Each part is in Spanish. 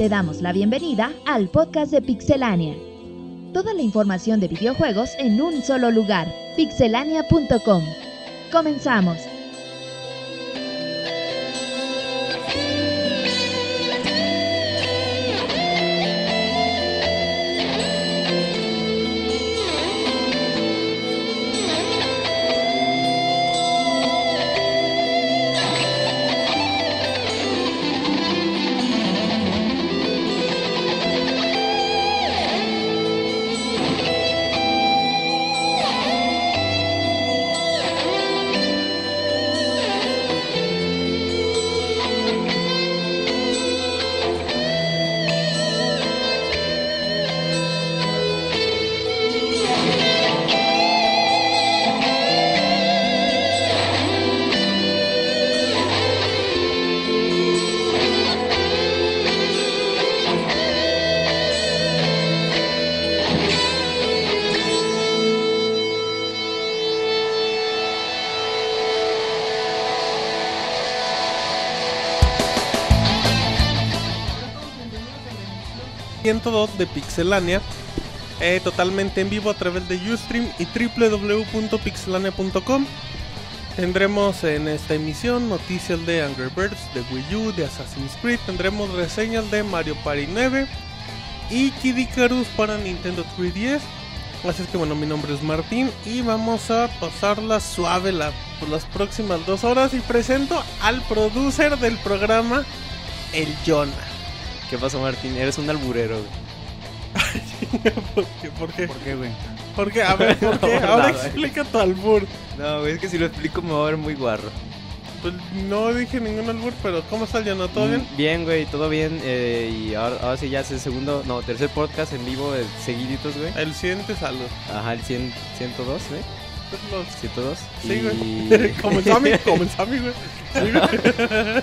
Te damos la bienvenida al podcast de Pixelania. Toda la información de videojuegos en un solo lugar, pixelania.com. Comenzamos. De Pixelania, eh, totalmente en vivo a través de Ustream y www.pixelania.com. Tendremos en esta emisión noticias de Angry Birds, de Wii U, de Assassin's Creed, tendremos reseñas de Mario Party 9 y Kid Icarus para Nintendo 3DS. Así es que bueno, mi nombre es Martín y vamos a pasarla suave la, por las próximas dos horas y presento al producer del programa, el Jonah. ¿Qué pasó, Martín? Eres un alburero, güey. ¿Por qué? ¿Por qué? ¿Por qué, güey? ¿Por qué? A ver, ¿por qué? Ahora explica tu albur. No, güey, es que si lo explico me va a ver muy guarro. Pues no dije ningún albur, pero ¿cómo está el ¿Todo bien? Mm, bien, güey, todo bien. Eh, y ahora, sí ya es el segundo, no, tercer podcast en vivo de seguiditos, güey. El 100 te salud. Ajá, el 100, 102, güey. Los... 102. Sí, güey. Comenzó a mí, comenzó a mí, güey.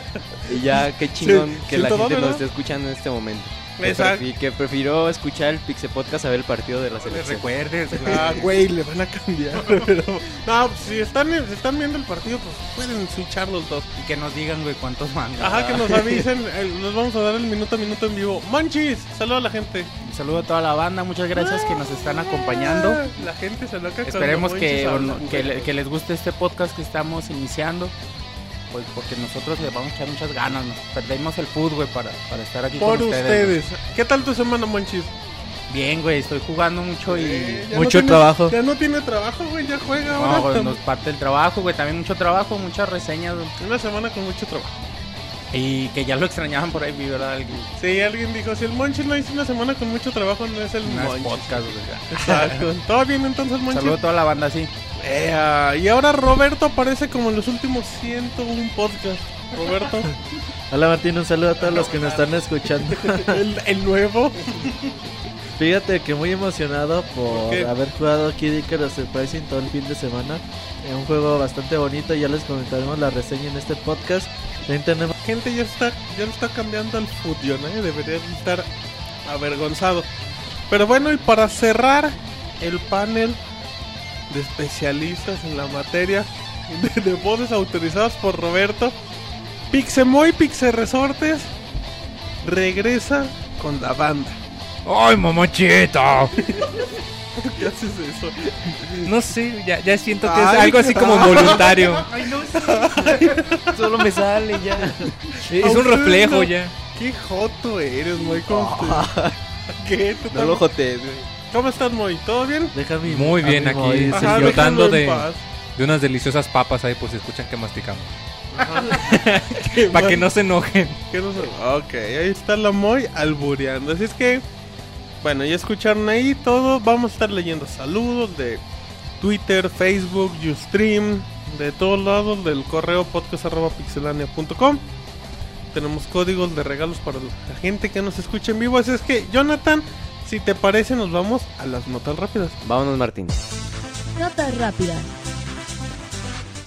y ya, qué chingón que la gente nos esté escuchando en este momento. Exacto. Que, prefirió escuchar el Pixel Podcast a ver el partido de la selección. Recuerdes, ah, güey, le van a cambiar. Pero, no, si están, si están viendo el partido, pues pueden switchar los dos. Y que nos digan, güey, cuántos mandan. Ajá, que nos avisen. nos vamos a dar el minuto a minuto en vivo. Monchis, saludo a la gente. Saludo a toda la banda, muchas gracias que nos están acompañando. La gente se loca Esperemos que, que les guste este podcast que estamos iniciando pues porque nosotros le vamos a echar muchas ganas, nos perdemos el fútbol para, para estar aquí Por con ustedes. ustedes. ¿Qué tal tu semana, Monchis? Bien, güey, estoy jugando mucho y mucho trabajo. Ya no tiene trabajo, güey, ya juega no, ahora. Güey, nos parte el trabajo, güey, también mucho trabajo, muchas reseñas. Una semana con mucho trabajo. Y que ya lo extrañaban por ahí, ¿verdad? Alguien. Sí, alguien dijo, si el Monchis no hizo una semana con mucho trabajo, no es el no podcast, güey. Exacto. ¿Todo bien entonces, Monchis? Saludo a toda la banda, sí. y ahora Roberto aparece como en los últimos 101 podcasts. Roberto. Hola Martín, un saludo a todos los que nos están escuchando. el, nuevo. Fíjate que muy emocionado por haber jugado Kid Icarus Surprising todo el fin de semana. Es un juego bastante bonito, ya les comentaremos la reseña en este podcast. Tenemos... Gente ya está, ya está cambiando al fútbol, ¿eh? debería estar avergonzado. Pero bueno, y para cerrar el panel de especialistas en la materia, de, de voces autorizadas por Roberto, Pixemoy Pixe Resortes regresa con la banda. ¡Ay, mamachita! qué haces eso? No sé, ya, ya siento que es algo así como voluntario. Ay, no Solo me sale ya. Es un reflejo ya. Qué joto eres, Moy. ¿Cómo ¿Qué? no lo jotes, ¿Cómo estás, Moy? ¿Todo bien? Déjame Muy bien aquí, disfrutando de, de unas deliciosas papas ahí por si escuchan que masticamos. Para que no se enojen. Ok, ahí está la Moy albureando. Así es que, bueno, ya escucharon ahí todo. Vamos a estar leyendo saludos de Twitter, Facebook, Ustream, de todos lados, del correo podcast.pixelania.com. Tenemos códigos de regalos para la gente que nos escucha en vivo. Así es que, Jonathan, si te parece, nos vamos a las notas rápidas. Vámonos, Martín. Notas rápidas.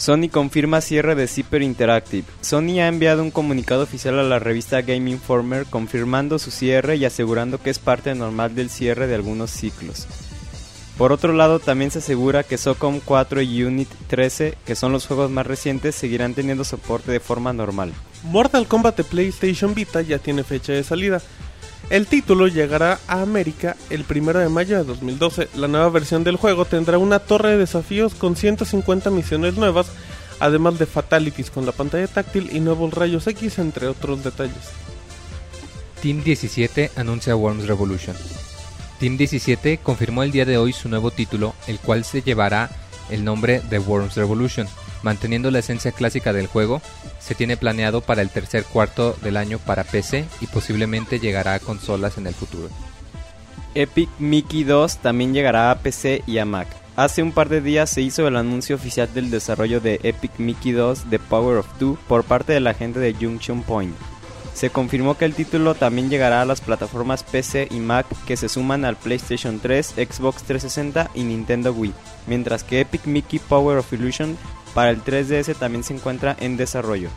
Sony confirma cierre de Zipper Interactive. Sony ha enviado un comunicado oficial a la revista Game Informer confirmando su cierre y asegurando que es parte normal del cierre de algunos ciclos. Por otro lado, también se asegura que SOCOM 4 y Unit 13, que son los juegos más recientes, seguirán teniendo soporte de forma normal. Mortal Kombat de PlayStation Vita ya tiene fecha de salida. El título llegará a América el 1 de mayo de 2012. La nueva versión del juego tendrá una torre de desafíos con 150 misiones nuevas, además de fatalities con la pantalla táctil y nuevos rayos X, entre otros detalles. Team 17 anuncia Worms Revolution. Team 17 confirmó el día de hoy su nuevo título, el cual se llevará el nombre de Worms Revolution. Manteniendo la esencia clásica del juego, se tiene planeado para el tercer cuarto del año para PC y posiblemente llegará a consolas en el futuro. Epic Mickey 2 también llegará a PC y a Mac. Hace un par de días se hizo el anuncio oficial del desarrollo de Epic Mickey 2 The Power of Two por parte de la gente de Junction Point. Se confirmó que el título también llegará a las plataformas PC y Mac que se suman al PlayStation 3, Xbox 360 y Nintendo Wii, mientras que Epic Mickey Power of Illusion para el 3DS también se encuentra en desarrollo.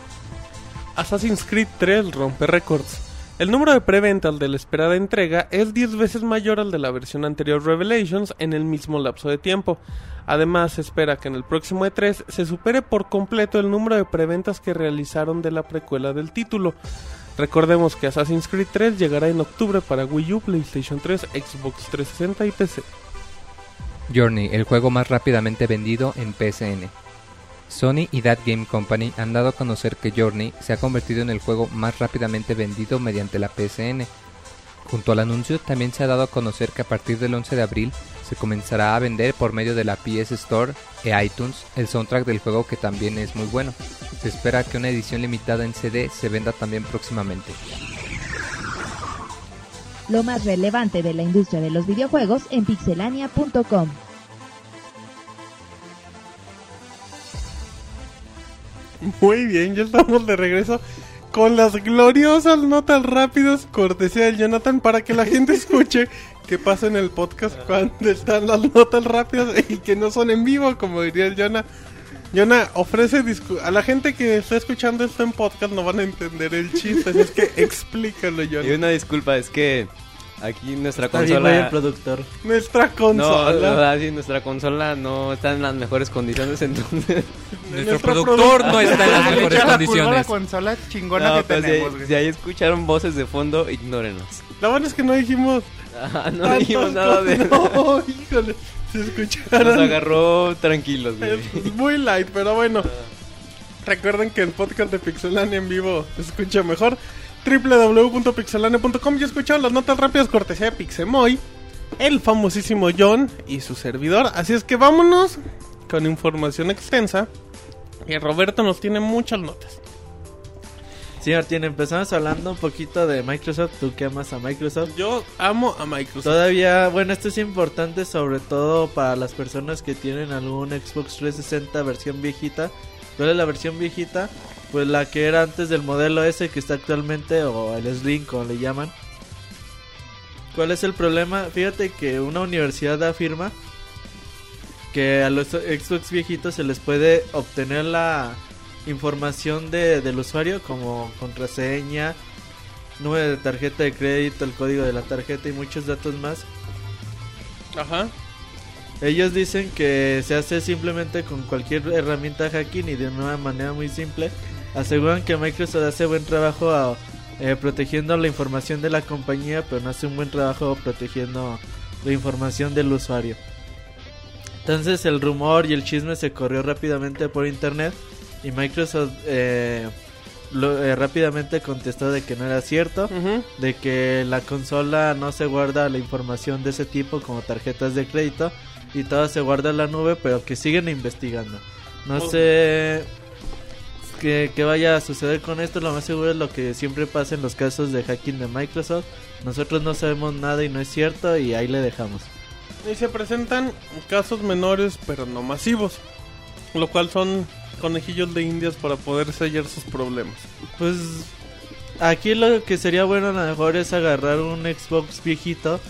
Assassin's Creed 3 rompe récords. El número de preventas de la esperada entrega es 10 veces mayor al de la versión anterior Revelations en el mismo lapso de tiempo. Además, se espera que en el próximo E3 se supere por completo el número de preventas que realizaron de la precuela del título. Recordemos que Assassin's Creed 3 llegará en octubre para Wii U, PlayStation 3, Xbox 360 y PC. Journey, el juego más rápidamente vendido en PSN. Sony y That Game Company han dado a conocer que Journey se ha convertido en el juego más rápidamente vendido mediante la PSN. Junto al anuncio también se ha dado a conocer que a partir del 11 de abril se comenzará a vender por medio de la PS Store e iTunes el soundtrack del juego que también es muy bueno. Se espera que una edición limitada en CD se venda también próximamente. Lo más relevante de la industria de los videojuegos en pixelania.com. Muy bien, ya estamos de regreso con las gloriosas notas rápidas cortesía del Jonathan para que la gente escuche qué pasa en el podcast cuando están las notas rápidas y que no son en vivo, como diría el Jonah. Jonah ofrece a la gente que está escuchando esto en podcast no van a entender el chiste, así es que explícalo, Jonah. Y una disculpa, es que Aquí nuestra Está bien, consola. el productor. Nuestra No, consola. la verdad, sí, nuestra consola no está en las mejores condiciones, entonces. Nuestro productor no está en las mejores la a la condiciones. consola chingona No, que si, tenemos, güey. si ahí escucharon voces de fondo, ignórenos. La verdad es que no dijimos. Ah, no dijimos nada de. No, híjole. Se Nos escucharon. agarró tranquilos, güey. Es muy light, pero bueno. Recuerden que el podcast de Pixelania en vivo se escucha mejor. www.pixelania.com y escucharon las notas rápidas cortesía de Pixemoy, el famosísimo John y su servidor. Así es que vámonos con información extensa. Y Roberto nos tiene muchas notas. Sí, Martín, empezamos hablando un poquito de Microsoft. Tú que amas a Microsoft. Yo amo a Microsoft. Todavía, bueno, esto es importante sobre todo para las personas que tienen algún Xbox 360 versión viejita. ¿Cuál es la versión viejita? Pues la que era antes del modelo S que está actualmente, o el Slim, como le llaman. ¿Cuál es el problema? Fíjate que una universidad afirma que a los Xbox viejitos se les puede obtener la información de, del usuario como contraseña, número de tarjeta de crédito, el código de la tarjeta y muchos datos más. Ajá. Ellos dicen que se hace simplemente con cualquier herramienta hacking y de una manera muy simple. Aseguran que Microsoft hace buen trabajo a- eh, protegiendo la información de la compañía, pero no hace un buen trabajo protegiendo la información del usuario. Entonces el rumor y el chisme se corrió rápidamente por internet y Microsoft eh, lo- eh, rápidamente contestó de que no era cierto de que la consola no se guarda la información de ese tipo como tarjetas de crédito y todo se guarda en la nube, pero que siguen investigando. No Oh. sé qué, qué vaya a suceder con esto, lo más seguro es lo que siempre pasa en los casos de hacking de Microsoft. Nosotros no sabemos nada y no es cierto y ahí le dejamos. Y se presentan casos menores pero no masivos. Lo cual son conejillos de indias para poder sellar sus problemas. Pues aquí lo que sería bueno a lo mejor es agarrar un Xbox viejito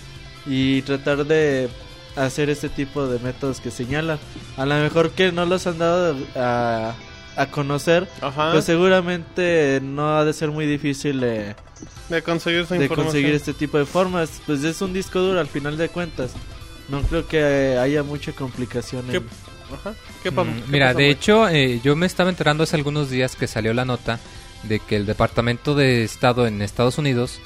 y tratar de hacer este tipo de métodos que señalan. A lo mejor que no los han dado a, a conocer, Ajá. pues seguramente no ha de ser muy difícil de, de conseguir de conseguir este tipo de formas. Pues es un disco duro al final de cuentas. No creo que haya mucha complicación. ¿Qué, en- Ajá. ¿Qué pa- Mm, qué Mira, pasa, de hecho, eh, yo me estaba enterando hace algunos días que salió la nota de que el Departamento de Estado en Estados Unidos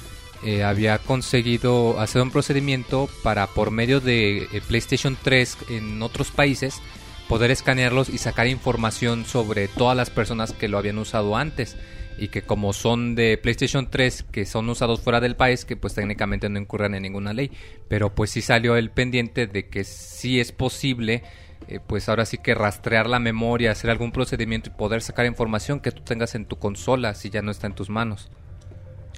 eh, había conseguido hacer un procedimiento para por medio de eh, PlayStation 3 en otros países poder escanearlos y sacar información sobre todas las personas que lo habían usado antes. Y que como son de PlayStation 3 que son usados fuera del país que pues técnicamente no incurran en ninguna ley. Pero pues sí salió el pendiente de que sí es posible eh, pues ahora sí que rastrear la memoria hacer algún procedimiento y poder sacar información que tú tengas en tu consola si ya no está en tus manos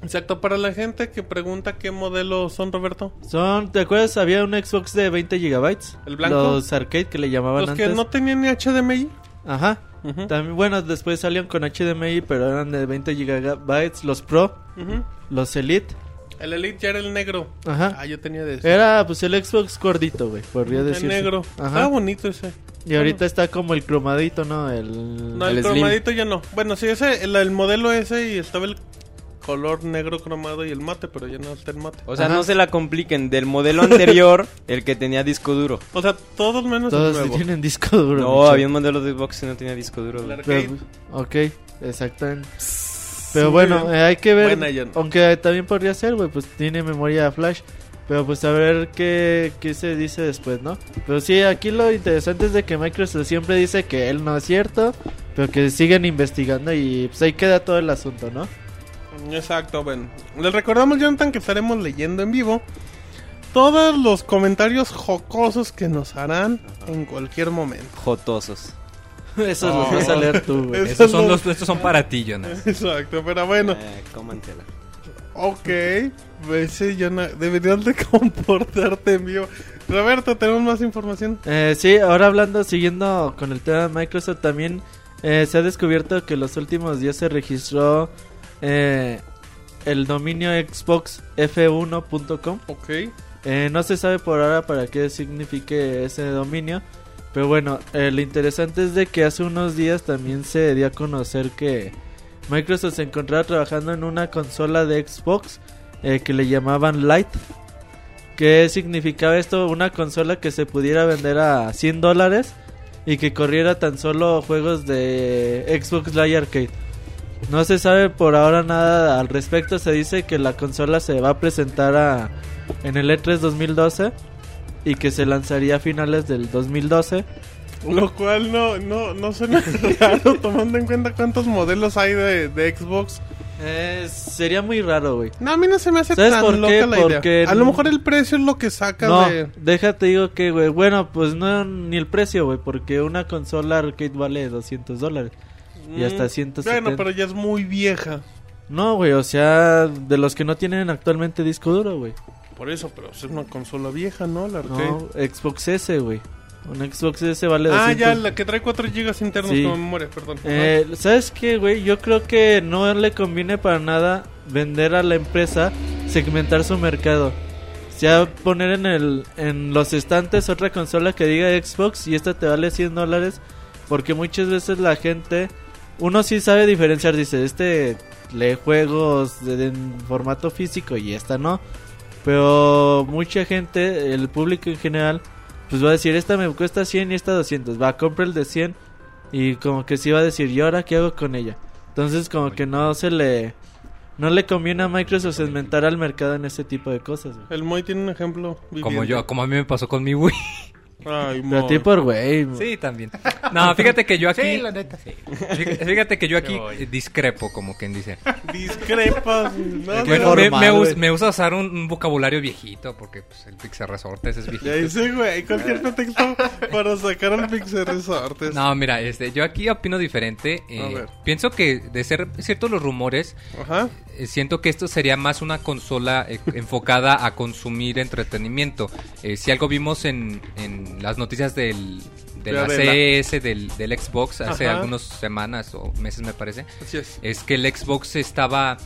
Exacto, para la gente que pregunta qué modelo son, Roberto. Son, ¿te acuerdas? Había un Xbox de 20 gigabytes. ¿El blanco? Los arcade que le llamaban Los antes. que no tenían ni HDMI. Ajá. También, bueno, después salieron con HDMI, pero eran de 20 gigabytes. Los Pro, los Elite. El Elite ya era el negro. Ajá. Ah, yo tenía de ese. Era pues el Xbox gordito, güey, podría el decirse. negro. Ajá. Estaba bonito ese. Y ahorita está como el cromadito, ¿no? El... No, el, El Slim. cromadito ya no. Bueno, sí, ese, el, el modelo ese y estaba el color negro cromado y el mate, pero ya no está el mate. O sea, Ajá. no se la compliquen. Del modelo anterior, el que tenía disco duro. O sea, todos menos Todos el nuevo. tienen disco duro. No, había un modelo de Xbox que no tenía disco duro. güey. Claro. Pero, Arcade. ok, exactamente. Pero bueno, eh, hay que ver. Buena. Aunque también podría ser, güey, pues tiene memoria flash. Pero pues a ver qué, qué se dice después, ¿no? Pero sí, aquí lo interesante es de que Microsoft siempre dice que él no es cierto, pero que siguen investigando y pues ahí queda todo el asunto, ¿no? Exacto, bueno. Les recordamos, Jonathan, que estaremos leyendo en vivo todos los comentarios jocosos que nos harán en cualquier momento. Jotosos. Eso los vas a leer tú, güey. Eso estos son, los, estos son para ti Jonas Exacto, pero bueno. Eh, cómansela. Ok, pues sí, Jonah, deberías de comportarte en vivo. Roberto, tenemos más información. Eh, sí, ahora hablando, siguiendo con el tema de Microsoft, también eh, se ha descubierto que los últimos días se registró eh, el dominio xboxf1.com. Ok. Eh, no se sabe por ahora para qué signifique ese dominio. Pero bueno, eh, lo interesante es de que hace unos días también se dio a conocer que Microsoft se encontraba trabajando en una consola de Xbox eh, que le llamaban Lite. ¿Qué significaba esto? Una consola que se pudiera vender a 100 dólares y que corriera tan solo juegos de Xbox Live Arcade. No se sabe por ahora nada al respecto. Se dice que la consola se va a presentar a, en el E3 2012 y que se lanzaría a finales del 2012. Lo cual no, no, no suena raro tomando en cuenta cuántos modelos hay de, de Xbox. Eh, sería muy raro, güey. No, a mí no se me hace ¿Sabes tan por loca qué? la Porque idea. A lo mejor el precio es lo que saca No, de... déjate digo que, güey. Bueno, pues no ni el precio, güey, porque una consola arcade vale 200 dólares. Y hasta Mm, 170. Bueno, pero ya es muy vieja. No, güey, o sea, de los que no tienen actualmente disco duro, güey. Por eso, pero es una consola vieja, ¿no? La arcade. No, Xbox S, güey. Un Xbox S vale ah, 200. ya, la que trae 4 GB internos Sí. como memoria, perdón. Eh, ¿Sabes qué, güey? Yo creo que no le conviene para nada vender a la empresa, segmentar su mercado. Ya poner en, el, en los estantes otra consola que diga Xbox y esta te vale 100 dólares. Porque muchas veces la gente, uno sí sabe diferenciar, dice, este lee juegos de- de- en formato físico y esta no. Pero mucha gente, el público en general, pues va a decir, esta me cuesta 100 y esta 200. Va, compra el de 100 y como que sí va a decir, ¿y ahora qué hago con ella? Entonces como que no se le... No le conviene a Microsoft segmentar al mercado en ese tipo de cosas. güey. El Moy tiene un ejemplo. como yo como a mí me pasó con mi Wii Ay, Pero a ti por güey. Sí, también. No, fíjate que yo aquí. Sí, la neta, sí. Fíjate fíjate que yo aquí voy. eh, discrepo, como quien dice. Discrepas. No, Bueno, me, me, us- me gusta usar un, un vocabulario viejito, porque pues, el Pixel Resortes es viejito. Ya dice, güey, cualquier pretexto para sacar al Pixel Resortes. No, mira, este, yo aquí opino diferente. eh, A ver. pienso que de ser ciertos los rumores, Ajá. eh, siento que esto sería más una consola eh, enfocada a consumir entretenimiento. Eh, si algo vimos en, en las noticias del, de la CES del, del Xbox hace Ajá. algunas semanas o meses me parece, Así es. es que el Xbox estaba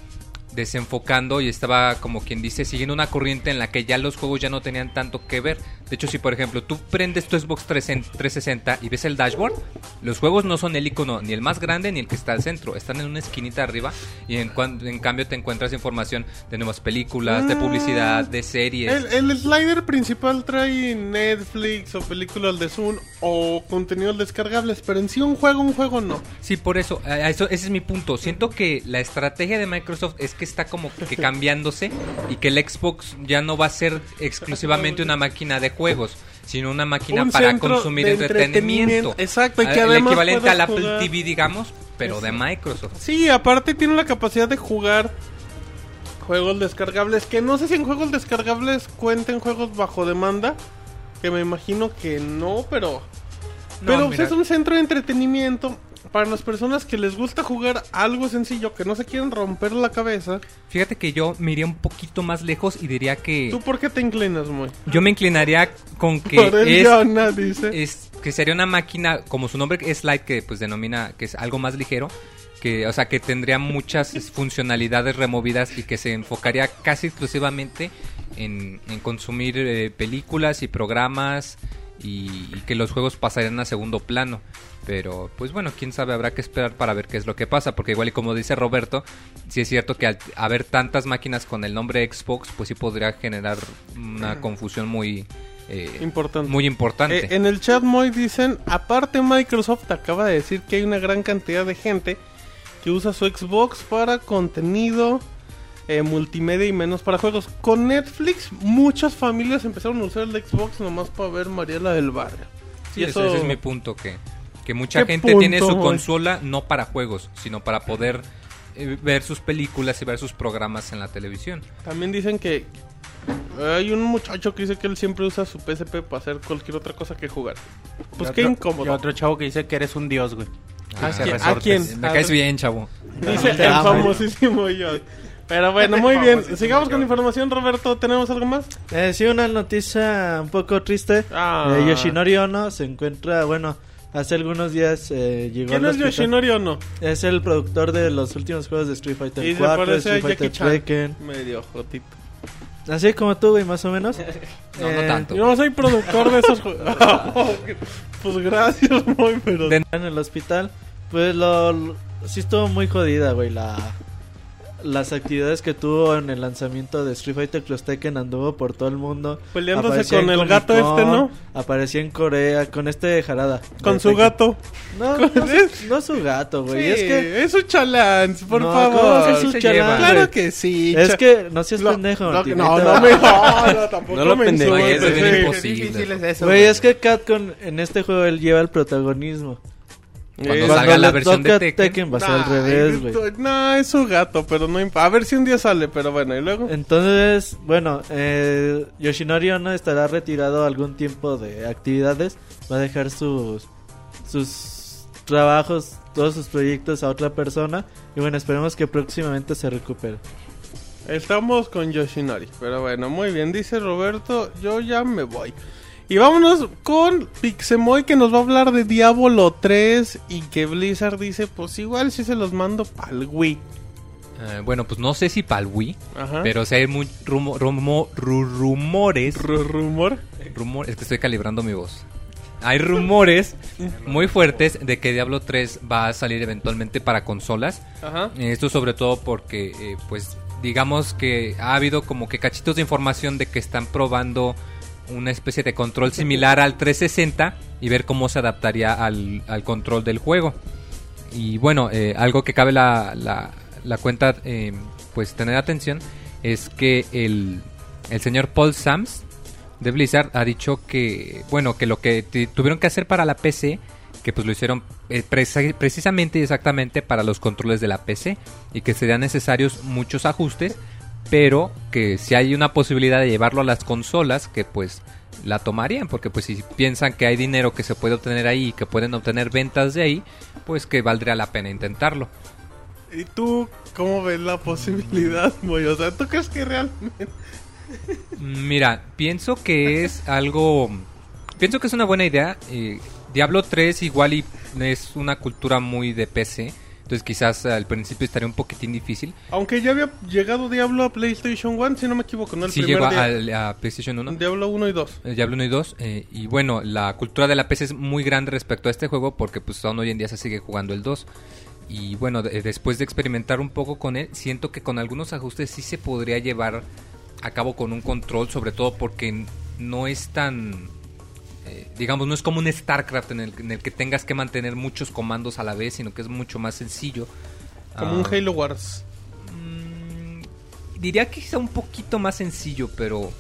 desenfocando y estaba como quien dice siguiendo una corriente en la que ya los juegos ya no tenían tanto que ver De hecho, si por ejemplo tú prendes tu Xbox 360 y ves el dashboard, los juegos no son el icono ni el más grande ni el que está al centro, están en una esquinita arriba y en, en cambio te encuentras información de nuevas películas, de Mm. publicidad, de series. El, el slider principal trae Netflix o películas de Zoom o contenidos descargables, pero en sí un juego, un juego no. Sí, por eso, eso, ese es mi punto. Siento que la estrategia de Microsoft es que está como que cambiándose y que el Xbox ya no va a ser exclusivamente una máquina de juegos, sino una máquina Un para consumir entretenimiento. entretenimiento. Exacto, y que el además equivalente al Apple jugar. TV, digamos, pero de Microsoft. Sí, aparte tiene la capacidad de jugar juegos descargables, que no sé si en juegos descargables cuenten juegos bajo demanda, que me imagino que no, pero... No, pero pues, mira. es un centro de entretenimiento para las personas que les gusta jugar algo sencillo, que no se quieren romper la cabeza. Fíjate que yo me iría un poquito más lejos y diría que ¿Tú por qué te inclinas, muy? yo me inclinaría con que Por el es Jonah, dice. es que sería una máquina como su nombre es light que pues denomina que es algo más ligero que o sea que tendría muchas es, funcionalidades removidas y que se enfocaría casi exclusivamente en, en consumir eh, películas y programas y, y que los juegos pasarían a segundo plano. Pero pues bueno quién sabe habrá que esperar para ver qué es lo que pasa porque igual y como dice Roberto sí es cierto que al haber tantas máquinas con el nombre Xbox pues sí podría generar una confusión muy eh, Importante. muy importante. Eh, en el chat Moy dicen, aparte Microsoft acaba de decir que hay una gran cantidad de gente que usa su Xbox para contenido eh, multimedia y menos para juegos. Con Netflix muchas familias empezaron a usar el Xbox nomás para ver Mariela del Barrio. Sí, Y eso- ese es mi punto, que, que mucha ¿Qué gente tiene su consola no para juegos, sino para poder eh, ver sus películas y ver sus programas en la televisión. También dicen que hay un muchacho que dice que él siempre usa su PSP para hacer cualquier otra cosa que jugar. Pues Y qué otro- incómodo. Y otro chavo que dice que eres un dios, güey. ¿A Hace quién? ¿A quién? Me caes bien, chavo. Dice el amo. famosísimo yo. Pero bueno, muy bien. Sigamos con información, Roberto. ¿Tenemos algo más? Eh, sí, una noticia un poco triste. Ah. Eh, Yoshinori Ono se encuentra, bueno, hace algunos días eh, llegó ¿Quién al es hospital. Yoshinori o no? Es el productor de los últimos juegos de Street Fighter Y se 4, parece a Street Jackie Fighter Chan. Tekken. Medio jotito. Así como tú, güey, más o menos. No, no Eh, tanto. Yo no soy productor de esos juegos. pues gracias, muy, pero. En el hospital, pues lo, lo- sí estuvo muy jodida, güey, la las actividades que tuvo en el lanzamiento de Street Fighter Cross Tekken anduvo por todo el mundo. Peleándose Aparecía con el gato este, ¿no? Aparecía en Corea con este Jarada. Con de su Tekken. gato. No, no, su- no su gato, güey. Sí, es que es un chalán, por No, favor. ¿cómo que es un chalán. Claro que sí. Es que no seas Lo- pendejo. lo- no, no me no, no, tampoco No lo me pendejo, es sí. imposible. Es eso. Güey, es que Capcom en este juego él lleva el protagonismo. Cuando Eh, salga la versión de Tekken. va a ser al revés, güey. No, es su gato, pero no A ver si un día sale, pero bueno, y luego. Entonces, bueno, eh, Yoshinori Ono estará retirado algún tiempo de actividades. Va a dejar sus sus trabajos, todos sus proyectos a otra persona. Y bueno, esperemos que próximamente se recupere. Estamos con Yoshinori, pero bueno, muy bien, dice Roberto, yo ya me voy. Y vámonos con Pixemoy que nos va a hablar de Diablo 3 y que Blizzard dice, pues igual si se los mando pa'l Wii. Eh, bueno, pues no sé si para el Wii, Ajá. pero si hay muy rumo- rumo- ru- rumores. Ru- rumor. rumor- es que estoy calibrando mi voz. Hay rumores muy fuertes de que Diablo 3 va a salir eventualmente para consolas. Ajá. Esto sobre todo porque, eh, pues, digamos que ha habido como que cachitos de información de que están probando una especie de control similar al 360 y ver cómo se adaptaría al, al control del juego. Y bueno, eh, algo que cabe la, la, la cuenta, eh, pues tener atención, es que el, el señor Paul Sams de Blizzard ha dicho que, bueno, que lo que tuvieron que hacer para la PC, que pues lo hicieron eh, precisamente y exactamente para los controles de la PC y que serían necesarios muchos ajustes, pero que si hay una posibilidad de llevarlo a las consolas, que pues la tomarían, porque pues si piensan que hay dinero que se puede obtener ahí y que pueden obtener ventas de ahí, pues que valdría la pena intentarlo. ¿Y tú cómo ves la posibilidad, Moy? O sea, ¿tú crees que realmente... Mira, pienso que es algo. Pienso que es una buena idea. eh, Diablo 3 igual y es una cultura muy de PC. Entonces quizás al principio estaría un poquitín difícil. Aunque ya había llegado Diablo a PlayStation 1, si no me equivoco, ¿no? El primer llegó a, PlayStation 1. Diablo 1 y 2. eh, Diablo 1 y 2. eh, y bueno, la cultura de la PC es muy grande respecto a este juego porque pues aún hoy en día se sigue jugando el 2. Y bueno, de- después de experimentar un poco con él, siento que con algunos ajustes sí se podría llevar a cabo con un control, sobre todo porque no es tan... eh, digamos, no es como un StarCraft en el, en el que tengas que mantener muchos comandos a la vez, sino que es mucho más sencillo. Como un Ah, Halo Wars. Mm, diría que quizá un poquito más sencillo, pero,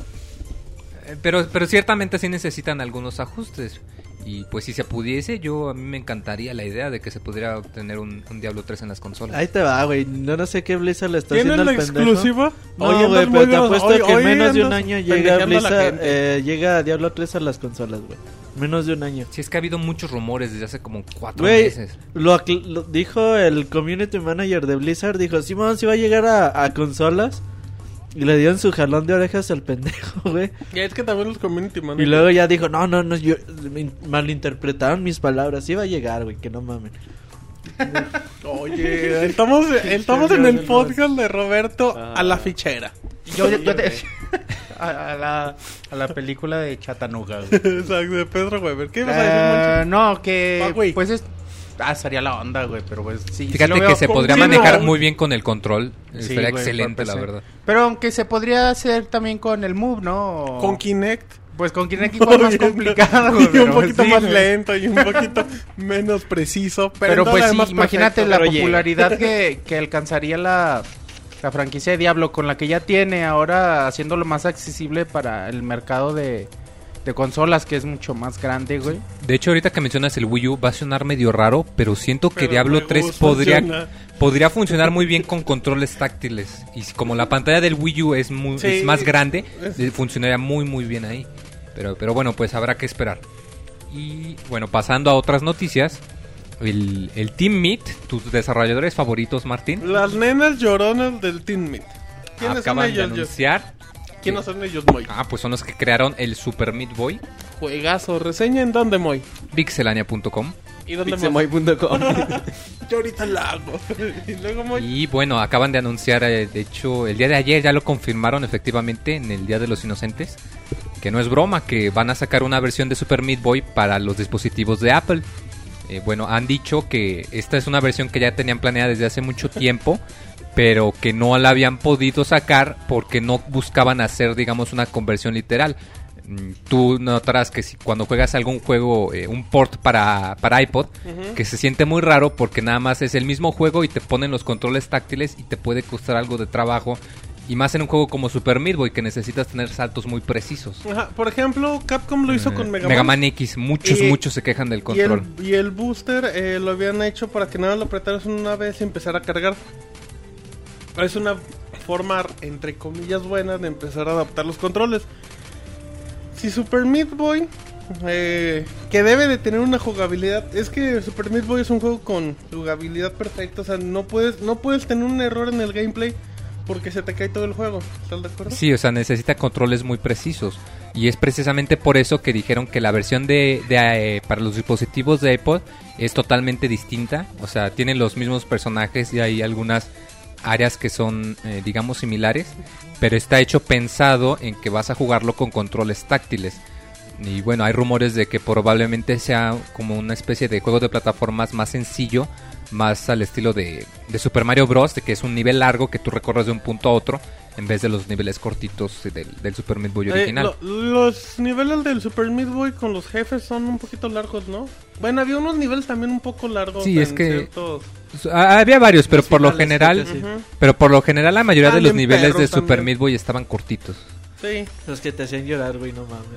eh, pero pero ciertamente sí necesitan algunos ajustes. Y pues si se pudiese, yo a mí me encantaría la idea de que se pudiera obtener un, un Diablo 3 en las consolas. Ahí te va, güey. No, no sé qué Blizzard le está ¿Tienes haciendo la al pendejo. exclusiva? No, Hoy güey, pero te apuesto hoy- que hoy menos de un año llega la Blizzard, eh, llega Diablo 3 a las consolas, güey. Menos de un año. Si es que ha habido muchos rumores desde hace como cuatro Güey, meses. lo, acl- lo dijo el community manager de Blizzard, dijo, Simón, si va a llegar a, a consolas. Y le dieron su jalón de orejas al pendejo, güey. Ya es que también los community Y managers. luego ya dijo, no, no, no, yo, me malinterpretaron mis palabras. Va a llegar, güey, que no mamen. Oye, estamos, estamos en el podcast de Roberto Ah. a la fichera. Yo, yo te... a, a la, a la película de Chattanooga, güey. Exacto, de Pedro Weber. ¿Qué vas a decir, Eh, Moncho? no, que Ah, pues es ah, sería la onda, güey, pero pues sí. sí Fíjate lo veo que se podría sí, manejar muy bien con el control. Sí, Sería güey, excelente, la verdad. Pero aunque se podría hacer también con el Move, ¿no? Con Kinect. Pues con Kinect igual más complicado, güey. y un poquito sí, más güey. lento y un poquito menos preciso. Pero, Pero pues sí, imagínate perfecto. la popularidad que, que alcanzaría la, la franquicia de Diablo con la que ya tiene ahora haciéndolo más accesible para el mercado de, de consolas que es mucho más grande, güey. De hecho, ahorita que mencionas el Wii U va a sonar medio raro, pero siento que Pero Diablo me 3 gusta, podría, funciona. podría funcionar muy bien con controles táctiles. Y como la pantalla del Wii U es, muy, Sí. es más grande, Es- eh, funcionaría muy muy bien ahí. Pero, pero bueno, pues habrá que esperar. Y bueno, pasando a otras noticias. El, el Team Meat, tus desarrolladores favoritos, Martín, Las nenas lloronas del Meat. ¿Quiénes acaban de anunciar. ¿Quiénes son ellos, Moy? Ah, pues son los que crearon el Super Meat Boy, Juegazo, reseña en dónde, Moy. pixelania.com. ¿Y dónde? Pixemoy.com. Yo ahorita la hago. y luego, Moy. Y bueno, acaban de anunciar, eh, de hecho, el día de ayer ya lo confirmaron efectivamente en el Día de los Inocentes, que no es broma, que van a sacar una versión de Super Meat Boy para los dispositivos de Apple. Eh, bueno, han dicho que esta es una versión que ya tenían planeada desde hace mucho tiempo, pero que no la habían podido sacar porque no buscaban hacer, digamos, una conversión literal. Mm, Tú notarás que si cuando juegas algún juego, eh, un port para, para iPod, que se siente muy raro porque nada más es el mismo juego y te ponen los controles táctiles y te puede costar algo de trabajo. Y más en un juego como Super Meat Boy que necesitas tener saltos muy precisos. Ajá, por ejemplo, Capcom lo hizo Eh, con Mega, Man. X, muchos, Y- muchos se quejan del Y control. el, y el booster eh, lo habían hecho para que nada lo apretaras una vez y empezar a cargar. Es una forma, entre comillas, buena de empezar a adaptar los controles. Si Super Meat Boy, eh, que debe de tener una jugabilidad, es que Super Meat Boy es un juego con jugabilidad perfecta, o sea, no puedes, no puedes tener un error en el gameplay porque se te cae todo el juego. ¿Estás de acuerdo? Sí, o sea, necesita controles muy precisos. Y es precisamente por eso que dijeron que la versión de, eh, para los dispositivos de iPod es totalmente distinta. O sea, tienen los mismos personajes y hay algunas áreas que son, eh, digamos, similares. Pero está hecho pensado en que vas a jugarlo con controles táctiles. Y bueno, hay rumores de que probablemente sea como una especie de juego de plataformas más sencillo, más al estilo de, de Super Mario Bros., de que es un nivel largo que tú recorres de un punto a otro, en vez de los niveles cortitos del, del Super Meat Boy Eh, original. lo- los niveles del Super Meat Boy con los jefes son un poquito largos, ¿no? Bueno, había unos niveles también un poco largos. Sí, es que- ciertos- Ah, Había varios, pero Los por lo general, sí. Pero por lo general la mayoría Ah, de los niveles de Super también. Meat Boy estaban cortitos. Sí. Los que te hacían llorar, güey, no mames.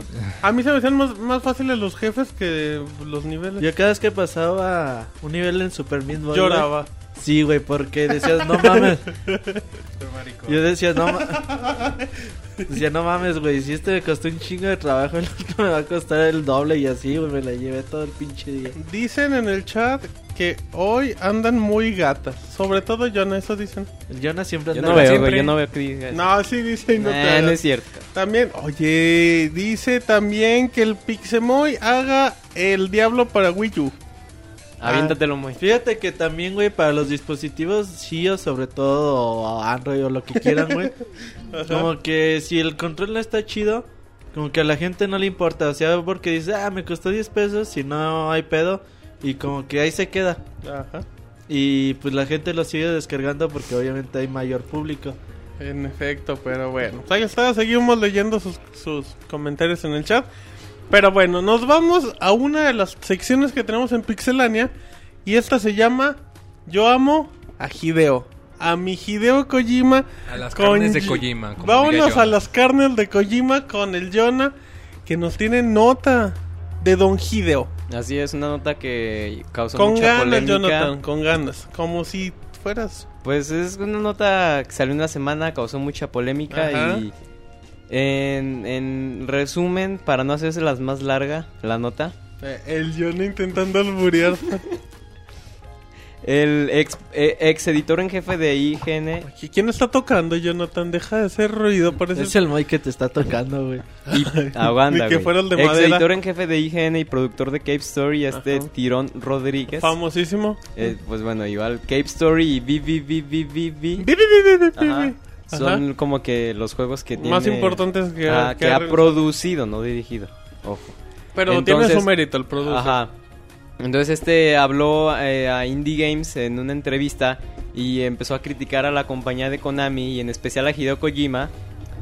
A mí se me hacían más, más fáciles los jefes que los niveles. Yo cada vez que pasaba un nivel en Super Meat Boy, Lloraba. güey, Sí, güey, porque decías, no mames. Yo decía, no mames. Decía, no mames, güey, si este me costó un chingo de trabajo, el otro me va a costar el doble y así, güey, me la llevé todo el pinche día. Dicen en el chat que hoy andan muy gatas. Sobre todo Jonah, eso dicen. El Jonas siempre Yo anda no veo, siempre- güey, yo no veo que diga eso. No, sí dice y no Nah, no es cierto. También, oye, dice también que el Pixemoy haga el Diablo para Wii U. Aviéntatelo muy. Fíjate que también, güey, para los dispositivos Shio, sobre todo, o Android o lo que quieran, güey. como que si el control no está chido, como que a la gente no le importa. O sea, porque dice, ah, me costó 10 pesos, si no hay pedo. Y como que ahí se queda. Ajá. Y pues la gente lo sigue descargando porque obviamente hay mayor público. En efecto, pero bueno. Pues ahí está, seguimos leyendo sus, sus comentarios en el chat. Pero bueno, nos vamos a una de las secciones que tenemos en Pixelania. Y esta se llama Yo amo a Hideo. A mi Hideo Kojima. A las con carnes de Kojima. como Vámonos a las carnes de Kojima con el Yona. Que nos tiene nota de Don Hideo. Así es, una nota que causó Con mucha ganas, polémica. Jonathan, con ganas. Como si fueras. Pues es una nota que salió una semana, causó mucha polémica Ajá. y en, en resumen, para no hacerse las más larga, la nota, eh, el Yona intentando alburear. el ex, eh, ex editor en jefe de IGN ¿Quién está tocando, Jonathan? Deja de hacer ruido, parece Es el Mike que te está tocando, güey. aguanta, que fuera el de ex madera. editor en jefe de IGN y productor de Cape Story, este Ajá. Tirón Rodríguez. famosísimo. Eh, pues bueno, igual Cape Story y VVVVVV Ajá. son como que los juegos que tiene Más importantes que, Ah, que que ha ha- producido, no dirigido. Ojo. Pero Entonces- tiene su mérito el producto. Ajá. Entonces este habló eh, a Indie Games en una entrevista y empezó a criticar a la compañía de Konami y en especial a Hideo Kojima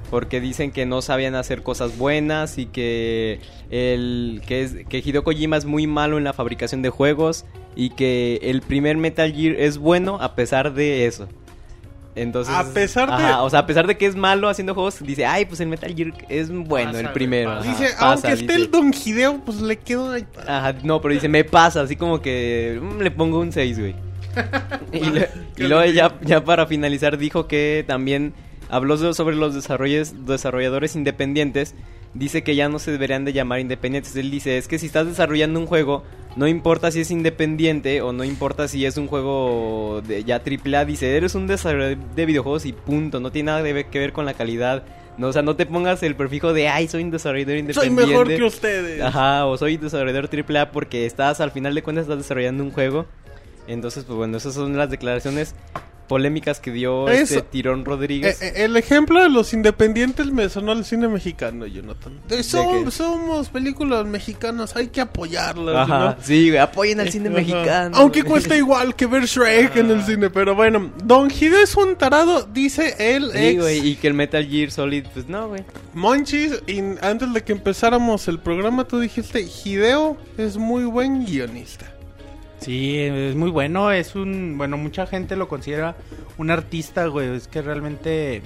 porque dicen que no sabían hacer cosas buenas y que el que es que Hideo Kojima es muy malo en la fabricación de juegos y que el primer Metal Gear es bueno a pesar de eso. Entonces, A pesar de- Ajá, o sea, a pesar de que es malo haciendo juegos, dice, "Ay, pues el Metal Gear es bueno, Pasa, el primero." Ajá, Dice, pasa, aunque esté dice. el Don Hideo, pues le quedó ahí. Ajá, no, pero dice, me pasa, así como que mm, le pongo un 6, güey. y, le- y luego ya, ya para finalizar dijo que también habló so- sobre los desarrolladores independientes. Dice que ya no se deberían de llamar independientes. Él dice, es que si estás desarrollando un juego, no importa si es independiente o no importa si es un juego de ya AAA. Dice, eres un desarrollador de videojuegos y punto. No tiene nada que ver con la calidad. No, o sea, no te pongas el prefijo de, ay, soy un desarrollador Soy independiente. mejor que ustedes. Ajá, o soy desarrollador AAA porque estás, al final de cuentas, estás desarrollando un juego. Entonces, pues bueno, esas son las declaraciones polémicas que dio Eso. este Tirón Eh, Rodríguez. eh, el ejemplo de los independientes me sonó al cine mexicano, Jonathan. De, qué? somos películas mexicanas, hay que apoyarlas. Ajá, ¿no? sí, güey, apoyen al cine Ajá. mexicano. Aunque cuesta igual que ver Shrek en el cine, pero bueno. Don Hideo es un tarado, dice el Sí, ex güey, y que el Metal Gear Solid, pues no, güey. Monchis. Antes de que empezáramos el programa, tú dijiste: Hideo es muy buen guionista. Sí, es muy bueno, es un, bueno, mucha gente lo considera un artista, güey, es que realmente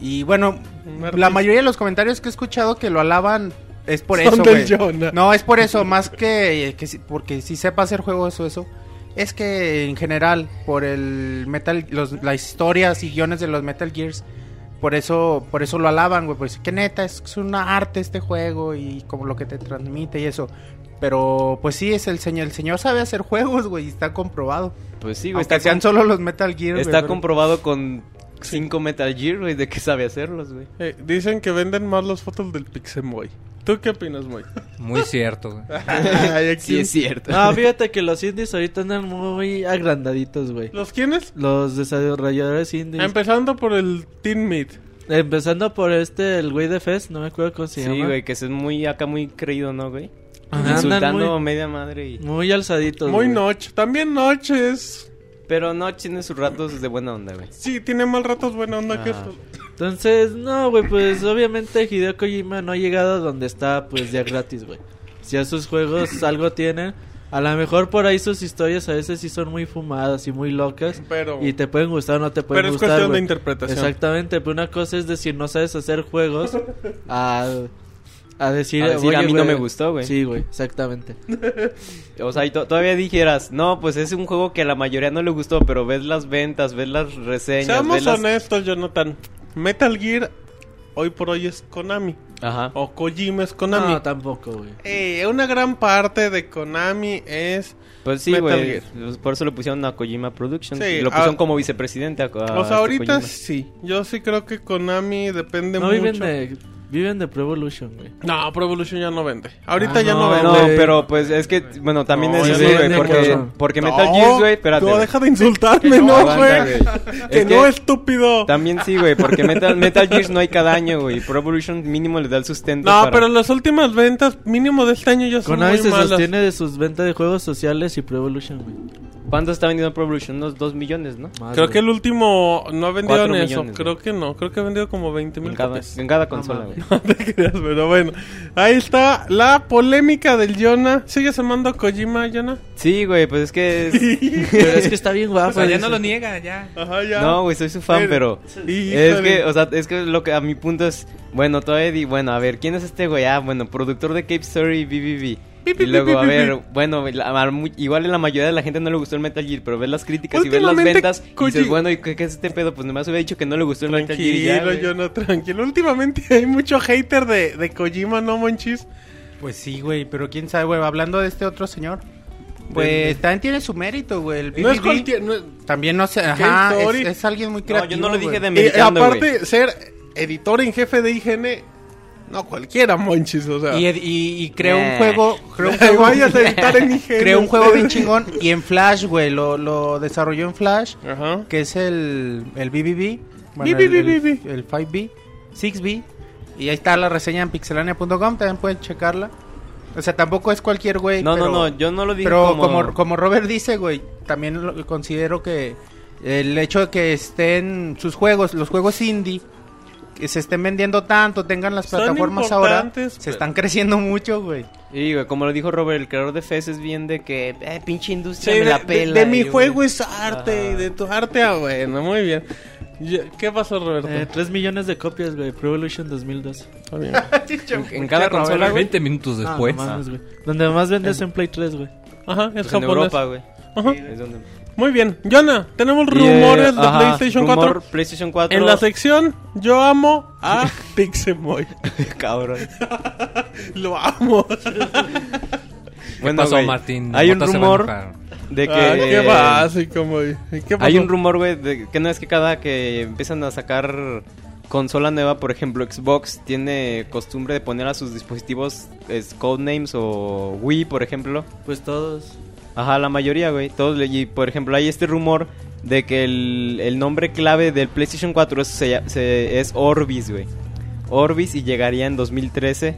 y bueno, la mayoría de los comentarios que he escuchado que lo alaban es por Son eso, güey. No, es por eso, más que, que porque si sepa hacer juegos o eso, es que en general por el metal los las historias y guiones de los Metal Gears por eso, por eso lo alaban, güey. Pues que neta, es, es una arte este juego y como lo que te transmite y eso. Pero pues sí, es el señor. El señor sabe hacer juegos, güey, y está comprobado. Pues sí, güey, Aunque está, sean solo los Metal Gear. güey, está comprobado con 5 Metal Gear, güey, de que sabe hacerlos, güey. Eh, dicen que venden más las fotos del Pixemoy. ¿Tú qué opinas, Moy? Muy cierto. güey. Ay, aquí- Sí, es cierto. No, fíjate que los indies ahorita andan muy agrandaditos, güey. ¿Los quiénes? Los desarrolladores indies. Empezando por el Teen Meat. Empezando por este, el güey de Fest, no me acuerdo cómo se Sí, llama. güey, que es muy acá muy creído, ¿no, güey? Ajá, andan Insultando muy- media madre y... Muy alzaditos. Muy güey. noche. También noche es... Pero no tiene sus ratos de buena onda, güey. Sí, tiene mal ratos buena onda que esto. Entonces, no, güey, pues obviamente Hideo Kojima no ha llegado a donde está, pues ya gratis, güey. Si a sus juegos algo tienen, a lo mejor por ahí sus historias a veces sí son muy fumadas y muy locas. Pero... Y te pueden gustar o no te pueden Pero es gustar. cuestión de interpretación. Exactamente, pero una cosa es decir, no sabes hacer juegos, a, a decir, A decir, "Oye, a mí no güey". me gustó, güey. Sí, güey, exactamente. O sea, y to- todavía dijeras, no, pues es un juego que a la mayoría no le gustó, pero ves las ventas, ves las reseñas, Seamos ves las... honestos, Jonathan. Metal Gear hoy por hoy es Konami. Ajá. O Kojima es Konami. No, tampoco, güey. Eh, una gran parte de Konami es... Pues sí, Metal güey. Gear. pues Por eso le pusieron a Kojima Productions. Sí, y lo pusieron ah, como vicepresidente a, a o sea, este ahorita Kojima. sí. Yo sí creo que Konami depende No mucho... viven de Viven de Pro Evolution, güey. No, Pro Evolution ya no vende. Ahorita Ah, ya no, no, vende. No, pero pues es que, bueno, también No, es no güey, porque, porque No, Metal Gear, güey, espérate. No, deja de insultarme, no, no, güey. Que Es no, que- estúpido. También sí, güey, porque Metal, Metal Gears no hay cada año, güey. Pro Evolution mínimo le da el sustento No, para- pero las últimas ventas mínimo de este año ya son Konami muy se malas. sostiene de sus ventas de juegos sociales y Pro Evolution, güey. ¿Cuánto está vendiendo Pro Evolution? Unos 2 millones, ¿no? Creo que el último no ha vendido en eso. millones, Creo güey. que no. Creo que ha vendido como 20 mil En cada, copias. en cada consola, No, güey. No te creas, pero bueno. Ahí está la polémica del Yona. ¿Sigues amando a Kojima, Yona? Sí, güey, pues es que es... Pero es que está bien guapo. O sea, ya no lo niega, ya. Ajá, ya. No, güey, soy su fan, pero... Híjole. Es que, o sea, es que lo que a mi punto es... Bueno, todavía di... Bueno, a ver, ¿quién es este güey? Ah, bueno, productor de Cape Story BBB. Y luego, a ver, bueno, la- a mu- igual a la mayoría de la gente no le gustó el Metal Gear, pero ves las críticas y ves las ventas y dices, bueno, ¿y qué, qué es este pedo? Pues nomás hubiera dicho que no le gustó el Metal Gear Tranquilo, güey. Yona, tranquilo. Últimamente hay mucho hater de, de Kojima, ¿no, Monchis? Pues sí, güey, pero quién sabe, güey. Hablando de este otro señor, pues también tiene su mérito, güey. El No es cualquier... no es- También no sé, ajá, es, es alguien muy No, creativo. yo no lo dije de güey. aparte, ser editor en jefe de IGN... No, cualquiera, Monchis, o sea... Y, y, y creó Eh. un juego, creó un Ay, juego, vayas a editar en IGN. creó un juego bien chingón y en Flash, güey, lo, lo desarrolló en Flash, Ajá. que es el, el BBB, bueno, BBB. el, el, el 5B, 6B, y ahí está la reseña en pixelania.com, también pueden checarla. O sea, tampoco es cualquier güey, No, pero, no, no, yo no lo dije pero como... como... como Robert dice, güey, también lo- considero que el hecho de que estén sus juegos, los juegos indie, se estén vendiendo tanto, tengan las plataformas ahora, se están creciendo mucho, güey. Y, güey, como lo dijo Robert, el creador de Fez es bien de que, eh, pinche Sí, industria de, me la de- pela. de mi y yo, juego güey, es arte, Ajá. de tu arte, ah, bueno, muy bien. ¿Qué pasó, Roberto? Eh, 3 millones de copias, güey. Pro Evolution 2012. Está bien. En, en cada consola, güey. 20 minutos Ah, después. no mames, güey. Donde más vendes en Play 3, güey. Ajá, es Pues en. Europa, güey. Ajá. Es donde... Muy bien. Jonah, tenemos eh, rumores de ajá, PlayStation rumor 4. PlayStation 4. En la sección, yo amo a Pixemoy. Cabrón. Lo amo. ¿Qué Bueno, pasó, Martín? Hay un rumor de que... Ay, qué básico, muy. ¿Qué pasó? Hay un rumor, güey, de que no es que cada que empiezan a sacar consola nueva, por ejemplo, Xbox tiene costumbre de poner a sus dispositivos es, codenames o Wii, por ejemplo. Pues todos. Ajá, la mayoría, güey. Todos, y por ejemplo, hay este rumor de que el, el nombre clave del PlayStation 4 es, se se- es Orbis, güey. Orbis y llegaría en 2013.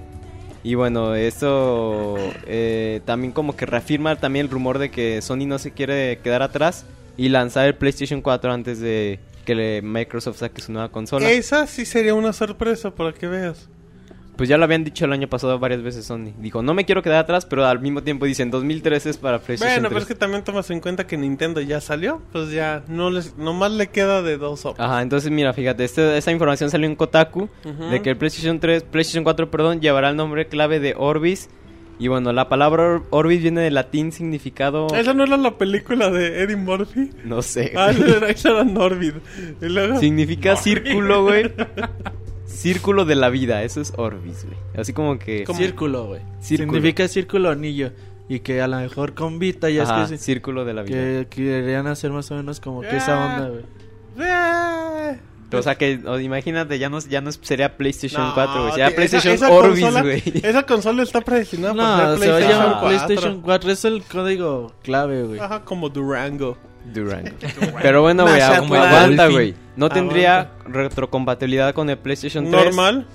Y bueno, esto eh, también como que reafirma también el rumor de que Sony no se quiere quedar atrás y lanzar el PlayStation 4 antes de que Microsoft saque su nueva consola. Esa sí sería una sorpresa para que veas. Pues ya lo habían dicho el año pasado varias veces Sony. Dijo, no me quiero quedar atrás, pero al mismo tiempo dicen 2013 es para PlayStation Bueno, pero 3. es que también tomas en cuenta que Nintendo ya salió. Pues ya, no les, nomás le queda de dos sopas. Ajá, entonces mira, fíjate, este- esta información salió en Kotaku de que el PlayStation 3, PlayStation 4, perdón, llevará el nombre clave de Orbis. Y bueno, la palabra or- Orbis viene del latín significado... ¿Esa no era la película de Eddie Murphy? No sé. Ah, esa era. Y luego... Significa círculo, güey. Círculo de la vida, eso es Orbis, güey. Así como que... ¿Cómo? Círculo, güey. Significa círculo anillo. Y que a lo mejor con Vita ya Ajá, es que, círculo de la vida. que querían hacer más o menos como que esa Ah. onda, güey. Eh, O sea que, o, imagínate, ya no, ya no sería PlayStation no, 4, güey. Sería PlayStation esa Orbis, consola- güey. Esa consola está predestinada para No, ser se va a PlayStation llamar 4. PlayStation 4. Es el código clave, güey. Ajá, como Durango. Durango. Pero bueno, güey, aguanta, güey. No tendría retrocompatibilidad con el PlayStation 3. Normal.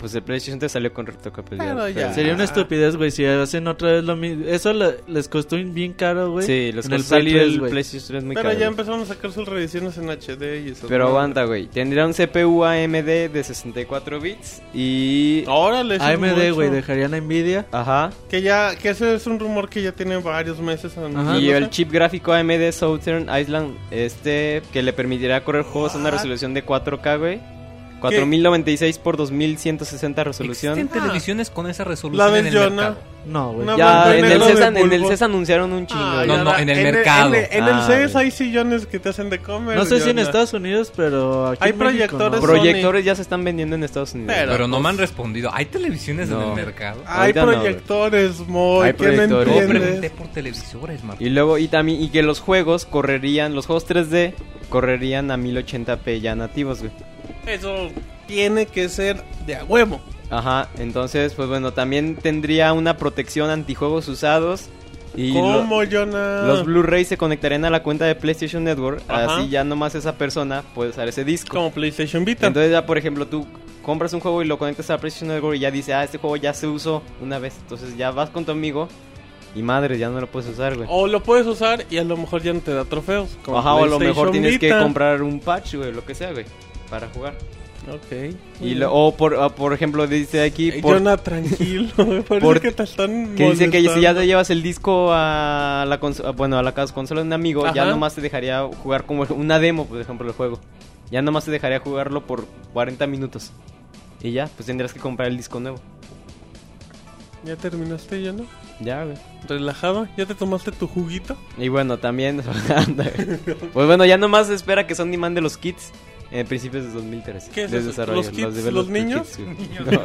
Pues el PlayStation 3 salió con retrocompatibilidad. Pero ya. Sería una estupidez, güey, si hacen otra vez lo mismo. Eso le- les costó bien caro, güey. Sí, les en el costó salir Play 3, el. PlayStation 3 muy Pero caro. ya empezaron a sacar sus reediciones en HD y eso. Pero aguanta, güey. Tendría un CPU AMD de 64 bits y... Órale, AMD, güey, dejarían a Nvidia. Ajá. Que ya, que ese es un rumor que ya tiene varios meses. Ajá. Y el chip gráfico AMD Southern Island, este, que le permitirá correr juegos a una resolución de 4K, güey. 4096 por 2160 resolución. ¿Existen televisiones con esa La resolución del en el Jonah. mercado? No, güey. Ya, en el, CES, en el. CES anunciaron un chingo. Ah. No, no, la- en el En mercado. En, en Ah, el CES hay sillones que te hacen de comer. No sé si en. Estados Unidos, pero aquí Hay en México, proyectores no. Pro- Proyectores ya se están vendiendo en Estados Unidos. Pero- Pero no me pues- han respondido. ¿Hay televisiones en No. el mercado? Hay Ahorita no, proyectores, Moy, Hay proyectores. Yo pregunté por televisores, Martín. Y luego, y también, y que los juegos correrían, los juegos 3D correrían a 1080p ya nativos, güey. Eso tiene que ser de a huevo. Ajá, entonces, pues bueno, también tendría una protección antijuegos usados. Y lo- ¿Cómo, Jonah? los Blu-ray se conectarían a la cuenta de PlayStation Network. Ajá. Así ya nomás esa persona puede usar ese disco. Como PlayStation Vita. Entonces ya, por ejemplo, tú compras un juego y lo conectas a la PlayStation Network y ya dice, ah, este juego ya se usó una vez. Entonces ya vas con tu amigo y madre, ya no lo puedes usar, güey. O lo puedes usar y a lo mejor ya no te da trofeos. como Ajá, o a lo mejor tienes que comprar un patch, güey, lo que sea, güey, para jugar. Ok. Y lo- o por, o por ejemplo, dice aquí por- Jonah, tranquilo. Me parece por- que te están que dice que si ya te llevas el disco a la conso- bueno, a la consola de un amigo, ya Ajá. nomás te dejaría jugar como una demo, por ejemplo, del juego. Ya nomás te dejaría jugarlo por 40 minutos. Y ya, pues tendrías que comprar el disco nuevo. ¿Ya terminaste, Jonah? Ya, güey. ¿Relajado? ¿Ya te tomaste tu juguito? Y bueno, también. pues bueno, ya nomás espera que Sony mande los kits en principios de 2013. ¿Qué es eso? desarrollo, ¿Los kits? developer ¿Los niños? No.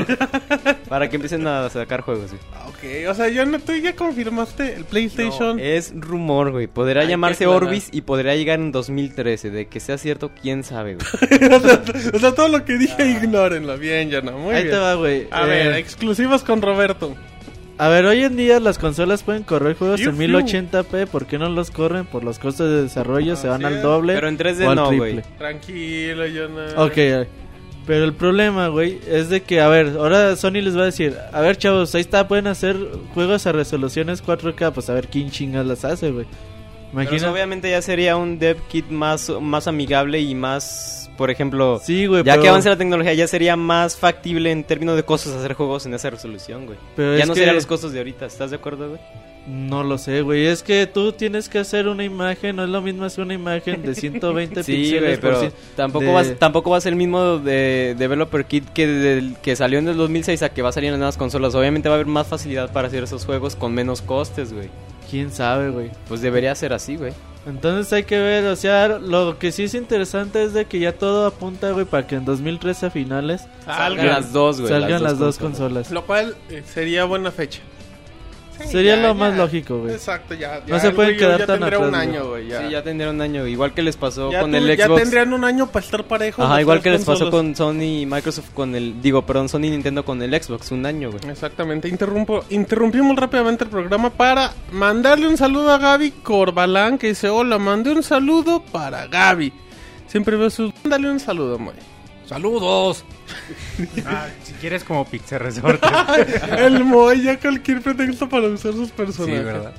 Para que empiecen a sacar juegos, güey. Ah, Ok, o sea, Jonah, tú ya confirmaste el PlayStation. Es rumor, güey. Podrá que llamarse. Orbis y podría llegar en 2013. De que sea cierto, quién sabe, güey. o, sea, o sea, todo lo que dije, ignórenlo. Bien, Jonah, muy Ahí bien. te va, güey. A Eh, ver, exclusivas con Roberto. A ver, hoy en día las consolas pueden correr juegos en fiu. 1080p. ¿Por qué no los corren? Por los costos de desarrollo se van al doble Pero en 3D o al no, triple. güey. Tranquilo, Jonah. Ok, eh, pero el problema, güey, es de que, a ver, ahora Sony les va a decir, a ver, chavos, ahí está, pueden hacer juegos a resoluciones 4K, pues a ver quién chingas las hace, güey. Pero Imagina. eso obviamente ya sería un dev kit más, más amigable y más, por ejemplo, Sí, güey, ya pero, que avance la tecnología, ya sería más factible en términos de costos hacer juegos en esa resolución, güey. pero ya no que- serían los costos de ahorita, ¿estás de acuerdo, güey? No lo sé, güey, es que tú tienes que hacer una imagen, no es lo mismo hacer una imagen de 120 Sí, píxeles güey, por pero tampoco, de- va, tampoco va a ser el mismo de Developer Kit que, que salió en el 2006 a que va a salir en las nuevas consolas. Obviamente va a haber más facilidad para hacer esos juegos con menos costes, güey. quién sabe, güey. Pues debería ser así, güey. Entonces hay que ver, o sea, lo que sí es interesante es de que ya todo apunta, güey, para que en 2013 a finales Salgan las dos, güey. salgan las dos consolas. Lo cual eh, sería buena fecha. Sí, Sería ya, lo más ya. lógico, güey. Exacto, ya. No ya se pueden quedar ya tan tendría atrás, un güey. año, güey. Ya, Sí, ya tendría un año. Igual que les pasó Ya con tú- el ya Xbox. tendrían un año para estar parejos. Ajá, igual que les pasó con Sony y Microsoft con el... Digo, perdón, Sony y Nintendo con el Xbox. Un año, güey. Exactamente, interrumpo, interrumpimos rápidamente el programa para mandarle un saludo a Gaby Corbalán que dice, hola, mandé un saludo para Gaby. Siempre veo sus... Mándale un saludo, Moy. ¡Saludos! Ah, si quieres como Pixel Resort. el Moy ya cualquier pretexto para usar sus Sí, personajes. ¿verdad?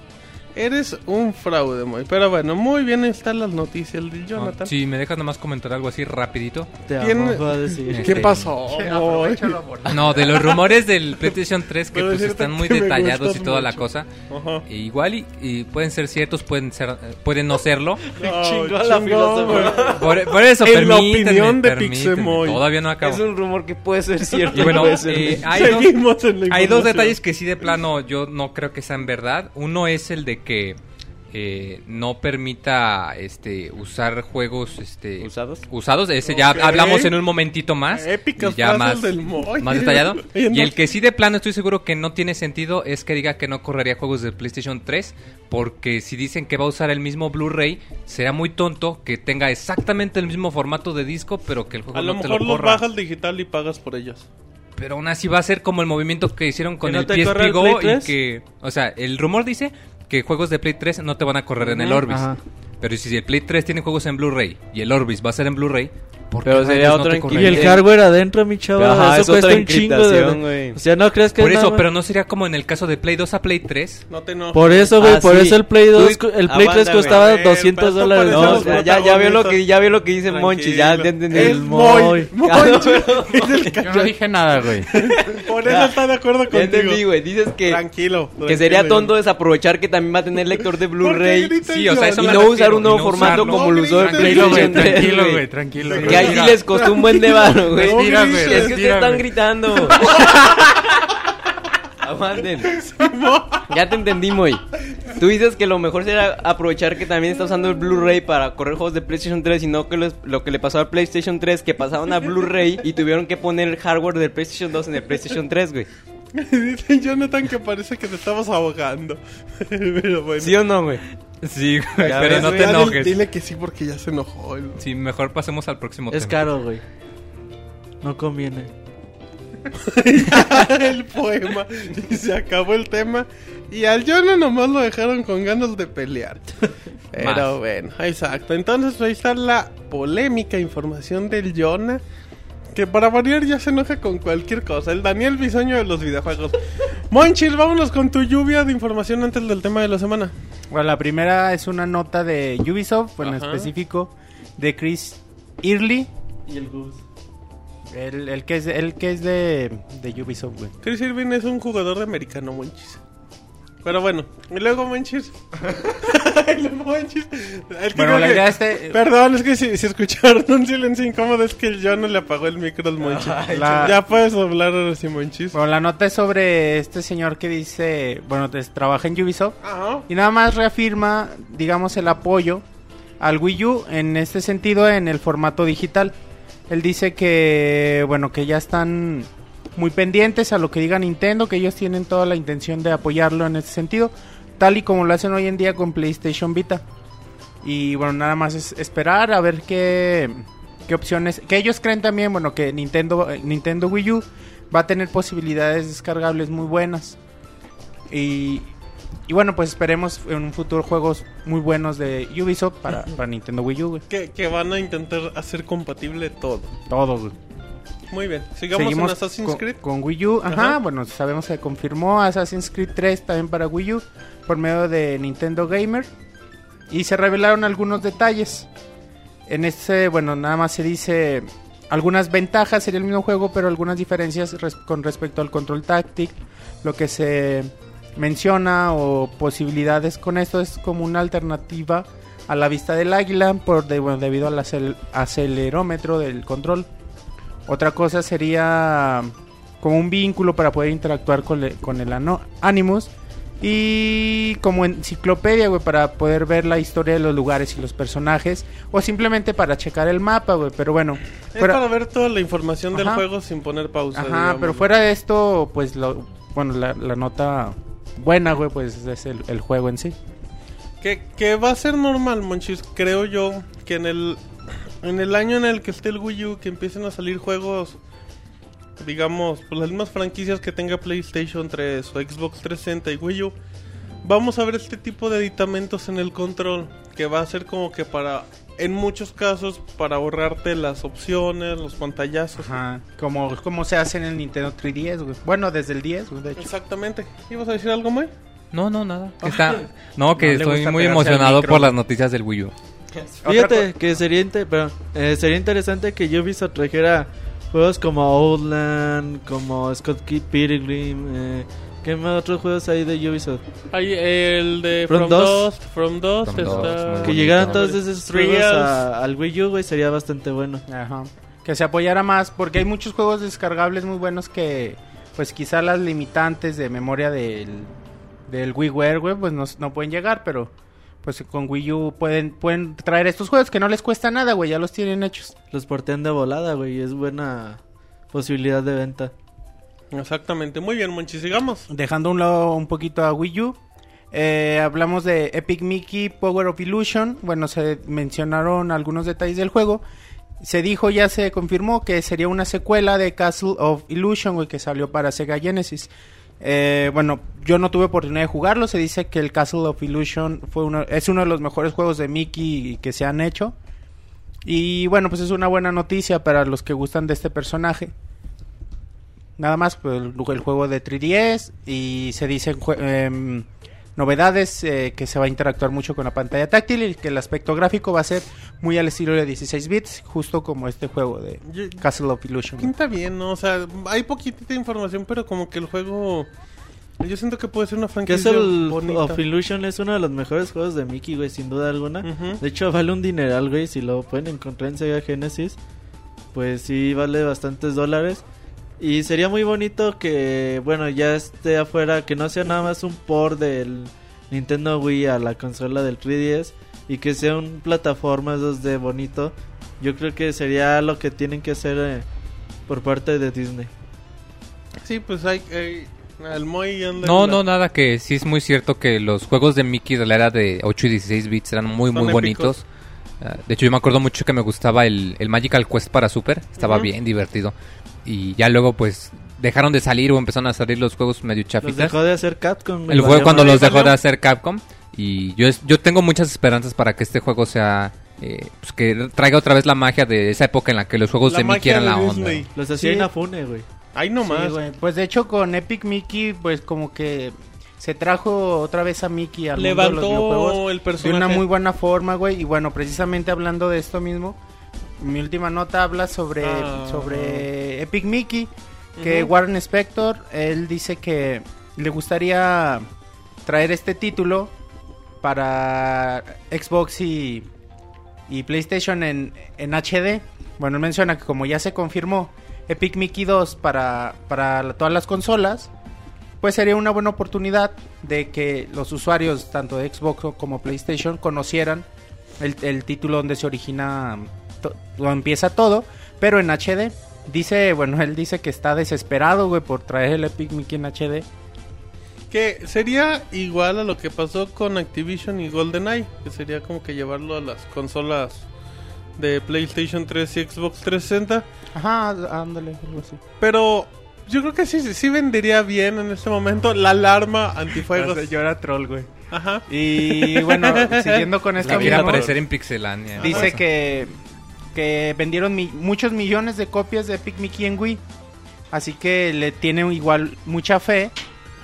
Eres un fraude, Moy. Pero bueno, muy bien están las noticias de Ah, Jonathan. Si me dejas nomás comentar algo así rapidito. Te ¿Quién- a decir. ¿Qué Este, pasó? No, de los rumores del PlayStation 3 que pues están muy detallados y toda la cosa. Ajá. E igual y, y pueden ser ciertos, pueden ser pueden no serlo. No, chingó la. Por, por eso, En la opinión de Pixemoy. Todavía no acabo. Es un rumor que puede ser cierto. Y bueno, puede ser eh, hay, dos, Seguimos en la hay dos detalles que sí de plano yo no creo que sean verdad. Uno es el de que eh, no permita este usar juegos este ¿Usados? usados. Ese ya hablamos en un momentito más. Épicas ya más, del más detallado. Y el que sí de plano estoy seguro que no tiene sentido es que diga que no correría juegos de PlayStation 3. Porque si dicen que va a usar el mismo Blu-ray, será muy tonto que tenga exactamente el mismo formato de disco, pero que el juego A lo no te mejor lo los bajas digital y pagas por ellos. Pero aún así va a ser como el movimiento que hicieron con ¿Que no el PSP Go y 3? que... O sea, el rumor dice que juegos de Play 3 no te van a correr en el Orbis. ajá. Pero si el Play 3 tiene juegos en Blu-ray y el Orbis va a ser en Blu-ray, ¿por qué Pero sería rayos no Y el hardware adentro, mi chavo, Ajá, es eso cuesta otra un chingo de... güey. O sea, no crees que Por es eso, nada- pero no sería como en el caso de Play 2 a Play 3. No te enojes. Por eso, güey, Ah, por sí. eso el Play 2, Tú- el Play 3 aguanta, güey. costaba A ver, 200 pero esto dólares. No, los o sea, ya, ya vio lo que ya vio lo que dice Tranquilo. Monchi, ya te entendí. Es El Moy. Moy. Moy. No, Es el Yo no dije nada, güey. Por eso está de acuerdo contigo. entendí, güey. Dices que, Tranquilo. que sería tonto desaprovechar que también va a tener lector de Blu-ray Sí, o sea, eso y no usar un nuevo formato como lo usó el No Tranquilo, güey, PlayStation 3, tranquilo, güey. Que ahí sí les costó un buen de varo, güey. Es que ustedes están gritando. Aguanten. Ya te entendí, Moy. Tú dices que lo mejor será aprovechar que también está usando el Blu-ray para correr juegos de PlayStation 3 y no que los- lo que le pasó al PlayStation 3 que pasaron a Blu-ray y tuvieron que poner el hardware del PlayStation 2 en el PlayStation 3, güey. Dice Jonathan que parece que te estamos ahogando. Pero bueno. ¿Sí o no, güey? Sí, güey, Ya pero ves, no te enojes. Dile que sí porque ya se enojó. el- Sí, mejor pasemos al próximo Es tema. caro, güey. No conviene. el poema y se acabó el tema. Y al Jonah nomás lo dejaron con ganas de pelear. Pero Más. bueno, exacto. Entonces ahí está la polémica información del Jonah. Que para variar ya se enoja con cualquier cosa. El Daniel Bisoño de los videojuegos. Monchil, vámonos con tu lluvia de información antes del tema de la semana. Bueno, la primera es una nota de Ubisoft, bueno, en Ajá. específico de Chris Early, Y el Gus. el, el que es, el que es de, de Ubisoft, güey. Chris Irving es un jugador de americano, Monchis. Pero bueno, y luego Monchis. El Monchis. Es que Bueno, creo la que- idea este... Perdón, es que si, si escucharon un silencio incómodo es que el Jonah le apagó el micro al Monchis. La- Ya puedes hablar ahora sí, Monchis. Bueno, la nota es sobre este señor que dice, bueno, des- trabaja en Ubisoft Ajá. y nada más reafirma, digamos, el apoyo al Wii U en este sentido en el formato digital. Él dice que, bueno, que ya están muy pendientes a lo que diga Nintendo, que ellos tienen toda la intención de apoyarlo en ese sentido, tal y como lo hacen hoy en día con PlayStation Vita. Y bueno, nada más es esperar a ver qué, qué opciones, que ellos creen también, bueno, que Nintendo, Nintendo Wii U va a tener posibilidades descargables muy buenas. Y, y bueno, pues esperemos en un futuro juegos muy buenos de Ubisoft para, para Nintendo Wii U, güey. Que, que van a intentar hacer compatible todo. Todo, güey. Muy bien. Sigamos en Assassin's con, Creed. con Wii U. Ajá, Ajá. bueno, sabemos que confirmó Assassin's Creed 3 también para Wii U por medio de Nintendo Gamer. Y se revelaron algunos detalles. En este, bueno, nada más se dice algunas ventajas, sería el mismo juego, pero algunas diferencias res- con respecto al control táctil. Lo que se menciona o posibilidades con esto es como una alternativa a la vista del águila por de- bueno, debido al acel- acelerómetro del control. Otra cosa sería como un vínculo para poder interactuar con, le- con el ano- Animus. Y como enciclopedia, güey, para poder ver la historia de los lugares y los personajes. O simplemente para checar el mapa, güey. Pero bueno. Es fuera- para ver toda la información del juego sin poner pausa. Ajá, digamos. pero fuera de esto, pues lo, bueno, la, la nota buena, güey, pues es el, el juego en sí. Que, que va a ser normal, Monchis. Creo yo que en el, en el año en el que esté el Wii U, que empiecen a salir juegos, digamos, pues las mismas franquicias que tenga PlayStation 3 o Xbox 360 y Wii U, vamos a ver este tipo de aditamentos en el control. Que va a ser como que para, en muchos casos, para ahorrarte las opciones, los pantallazos. Ajá. Como, como se hace en el Nintendo 3DS, güey. Bueno, desde el 10, güey, de hecho. Exactamente. ¿Ibas a decir algo, May? No, no, nada. Que está... No, que No estoy muy emocionado por las noticias del Wii U. Fíjate que sería, perdón, eh, sería interesante que Ubisoft trajera juegos como Outland, como Scott Key Pilgrim. Eh, ¿Qué más otros juegos hay de Ubisoft? Hay el de From From, Dust. Dust. From Dust From está... Que llegaran todos esos juegos a- al Wii U, güey, sería bastante bueno. Ajá. Que se apoyara más, porque hay muchos juegos descargables muy buenos que, pues quizá las limitantes de memoria del, del WiiWare, güey, pues no, no pueden llegar, pero pues con Wii U pueden, pueden traer estos juegos que no les cuesta nada, güey, ya los tienen hechos. Los portean de volada, güey, es buena posibilidad de venta. Exactamente. Muy bien, Monchi, sigamos. Dejando a un lado un poquito a Wii U, eh, hablamos de Epic Mickey Power of Illusion. Bueno, se mencionaron algunos detalles del juego. Se dijo, ya se confirmó que sería una secuela de Castle of Illusion, güey, que salió para Sega Genesis. Eh, bueno, yo no tuve oportunidad de jugarlo. Se dice que el Castle of Illusion fue uno, es uno de los mejores juegos de Mickey que se han hecho. Y bueno, pues es una buena noticia para los que gustan de este personaje. Nada más, pues, el, juego de 3DS y se em, novedades eh, que se va a interactuar mucho con la pantalla táctil y que el aspecto gráfico va a ser muy al estilo de 16 bits, justo como este juego de Castle of Illusion. Pinta bien, ¿no? O sea, hay poquitita información, pero como que el juego... Yo siento que puede ser una franquicia Castle bonita. of Illusion es uno de los mejores juegos de Mickey, güey, sin duda alguna. De hecho, vale un dineral, güey. Si lo pueden encontrar en Sega Genesis, pues sí vale bastantes dólares. Y sería muy bonito que, bueno, ya esté afuera, que no sea nada más un port del Nintendo Wii a la consola del 3DS y que sea un plataforma 2D bonito. Yo creo que sería lo que tienen que hacer eh, por parte de Disney. Sí, pues hay... No, no, nada, que sí es muy cierto que los juegos de Mickey de la era de 8 y 16 bits eran muy, muy épicos. bonitos. Ah, de hecho, yo me acuerdo mucho que me gustaba el, el Magical Quest para Super. Estaba bien divertido. Y ya luego, pues, dejaron de salir o empezaron a salir los juegos medio Los chafitas. dejó de hacer Capcom. El juego cuando los dejó de hacer Capcom. Y yo, es- yo tengo muchas esperanzas para que este juego sea... eh, pues que traiga otra vez la magia de esa época en la que los juegos La de Mickey eran de la onda. Disney. Los hacía Sí. Inafune, güey. Ahí nomás. Sí, güey. Pues de hecho con Epic Mickey, pues como que se trajo otra vez a Mickey al mundo de los Levantó videojuegos el de personaje. una muy buena forma, güey. Y bueno, precisamente hablando de esto mismo, mi última nota habla sobre, Ah. sobre Epic Mickey, que. Warren Spector, él dice que le gustaría traer este título para Xbox y, y PlayStation en, en HD. Bueno, menciona que como ya se confirmó Epic Mickey 2 para, para todas las consolas, pues sería una buena oportunidad de que los usuarios tanto de Xbox como PlayStation conocieran el, el título donde se origina, to- donde empieza todo, pero en HD. Dice, bueno, él dice que está desesperado, güey, por traer el Epic Mickey en HD. Que sería igual a lo que pasó con Activision y GoldenEye. Que sería como que llevarlo a las consolas de PlayStation 3 y Xbox 360. Ajá, ándale, algo así. Pero yo creo que sí, sí, vendería bien en este momento la alarma antifuegos. Yo era troll, güey. Ajá. Y bueno, siguiendo con esto La aparecer en Pixelania. dice que, que vendieron mi- muchos millones de copias de Epic Mickey en Wii. Así que le tiene igual mucha fe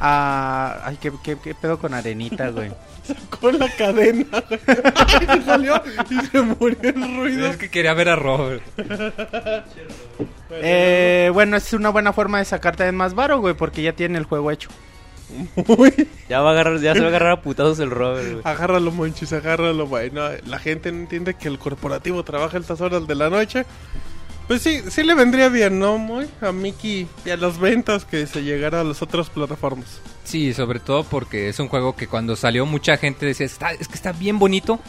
a... Ay, ¿qué, qué, qué pedo con Arenita, güey? Con la cadena. güey. Ay, se salió y se murió el ruido. Es que quería ver a Robert. Eh, bueno, es una buena forma de sacarte de más varo, güey, porque ya tiene el juego hecho. Ya va a agarrar, ya se va a agarrar a putazos el Robert, güey. agárralo, Monchis, agárralo, güey. No, la gente no entiende que el corporativo trabaja a estas horas de la noche. Pues sí, sí le vendría bien, ¿no, Moy? A Mickey y a las ventas que se llegara a las otras plataformas. Sí, sobre todo porque es un juego que cuando salió mucha gente decía, "Está- es que está bien bonito,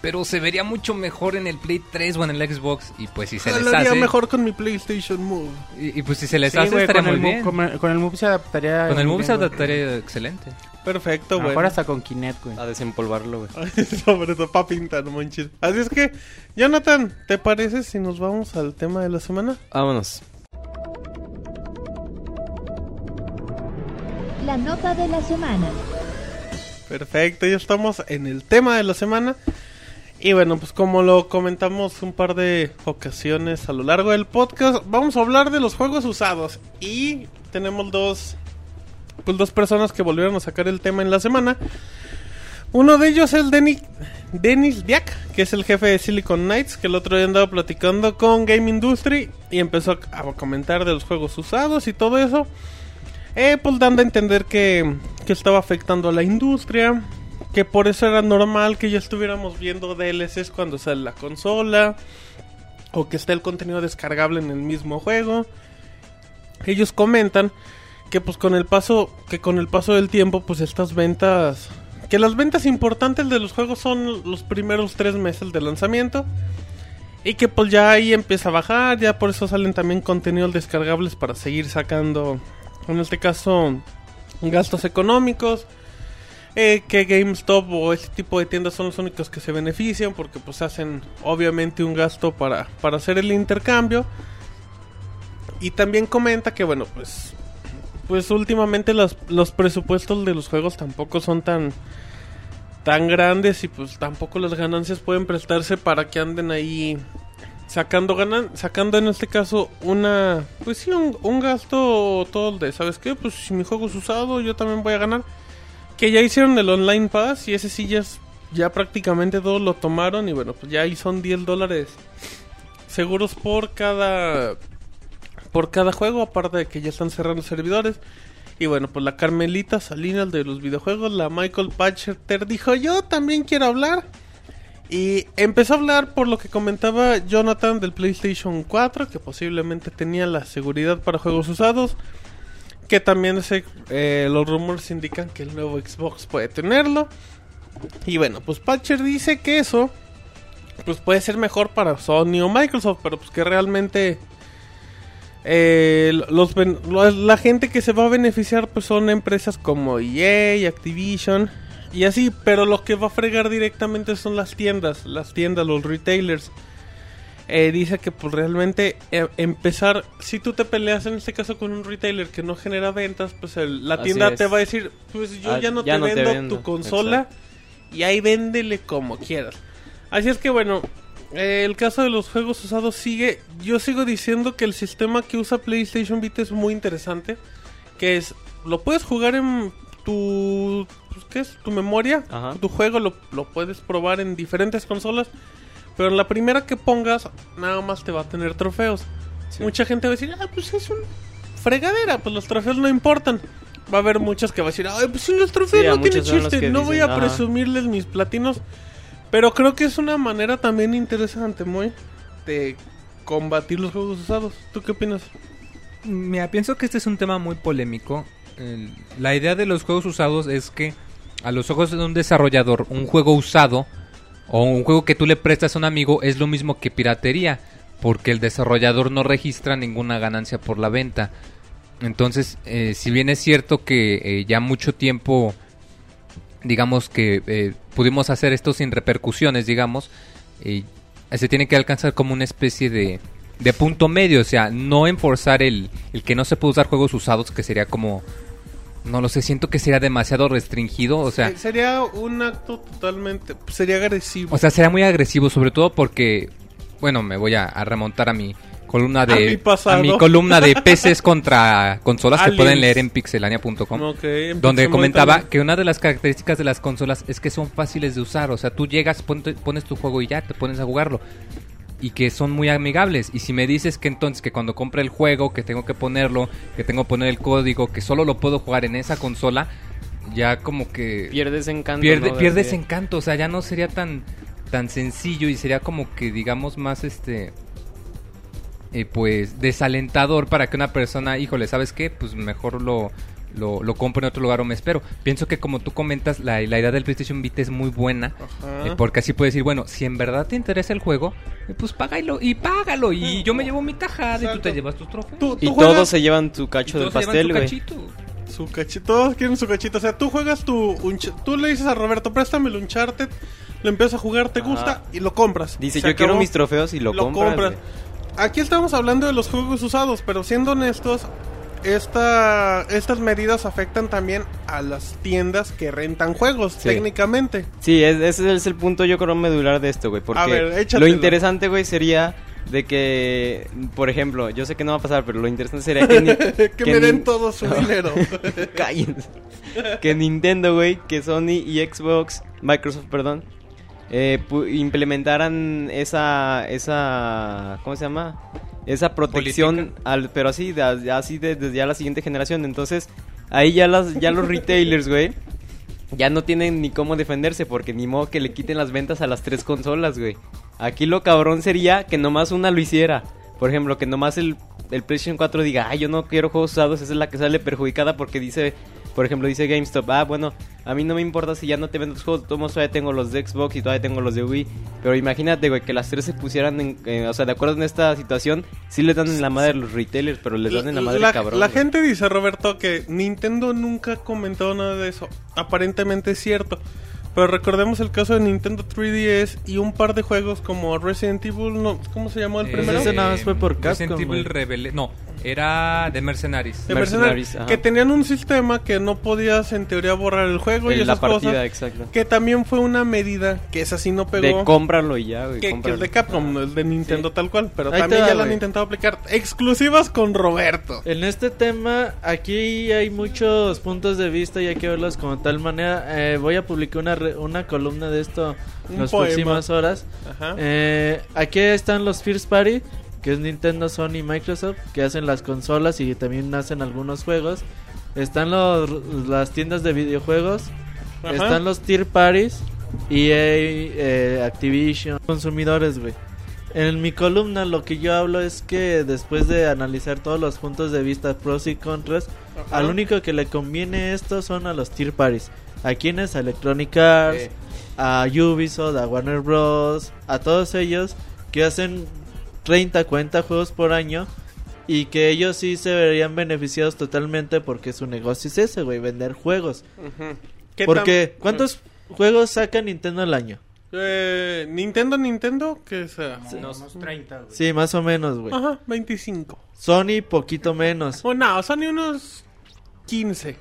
pero se vería mucho mejor en el Play 3 o en el Xbox. Y pues si se les hace... mejor con mi PlayStation Move. Y, y pues si se les Sí, hace güey, estaría con, muy bien. con, el- con el Move se adaptaría. Con el Move se adaptaría excelente. Perfecto, güey. mejor hasta con Kinect, güey. A desempolvarlo, güey. Sobre todo para pintar, Monchis. Así es que, Jonathan, ¿te parece si nos vamos al tema de la semana? Vámonos. La nota de la semana. Perfecto, ya estamos en el tema de la semana. Y bueno, pues como lo comentamos un par de ocasiones a lo largo del podcast, vamos a hablar de los juegos usados. Y tenemos dos, pues dos personas que volvieron a sacar el tema en la semana. Uno de ellos es Denny, Dennis Diak, que es el jefe de Silicon Knights, que el otro día andaba platicando con Game Industry y empezó a comentar de los juegos usados y todo eso. Eh, pues dando a entender que, que estaba afectando a la industria, que por eso era normal que ya estuviéramos viendo DLCs cuando sale la consola, o que esté el contenido descargable en el mismo juego. Ellos comentan que pues con el paso que con el paso del tiempo pues estas ventas que las ventas importantes de los juegos son los primeros tres meses de lanzamiento y que pues ya ahí empieza a bajar ya por eso salen también contenidos descargables para seguir sacando en este caso gastos económicos eh, que GameStop o ese tipo de tiendas son los únicos que se benefician porque pues hacen obviamente un gasto para, para hacer el intercambio. Y también comenta que bueno pues pues últimamente los, los presupuestos de los juegos tampoco son tan tan grandes y pues tampoco las ganancias pueden prestarse para que anden ahí sacando ganan sacando en este caso una pues sí un, un gasto todo de sabes qué pues si mi juego es usado yo también voy a ganar que ya hicieron el online pass y ese sí ya ya prácticamente todos lo tomaron y bueno pues ya ahí son 10 dólares seguros por cada por cada juego aparte de que ya están cerrando servidores y bueno, pues la Carmelita Salinas de los videojuegos, la Michael Patcher, dijo yo también quiero hablar. Y empezó a hablar por lo que comentaba Jonathan del PlayStation 4, que posiblemente tenía la seguridad para juegos usados. Que también eh, los rumores indican que el nuevo Xbox puede tenerlo. Y bueno, pues Patcher dice que eso pues puede ser mejor para Sony o Microsoft, pero pues que realmente eh, los la gente que se va a beneficiar pues son empresas como EA, Activision Y así, pero lo que va a fregar directamente son las tiendas, las tiendas, los retailers. Eh, dice que pues realmente eh, empezar, si tú te peleas en este caso con un retailer que no genera ventas, pues el- la tienda te va a decir, pues yo Ah, ya no, ya te, no te vendo tu consola y ahí véndele como quieras. Así es que bueno, eh, el caso de los juegos usados sigue, yo sigo diciendo que el sistema que usa PlayStation Vita es muy interesante, que es, lo puedes jugar en tu, pues, ¿qué es? Tu memoria, Ajá. tu juego lo, lo puedes probar en diferentes consolas, pero la primera que pongas, nada más te va a tener trofeos. Sí. Mucha gente va a decir, ah, pues es un fregadera, pues los trofeos no importan. Va a haber muchos que va a decir, ay, pues sin los trofeos Sí, no tiene chiste, no voy a ajá. presumirles mis platinos. Pero creo que es una manera también interesante, muy, de combatir los juegos usados. ¿Tú qué opinas? Mira, pienso que este es un tema muy polémico. La idea de los juegos usados es que a los ojos de un desarrollador, un juego usado o un juego que tú le prestas a un amigo es lo mismo que piratería, porque el desarrollador no registra ninguna ganancia por la venta. Entonces, eh, si bien es cierto que eh, ya mucho tiempo, digamos que eh, pudimos hacer esto sin repercusiones, digamos, se tiene que alcanzar como una especie de, de punto medio, o sea, no enforzar el, el que no se puede usar juegos usados, que sería como, no lo sé, siento que sería demasiado restringido, o sea, sería un acto totalmente, sería agresivo. o sea, sería muy agresivo, sobre todo porque, bueno, me voy a, a remontar a mi columna de A mi pasado. mi columna de PCs contra consolas que Aliens. pueden leer en pixelania.com. Ok, en Donde comentaba también. que una de las características de las consolas es que son fáciles de usar. O sea, tú llegas, pon- pones tu juego y ya te pones a jugarlo. Y que son muy amigables. Y si me dices que entonces que cuando compre el juego, que tengo que ponerlo, que tengo que poner el código, que solo lo puedo jugar en esa consola, ya como que Pierdes encanto. pierde, ¿no? pierde De- ese encanto. O sea, ya no sería tan, tan sencillo y sería como que digamos más este... eh, pues desalentador para que una persona, híjole, ¿sabes qué? Pues mejor lo, lo, lo compro en otro lugar o me espero. Pienso que como tú comentas, la, la idea del PlayStation Vita es muy buena. Ajá. eh, porque así puedes decir, bueno, si en verdad te interesa el juego, eh, pues págalo y págalo. Y yo me llevo mi tajada y tú te llevas tus trofeos. Tú- Y todos se llevan tu cacho del todos se llevan pastel, güey. cachito. su cachito. Todos quieren su cachito. O sea, tú juegas tu. Tú le dices a Roberto, préstame el Uncharted. Lo empiezas a jugar, te Ajá. gusta y lo compras. Dice, Se yo quiero mis trofeos y lo, compras. güey. Aquí estamos hablando de los juegos usados, pero siendo honestos, esta, estas medidas afectan también a las tiendas que rentan juegos, Sí. técnicamente. Sí, es- ese es el punto yo creo medular de esto, güey. Porque A ver, lo interesante, güey, sería de que, por ejemplo, yo sé que no va a pasar, pero lo interesante sería que... ni- que, me den ni- todo su dinero. Cállense. que Nintendo, güey, que Sony y Xbox, Microsoft, perdón, eh, implementaran esa, esa, ¿cómo se llama? Esa protección, Política. al, pero así, de- así de- desde ya la siguiente generación. Entonces, ahí ya las, ya los retailers, güey, ya no tienen ni cómo defenderse porque ni modo que le quiten las ventas a las tres consolas, güey. Aquí lo cabrón sería que nomás una lo hiciera. Por ejemplo, que nomás el, el PlayStation 4 diga, ah, yo no quiero juegos usados, esa es la que sale perjudicada porque dice, por ejemplo, dice GameStop, ah, bueno, a mí no me importa si ya no te vendo tus juegos, todos todavía tengo los de Xbox y todavía tengo los de Wii. Pero imagínate, güey, que las tres se pusieran, en, eh, o sea, de acuerdo en esta situación, sí les dan en la madre los retailers, pero les dan en la madre la, cabrón. la güey. gente dice, Roberto, que Nintendo nunca ha comentado nada de eso. Aparentemente es cierto. Pero recordemos el caso de Nintendo 3DS y un par de juegos como Resident Evil, no, ¿cómo se llamó el Eh, primero? ese nada más fue por Resident Evil. Rebel- No, era de Mercenaries. de Mercenaries, Mercenaries, ajá. que tenían un sistema que no podías en teoría borrar el juego y En la esas partida, cosas. exacto. Que también fue una medida que esa sí no De pegó. cómpralo y ya, güey. que, el de Capcom, no el de Nintendo tal cual. Pero Ahí también ya lo han intentado aplicar. Exclusivas con Roberto. En este tema, aquí hay muchos puntos de vista y hay que verlos como tal manera. Eh, voy a publicar una, re- una columna de esto en las poema. próximas horas. Ajá. Eh, aquí están los First Party, que es Nintendo, Sony y Microsoft, que hacen las consolas y también hacen algunos juegos. Están los, las tiendas de videojuegos. Ajá. Están los Tier Parties, EA, eh, Activision, consumidores, güey. En mi columna lo que yo hablo es que después de analizar todos los puntos de vista pros y contras, Ajá. al único que le conviene esto son a los tier parties. ¿A quienes? A Electronic Arts, Eh. a Ubisoft, a Warner Bros. A todos ellos que hacen 30, 40 juegos por año y que ellos sí se verían beneficiados totalmente porque su negocio es ese, güey, vender juegos. ¿Qué Porque, ¿cuántos juegos saca Nintendo al año? Eh, Nintendo, Nintendo, que sea. Unos 30, güey. Sí, más o menos, güey. Ajá, 25. Sony, poquito menos. O no, Sony unos 15.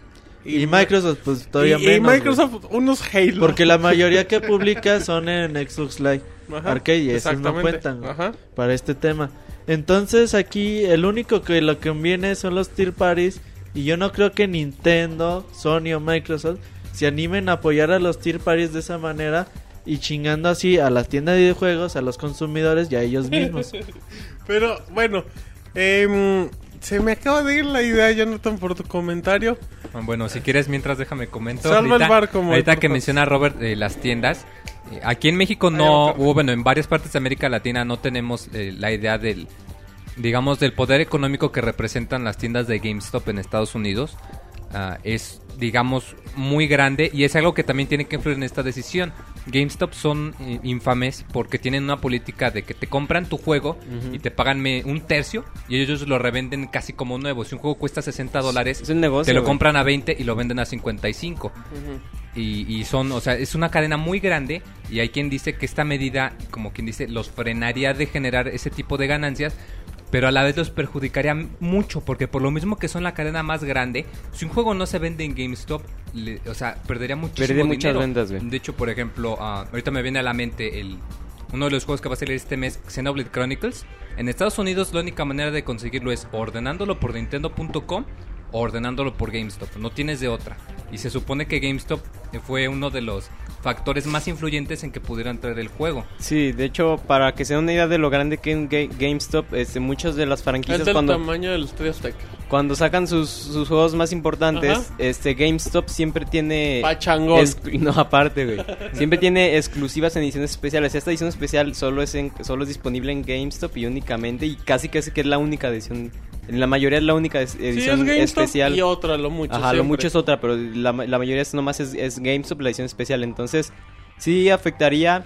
Y, Microsoft, pues todavía y- y menos. güey. Microsoft unos Halo. Porque la mayoría que publica son en Xbox Live Ajá, Arcade y esos no cuentan Ajá. para este tema. Entonces aquí el único que lo conviene son los tier parties y yo no creo que Nintendo, Sony o Microsoft se animen a apoyar a los tier parties de esa manera y chingando así a las tiendas de videojuegos, a los consumidores y a ellos mismos. Pero bueno, em, se me acaba de ir la idea, Jonathan, por tu comentario. Bueno, si quieres, mientras déjame comento. Salva el barco, ahorita que menciona Robert eh, las tiendas. Eh, aquí en México no, o bueno, en varias partes de América Latina no tenemos eh, la idea del, digamos, del poder económico que representan las tiendas de GameStop en Estados Unidos. Ah, es, digamos, muy grande y es algo que también tiene que influir en esta decisión. GameStop son eh, infames porque tienen una política de que te compran tu juego y te pagan un tercio y ellos lo revenden casi como nuevo. Si un juego cuesta 60 dólares, te lo compran a 20 y lo venden a 55. Y, y son, o sea, es una cadena muy grande y hay quien dice que esta medida, como quien dice, los frenaría de generar ese tipo de ganancias, pero a la vez los perjudicaría mucho porque por lo mismo que son la cadena más grande, si un juego no se vende en GameStop, le- o sea, perdería muchísimo Pierde muchas ventas, güey. De hecho, por ejemplo, ah, ahorita me viene a la mente el uno de los juegos que va a salir este mes, Xenoblade Chronicles. En Estados Unidos la única manera de conseguirlo es ordenándolo por Nintendo.com ordenándolo por GameStop. No tienes de otra. Y se supone que GameStop fue uno de los factores más influyentes en que pudieran traer el juego. Sí, de hecho, para que se den una idea de lo grande que es Ga- GameStop, este, muchas de las Es franquicias del cuando, tamaño del Estadio Azteca. Cuando sacan sus, sus juegos más importantes, Ajá. este GameStop siempre tiene Pachangón. no aparte, güey. Siempre tiene exclusivas en ediciones especiales. Esta edición especial solo es en, solo es disponible en GameStop y únicamente y casi casi que es la única edición en la mayoría es la única es- Sí, es edición especial. y otra, lo mucho. Ajá, lo mucho es otra, pero la, la mayoría es nomás es, es GameStop, la edición especial. Entonces, sí afectaría.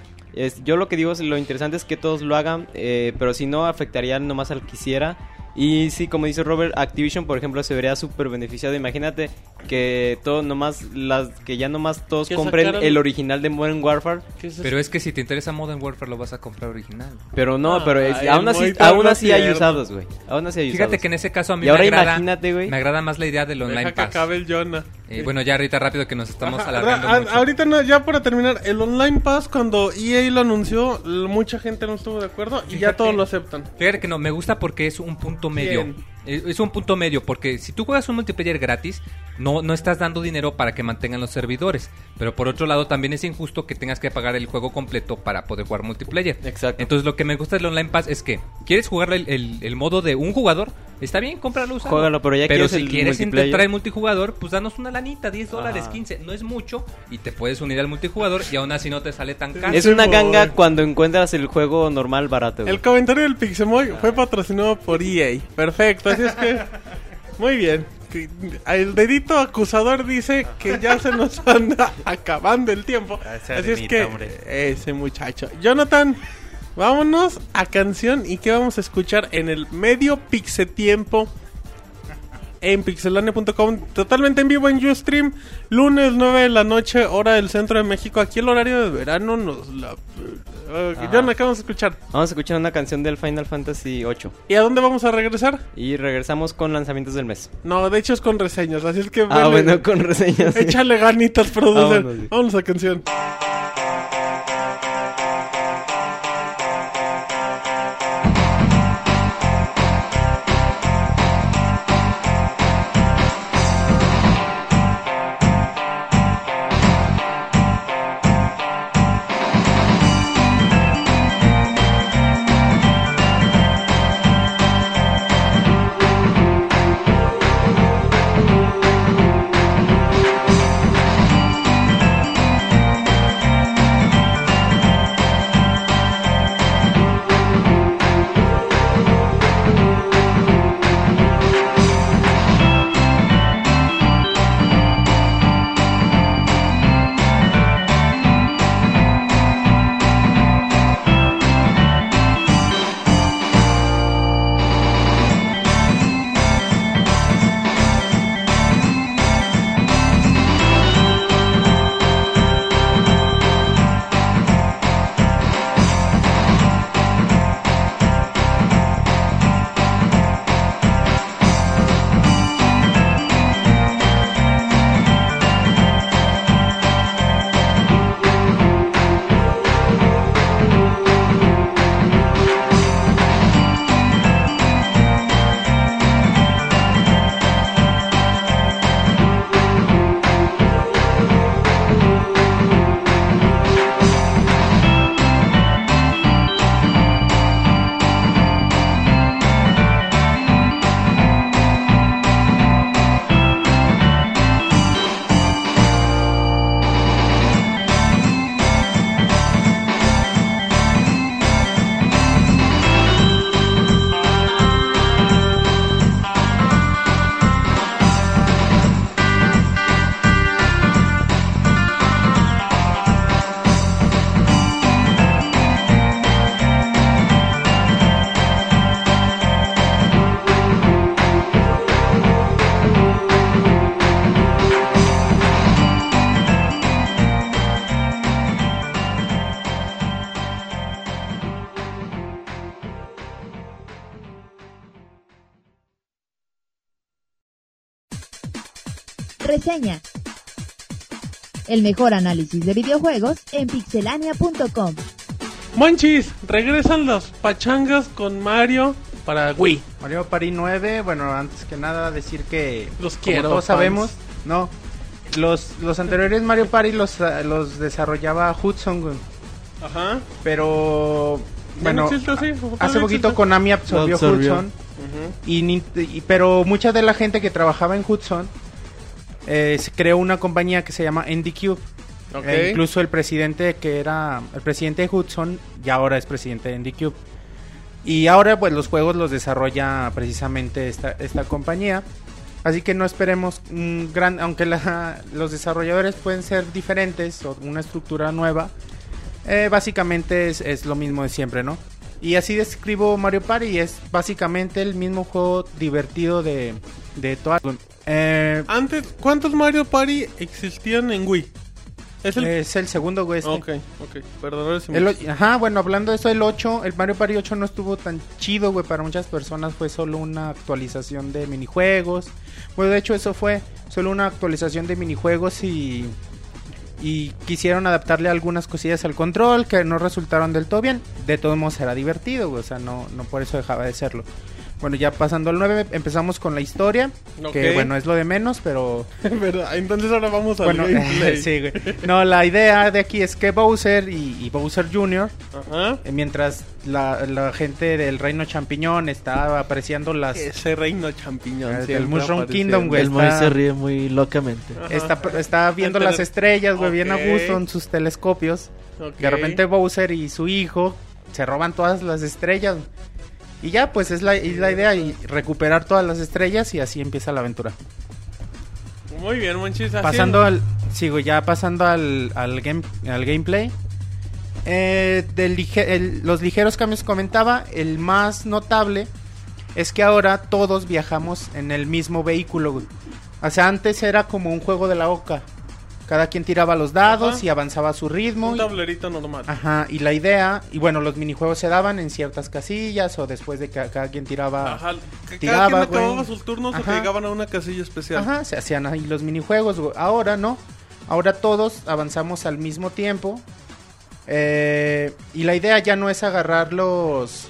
yo lo que digo es lo interesante es que todos lo hagan, eh, pero si no, afectaría nomás al quisiera. Y sí, como dice Robert, Activision, por ejemplo, se vería súper beneficiado. Imagínate que todo nomás, las que ya nomás todos compren el original de Modern Warfare. Pero es que si te interesa Modern Warfare lo vas a comprar original. Pero no, Ah, pero es- aún así, aún así hay usados, güey. Aún así hay Fíjate que en ese caso a mí Y ahora me agrada, imagínate, güey. me agrada más la idea del online Deja que pass. acabe el Jonah. Eh, bueno, ya ahorita rápido que nos estamos Ajá, alargando a- mucho. ahorita no, ya para terminar, el Online Pass cuando EA lo anunció, mucha gente no estuvo de acuerdo y ya todos lo aceptan. Fíjate que no, me gusta porque es un punto medio. Bien. Es es un punto medio, porque si tú juegas un multiplayer gratis, no, no estás dando dinero para que mantengan los servidores. Pero por otro lado, también es injusto que tengas que pagar el juego completo para poder jugar multiplayer. Exacto. Entonces, lo que me gusta del Online Pass es que quieres jugar el, el- el modo de un jugador, está bien, cómpralo, úsalo. Juégalo, pero ya quieres si el quieres intentar el multijugador, pues danos una lanita, 10 dólares, Ajá. 15. No es mucho y te puedes unir al multijugador y aún así no te sale tan caro. Es una ganga cuando encuentras el juego normal barato. güey. El comentario del Pixemoy fue patrocinado por EA. Perfecto, así es que. Muy bien. Que- El dedito acusador dice que ya se nos anda acabando el tiempo. Ese Así es que. hombre. Ese muchacho. Jonathan, vámonos a canción. ¿Y qué vamos a escuchar en el medio pixetiempo? En pixelania.com, totalmente en vivo en Ustream, lunes 9 de la noche, hora del centro de México. Aquí el horario de verano nos la. Uh, Jonathan, ¿qué vamos a escuchar? Vamos a escuchar una canción del Final Fantasy VIII. ¿Y a dónde vamos a regresar? Y regresamos con lanzamientos del mes. No, de hecho es con reseñas, así es que... Ah, bueno, con reseñas. Échale ganitas, producer. Vámonos, sí. Vámonos a canción. Reseña. El mejor análisis de videojuegos en pixelania.com. Monchis, regresan los pachangas con Mario para Wii. Mario Party 9, bueno, antes que nada decir que Los como quiero, todos fans. sabemos, no. Los, los anteriores Mario Party los, ah, los desarrollaba Hudson. Ajá. pero ¿Ya bueno, hace poquito existe? Konami absorbió. Hudson y, Nin- y- pero mucha de la gente que trabajaba en Hudson eh, se creó una compañía que se llama NDQ. Eh, incluso el presidente que era el presidente de Hudson y ahora es presidente de NDQ. Y ahora pues los juegos los desarrolla precisamente esta, esta compañía. Así que no esperemos un gran, aunque la- los desarrolladores pueden ser diferentes o una estructura nueva, eh, básicamente es, es lo mismo de siempre, ¿no? Y así describo Mario Party, es básicamente el mismo juego divertido de, de todas. Eh, Antes, ¿cuántos Mario Party existían en Wii? Es el... es el segundo, güey. este. Ok, ok. Perdón, me- El ajá, bueno, hablando de eso, el 8, el Mario Party 8 no estuvo tan chido, güey, para muchas personas fue solo una actualización de minijuegos. Bueno, de hecho eso fue solo una actualización de minijuegos y y quisieron adaptarle algunas cosillas al control que no resultaron del todo bien. De todos modos era divertido, güey, o sea, no no por eso dejaba de serlo. Bueno, ya pasando al 9, empezamos con la historia, Ok. que bueno, es lo de menos, pero ¿Verdad? Entonces ahora vamos al bueno, gameplay. sí, güey. No, la idea de aquí es que Bowser y, y Bowser Jr. Ajá. Eh, Mientras la, la gente del reino champiñón estaba apreciando las... Ese reino champiñón. Eh, del siempre Mushroom. Kingdom, güey. El Moy está- se ríe muy locamente. Ajá. Está, está viendo las estrellas, güey, bien a gusto en sus telescopios. Ok. De repente Bowser y su hijo se roban todas las estrellas. Y ya, pues es la, es la idea, y recuperar todas las estrellas y así empieza la aventura. Muy bien, Monchis. Pasando al... Sigo ya pasando al, al, game, al gameplay. Eh, del lige- el- los ligeros cambios que comentaba, el más notable es que ahora todos viajamos en el mismo vehículo. güey. O sea, antes era como un juego de la oca. Cada quien tiraba los dados Ajá. y avanzaba a su ritmo. Un y- tablerito normal. Ajá, y la idea, y bueno, los minijuegos se daban en ciertas casillas o después de que cada quien tiraba. Ajá. que tiraba, Cada quien acababa sus turnos o que Ajá. llegaban a una casilla especial. Ajá, se hacían ahí los minijuegos. güey. Ahora no. Ahora todos avanzamos al mismo tiempo. Eh, y la idea ya no es agarrar los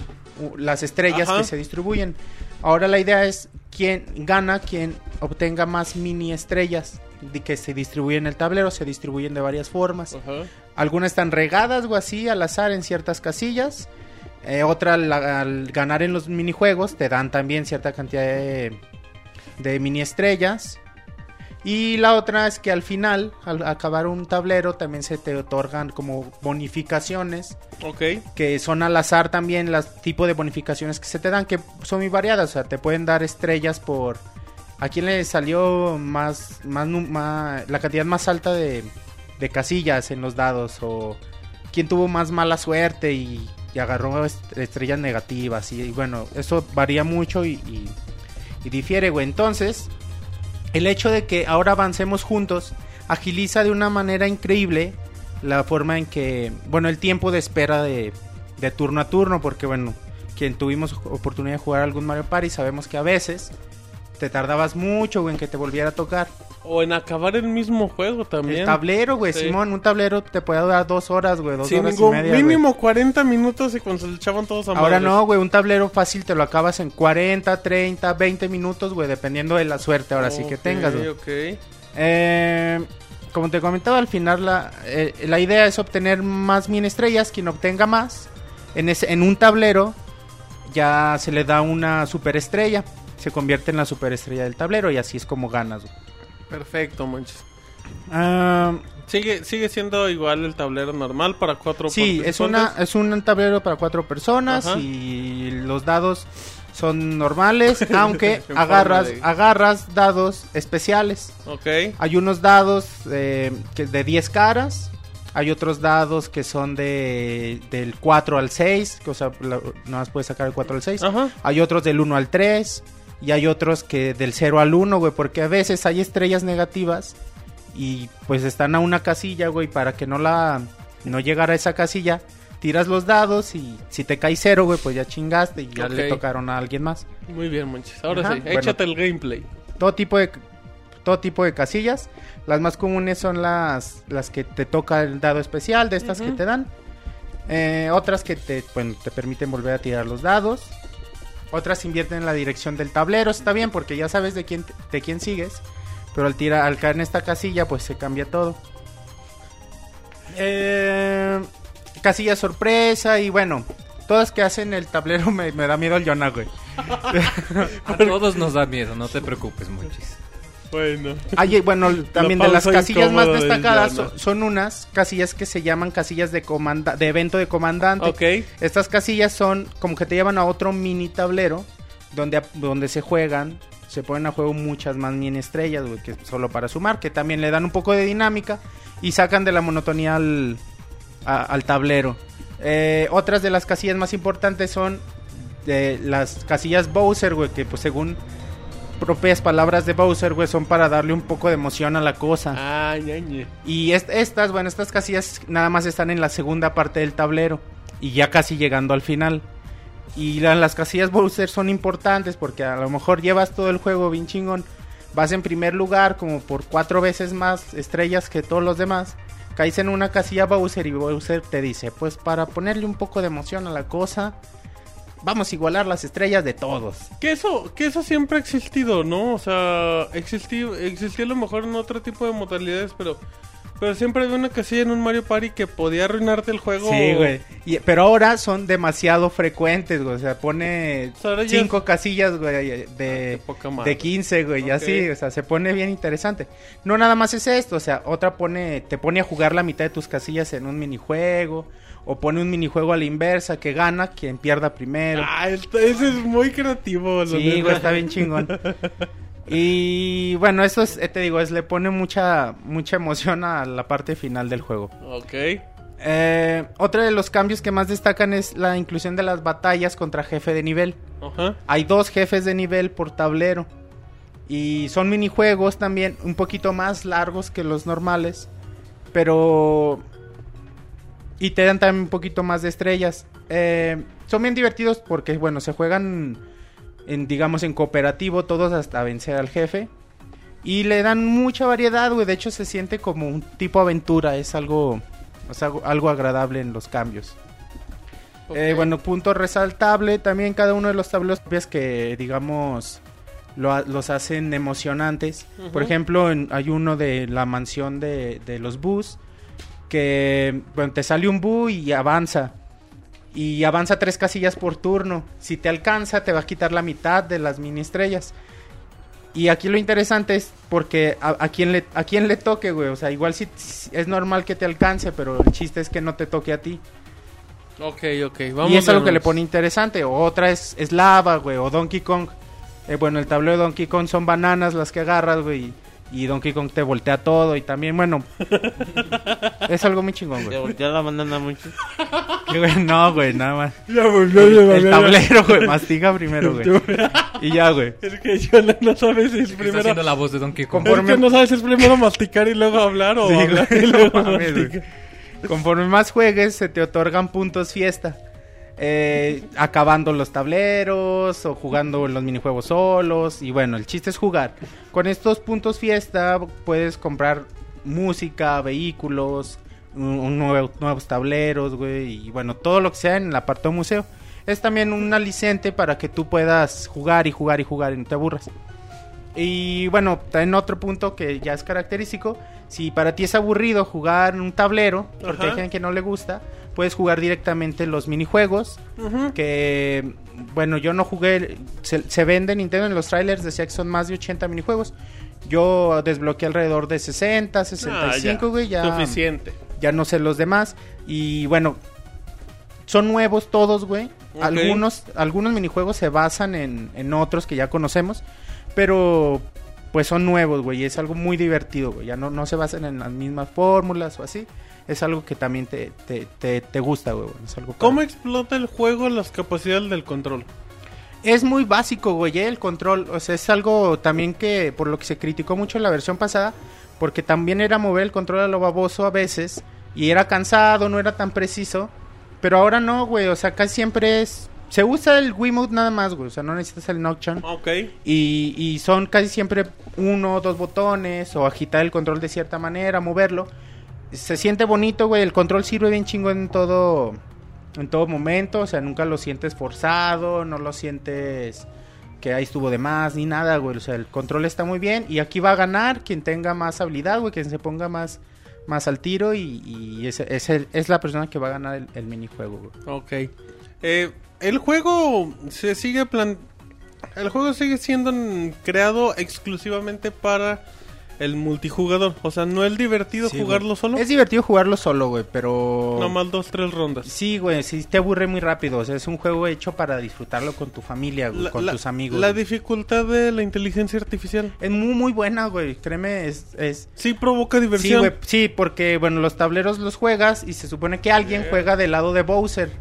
las estrellas Ajá. que se distribuyen. Ahora la idea es quién gana, quien obtenga más mini estrellas que se distribuyen en el tablero, se distribuyen de varias formas. Algunas están regadas o así al azar en ciertas casillas. Eh, otra al, al ganar en los minijuegos te dan también cierta cantidad de, de mini estrellas. Y la otra es que al final, al acabar un tablero, también se te otorgan como bonificaciones, Ok. que son al azar también las tipo de bonificaciones que se te dan, que son muy variadas. O sea, te pueden dar estrellas por... ¿A quién le salió más, más, la cantidad más alta de, casillas en los dados? ¿O quién tuvo más mala suerte y, agarró est- estrellas negativas? Y, bueno, eso varía mucho y, y- y difiere, güey. Entonces, el hecho de que ahora avancemos juntos agiliza de una manera increíble la forma en que, bueno, el tiempo de espera de, de turno a turno, porque bueno, quien tuvimos oportunidad de jugar algún Mario Party sabemos que a veces te tardabas mucho, güey, en que te volviera a tocar. O en acabar el mismo juego también. El tablero, güey, Sí. Simón, un tablero te puede durar dos horas, güey, dos Sin horas y media. güey. mínimo 40 minutos y cuando se le echaban todos a Ahora madres. no, güey, un tablero fácil te lo acabas en 40, 30, 20 minutos, güey, dependiendo de la suerte ahora sí que tengas, güey. Ok. Eh, como te comentaba, al final la, eh, la idea es obtener más mini estrellas. Quien obtenga más en, ese, en un tablero ya se le da una superestrella. Se convierte en la superestrella del tablero y así es como ganas. güey. Perfecto, Monchis. Ah, Sigue, sigue siendo igual el tablero normal para cuatro sí, es, una, participantes? es un tablero para cuatro personas Ajá. y los dados son normales, aunque agarras, de- agarras dados especiales. Ok. Hay unos dados eh, que de 10 caras. Hay otros dados que son de del 4 al 6. Que, o sea, la- nada más puedes sacar el 4 al 6. Ajá. Hay otros del 1 al 3. Y hay otros que del 0 al 1, güey. Porque a veces hay estrellas negativas. Y pues están a una casilla, güey. Para que no la. No llegara a esa casilla. Tiras los dados. Y si te cae 0, güey, pues ya chingaste. Y ya le tocaron a alguien más. Muy bien, Monchis. Ahora Ajá, sí, bueno. échate el gameplay. todo tipo de todo tipo de casillas. Las más comunes son las, las que te toca el dado especial, de estas que te dan. Eh, otras que te, bueno, te permiten volver a tirar los dados. Otras invierten en la dirección del tablero, está bien porque ya sabes de quién, de quién sigues. Pero al, tirar, al caer en esta casilla, pues se cambia todo. Eh, casilla sorpresa y bueno, todas que hacen el tablero me, me da miedo el Yona, güey. A todos nos da miedo, no te preocupes, Monchis. Bueno. Ay, bueno, también de las casillas más destacadas son, son unas casillas que se llaman casillas de comanda de evento de comandante. Ok. Estas casillas son como que te llevan a otro mini tablero donde, donde se juegan, se ponen a juego muchas más mini estrellas, güey, que solo para sumar, que también le dan un poco de dinámica y sacan de la monotonía al, a- al tablero. Eh, otras de las casillas más importantes son de las casillas Bowser, güey, que pues según propias palabras de Bowser, güey, son para darle un poco de emoción a la cosa. Ah. Y est- estas, bueno, estas casillas nada más están en la segunda parte del tablero y ya casi llegando al final. Y la- las casillas Bowser son importantes porque a lo mejor llevas todo el juego bien chingón. Vas en primer lugar como por cuatro veces más estrellas que todos los demás. Caes en una casilla Bowser y Bowser te dice, pues para ponerle un poco de emoción a la cosa, vamos a igualar las estrellas de todos. Que eso, que eso siempre ha existido, ¿no? O sea, existió, existía a lo mejor en otro tipo de modalidades, pero, pero siempre había una casilla en un Mario Party que podía arruinarte el juego. Sí, güey. Y- pero ahora son demasiado frecuentes, güey. O sea, pone ya- cinco casillas, güey, de, madre. de 15, güey. Y así, o sea, se pone bien interesante. No nada más es esto, o sea, otra pone, te pone a jugar la mitad de tus casillas en un minijuego. O pone un minijuego a la inversa que gana quien pierda primero. Ah, ese es muy creativo. la Sí, güey, está bien chingón. Y bueno, eso es, eh, te digo, es le pone mucha mucha emoción a la parte final del juego. Ok. Eh, otro de los cambios que más destacan es la inclusión de las batallas contra jefe de nivel. Hay dos jefes de nivel por tablero. Y son minijuegos también un poquito más largos que los normales. Pero... Y te dan también un poquito más de estrellas. Eh, son bien divertidos porque, bueno, se juegan, en, digamos, en cooperativo todos hasta vencer al jefe. Y le dan mucha variedad, güey. De hecho, se siente como un tipo aventura. Es algo, o sea, algo, algo agradable en los cambios. Eh, bueno, punto resaltable. También cada uno de los tableros ves que, digamos, lo los hacen emocionantes. Por ejemplo, en- hay uno de la mansión de, de los Bus. Que, bueno, te sale un Bu y avanza. Y avanza tres casillas por turno. Si te alcanza, te va a quitar la mitad de las mini estrellas. Y aquí lo interesante es porque a, a quien le a quien le toque, güey. O sea, igual si es normal que te alcance, pero el chiste es que no te toque a ti Ok, ok. Vamos y es algo que le pone interesante. Otra es, es lava, güey. O Donkey Kong. Eh, bueno, el tablero de Donkey Kong son bananas las que agarras, güey. Y Donkey Kong te voltea todo. Y también, bueno. es algo muy chingón, Te güey. voltea la banana mucho. Que, güey, No, güey, nada más. Ya volvió, ya El, el ya. tablero, güey. Mastiga primero, güey. Y ya, güey. Es que yo no, no sabes si es Está primero. haciendo la voz de Donkey Kong. Conforme- Es que no sabes si es primero masticar y luego hablar o Sí, hablar güey, y no luego mames, güey. masticar. Conforme más juegues, se te otorgan puntos fiesta. Eh, acabando los tableros o jugando los minijuegos solos. Y bueno, el chiste es jugar. Con estos puntos fiesta puedes comprar música, vehículos, un- nuevo- nuevos tableros, güey. Y bueno, todo lo que sea en el apartado museo. Es también un aliciente para que tú puedas jugar y jugar y jugar y no te aburras. Y bueno, también otro punto que ya es característico, si para ti es aburrido jugar en un tablero, porque hay gente que no le gusta, puedes jugar directamente los minijuegos, que bueno, yo no jugué, se, se vende Nintendo en los trailers, decía que son más de 80 minijuegos. Yo desbloqueé alrededor de 60, 65, Ah, güey, ya Suficiente. ya no sé los demás. Y bueno, son nuevos todos, güey. Algunos, algunos minijuegos se basan en, en otros que ya conocemos. Pero pues son nuevos, güey. Y es algo muy divertido, güey. Ya no, no se basan en las mismas fórmulas o así. Es algo que también te, te, te, te gusta, güey. Es algo ¿Cómo explota el juego las capacidades del control? Es muy básico, güey, eh, el control. O sea, es algo también que, por lo que se criticó mucho en la versión pasada, porque también era mover el control a lo baboso a veces, y era cansado, no era tan preciso. Pero ahora no, güey, o sea, casi siempre es se usa el Wiimote nada más, güey. O sea, no necesitas el Nocturne. Ok. Y, y son casi siempre uno o dos botones o agitar el control de cierta manera, moverlo. Se siente bonito, güey. El control sirve bien chingo en todo, en todo momento. O sea, nunca lo sientes forzado, no lo sientes que ahí estuvo de más ni nada, güey. O sea, el control está muy bien y aquí va a ganar quien tenga más habilidad, güey, quien se ponga más, más al tiro y, y es, es, el- es la persona que va a ganar el, el minijuego, güey. Ok. Eh, el juego se sigue plan... El juego sigue siendo creado exclusivamente para el multijugador. O sea, no es divertido Sí, jugarlo güey. solo. Es divertido jugarlo solo, güey, pero... Nomás dos, tres rondas. Sí, güey, sí te aburre muy rápido. O sea, es un juego hecho para disfrutarlo con tu familia, güey, La- con la- tus amigos. La güey. dificultad de la inteligencia artificial. Es muy, muy buena, güey. Créeme, es... es... Sí provoca Sí, diversión. güey, sí, porque, bueno, los tableros los juegas y se supone que alguien juega del lado de Bowser.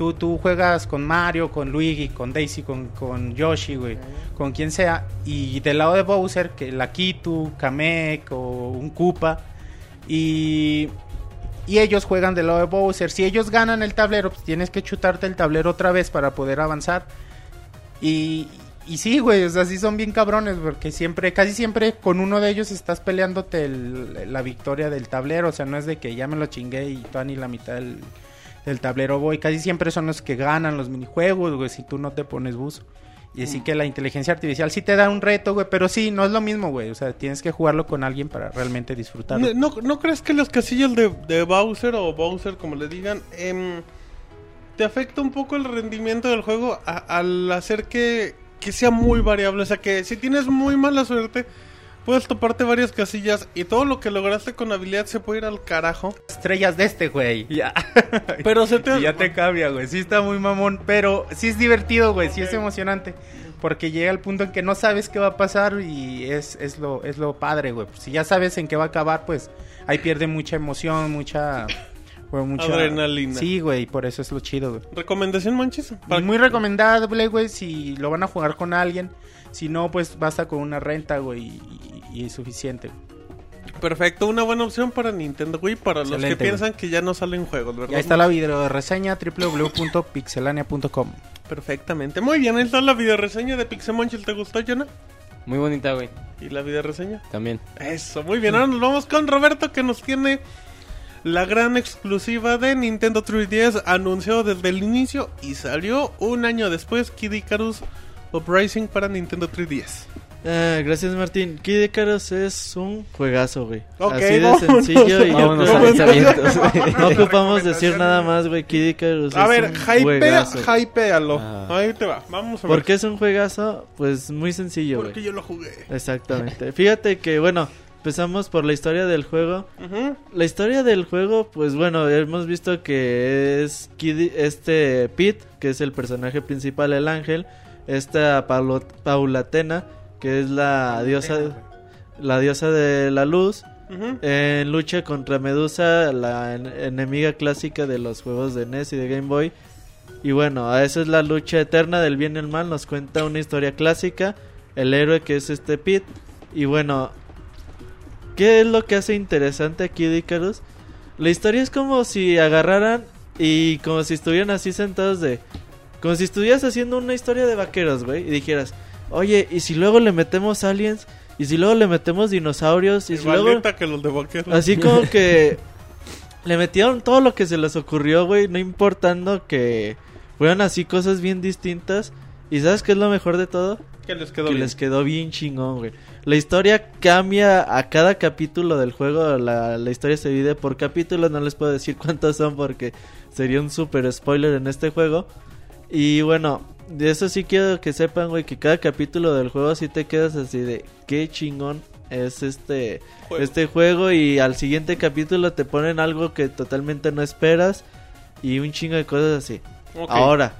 Tú, tú juegas con Mario, con Luigi, con Daisy, con, con Yoshi, güey. Con quien sea. Y del lado de Bowser, que la Kitu, Kamek o un Koopa. Y... Y ellos juegan del lado de Bowser. Si ellos ganan el tablero, pues tienes que chutarte el tablero otra vez para poder avanzar. Y, y sí, güey, o sea, sí son bien cabrones, porque siempre, casi siempre con uno de ellos estás peleándote el- la victoria del tablero, o sea, no es de que ya me lo chingué y tú ni la mitad del, del tablero voy, casi siempre son los que ganan los minijuegos, güey, si tú no te pones buzo. Y así que la inteligencia artificial sí te da un reto, güey, pero sí, no es lo mismo, güey, o sea, tienes que jugarlo con alguien para realmente disfrutarlo. ¿No, no, no crees que los casillas de, de Bowser o Bowser, como le digan, em, te afecta un poco el rendimiento del juego a- al hacer que, que sea muy variable? O sea, que si tienes muy mala suerte, puedes toparte varias casillas y todo lo que lograste con habilidad se puede ir al carajo. Estrellas de este, güey. Ya. Pero se te... Ya te cambia, güey. Sí está muy mamón, pero sí es divertido, güey. Sí es emocionante. Porque llega el punto en que no sabes qué va a pasar y es, es, lo, es lo padre, güey. Si ya sabes en qué va a acabar, pues ahí pierde mucha emoción, mucha... güey, mucha... Adrenalina. Sí, güey, por eso es lo chido, güey. ¿Recomendación, Manchis? Muy recomendable, güey, si lo van a jugar con alguien. Si no, pues basta con una renta, güey, y, y es suficiente. Perfecto, una buena opción para Nintendo Wii, para los que piensan que ya no salen juegos, ¿verdad? ahí está la video reseña www.pixelania.com. Perfectamente. Muy bien, ahí está la videoreseña de Pixemonchil. ¿Te gustó, Jonah? Muy bonita, güey. ¿Y la videoreseña? También. Eso, muy bien. Ahora nos vamos con Roberto que nos tiene la gran exclusiva de Nintendo 3DS anunciado desde el inicio y salió un año después Kid Icarus Uprising para Nintendo 3DS. Ah, gracias Martín. Kid Icarus es un juegazo, güey. Así de vámonos. sencillo y yo creo que no ocupamos decir nada más, güey. Kid Icarus A es ver, un hypea, juegazo. hypealo. Ah. Ahí te va, vamos a ver. ¿Por qué es un juegazo? Pues muy sencillo, Porque güey. yo lo jugué. Exactamente. Fíjate que, bueno, empezamos por la historia del juego. La historia del juego, pues bueno, hemos visto que es Kid- este Pete, que es el personaje principal, el ángel, esta Paulo- Paulatena, que es la diosa, la diosa de la luz, en lucha contra Medusa, la en- enemiga clásica de los juegos de NES y de Game Boy. Y bueno, esa es la lucha eterna del bien y el mal. Nos cuenta una historia clásica. El héroe que es este Pete. Y bueno, ¿qué es lo que hace interesante aquí de Icarus? La historia es como si agarraran y como si estuvieran así sentados de... Como si estuvieras haciendo una historia de vaqueros, güey. Y dijeras, oye, ¿y si luego le metemos aliens? ¿Y si luego le metemos dinosaurios? ¿Y si luego... Que los de. Así como que le metieron todo lo que se les ocurrió, güey, no importando que fueran así cosas bien distintas. ¿Y sabes qué es lo mejor de todo? Que les quedó que bien. les quedó bien chingón, güey. La historia cambia a cada capítulo del juego. La, la historia se divide por capítulos. No les puedo decir cuántos son porque sería un super spoiler en este juego. Y bueno, de eso sí quiero que sepan, güey, que cada capítulo del juego sí te quedas así de qué chingón es este Juego. este juego y al siguiente capítulo te ponen algo que totalmente no esperas y un chingo de cosas así. Ahora,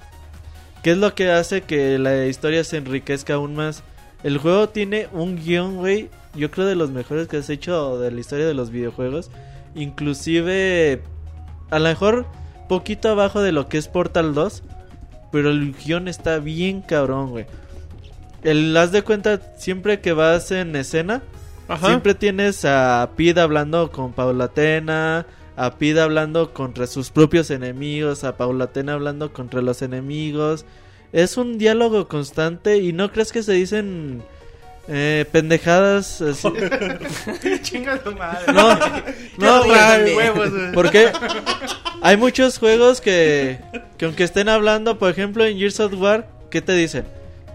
¿qué es lo que hace que la historia se enriquezca aún más? El juego tiene un guion, güey, yo creo de los mejores que has hecho de la historia de los videojuegos. Inclusive, a lo mejor poquito abajo de lo que es Portal 2, pero el guion está bien cabrón, güey. El, haz de cuenta, siempre que vas en escena, Ajá. Siempre tienes a Pete hablando con Paulatena, a Pete hablando contra sus propios enemigos, a Paulatena hablando contra los enemigos. Es un diálogo constante y no crees que se dicen eh, pendejadas así. Chinga tu madre. No, no, güey. Ay, huevos, güey. Porque hay muchos juegos que, que aunque estén hablando, por ejemplo en Gears of War, ¿qué te dicen?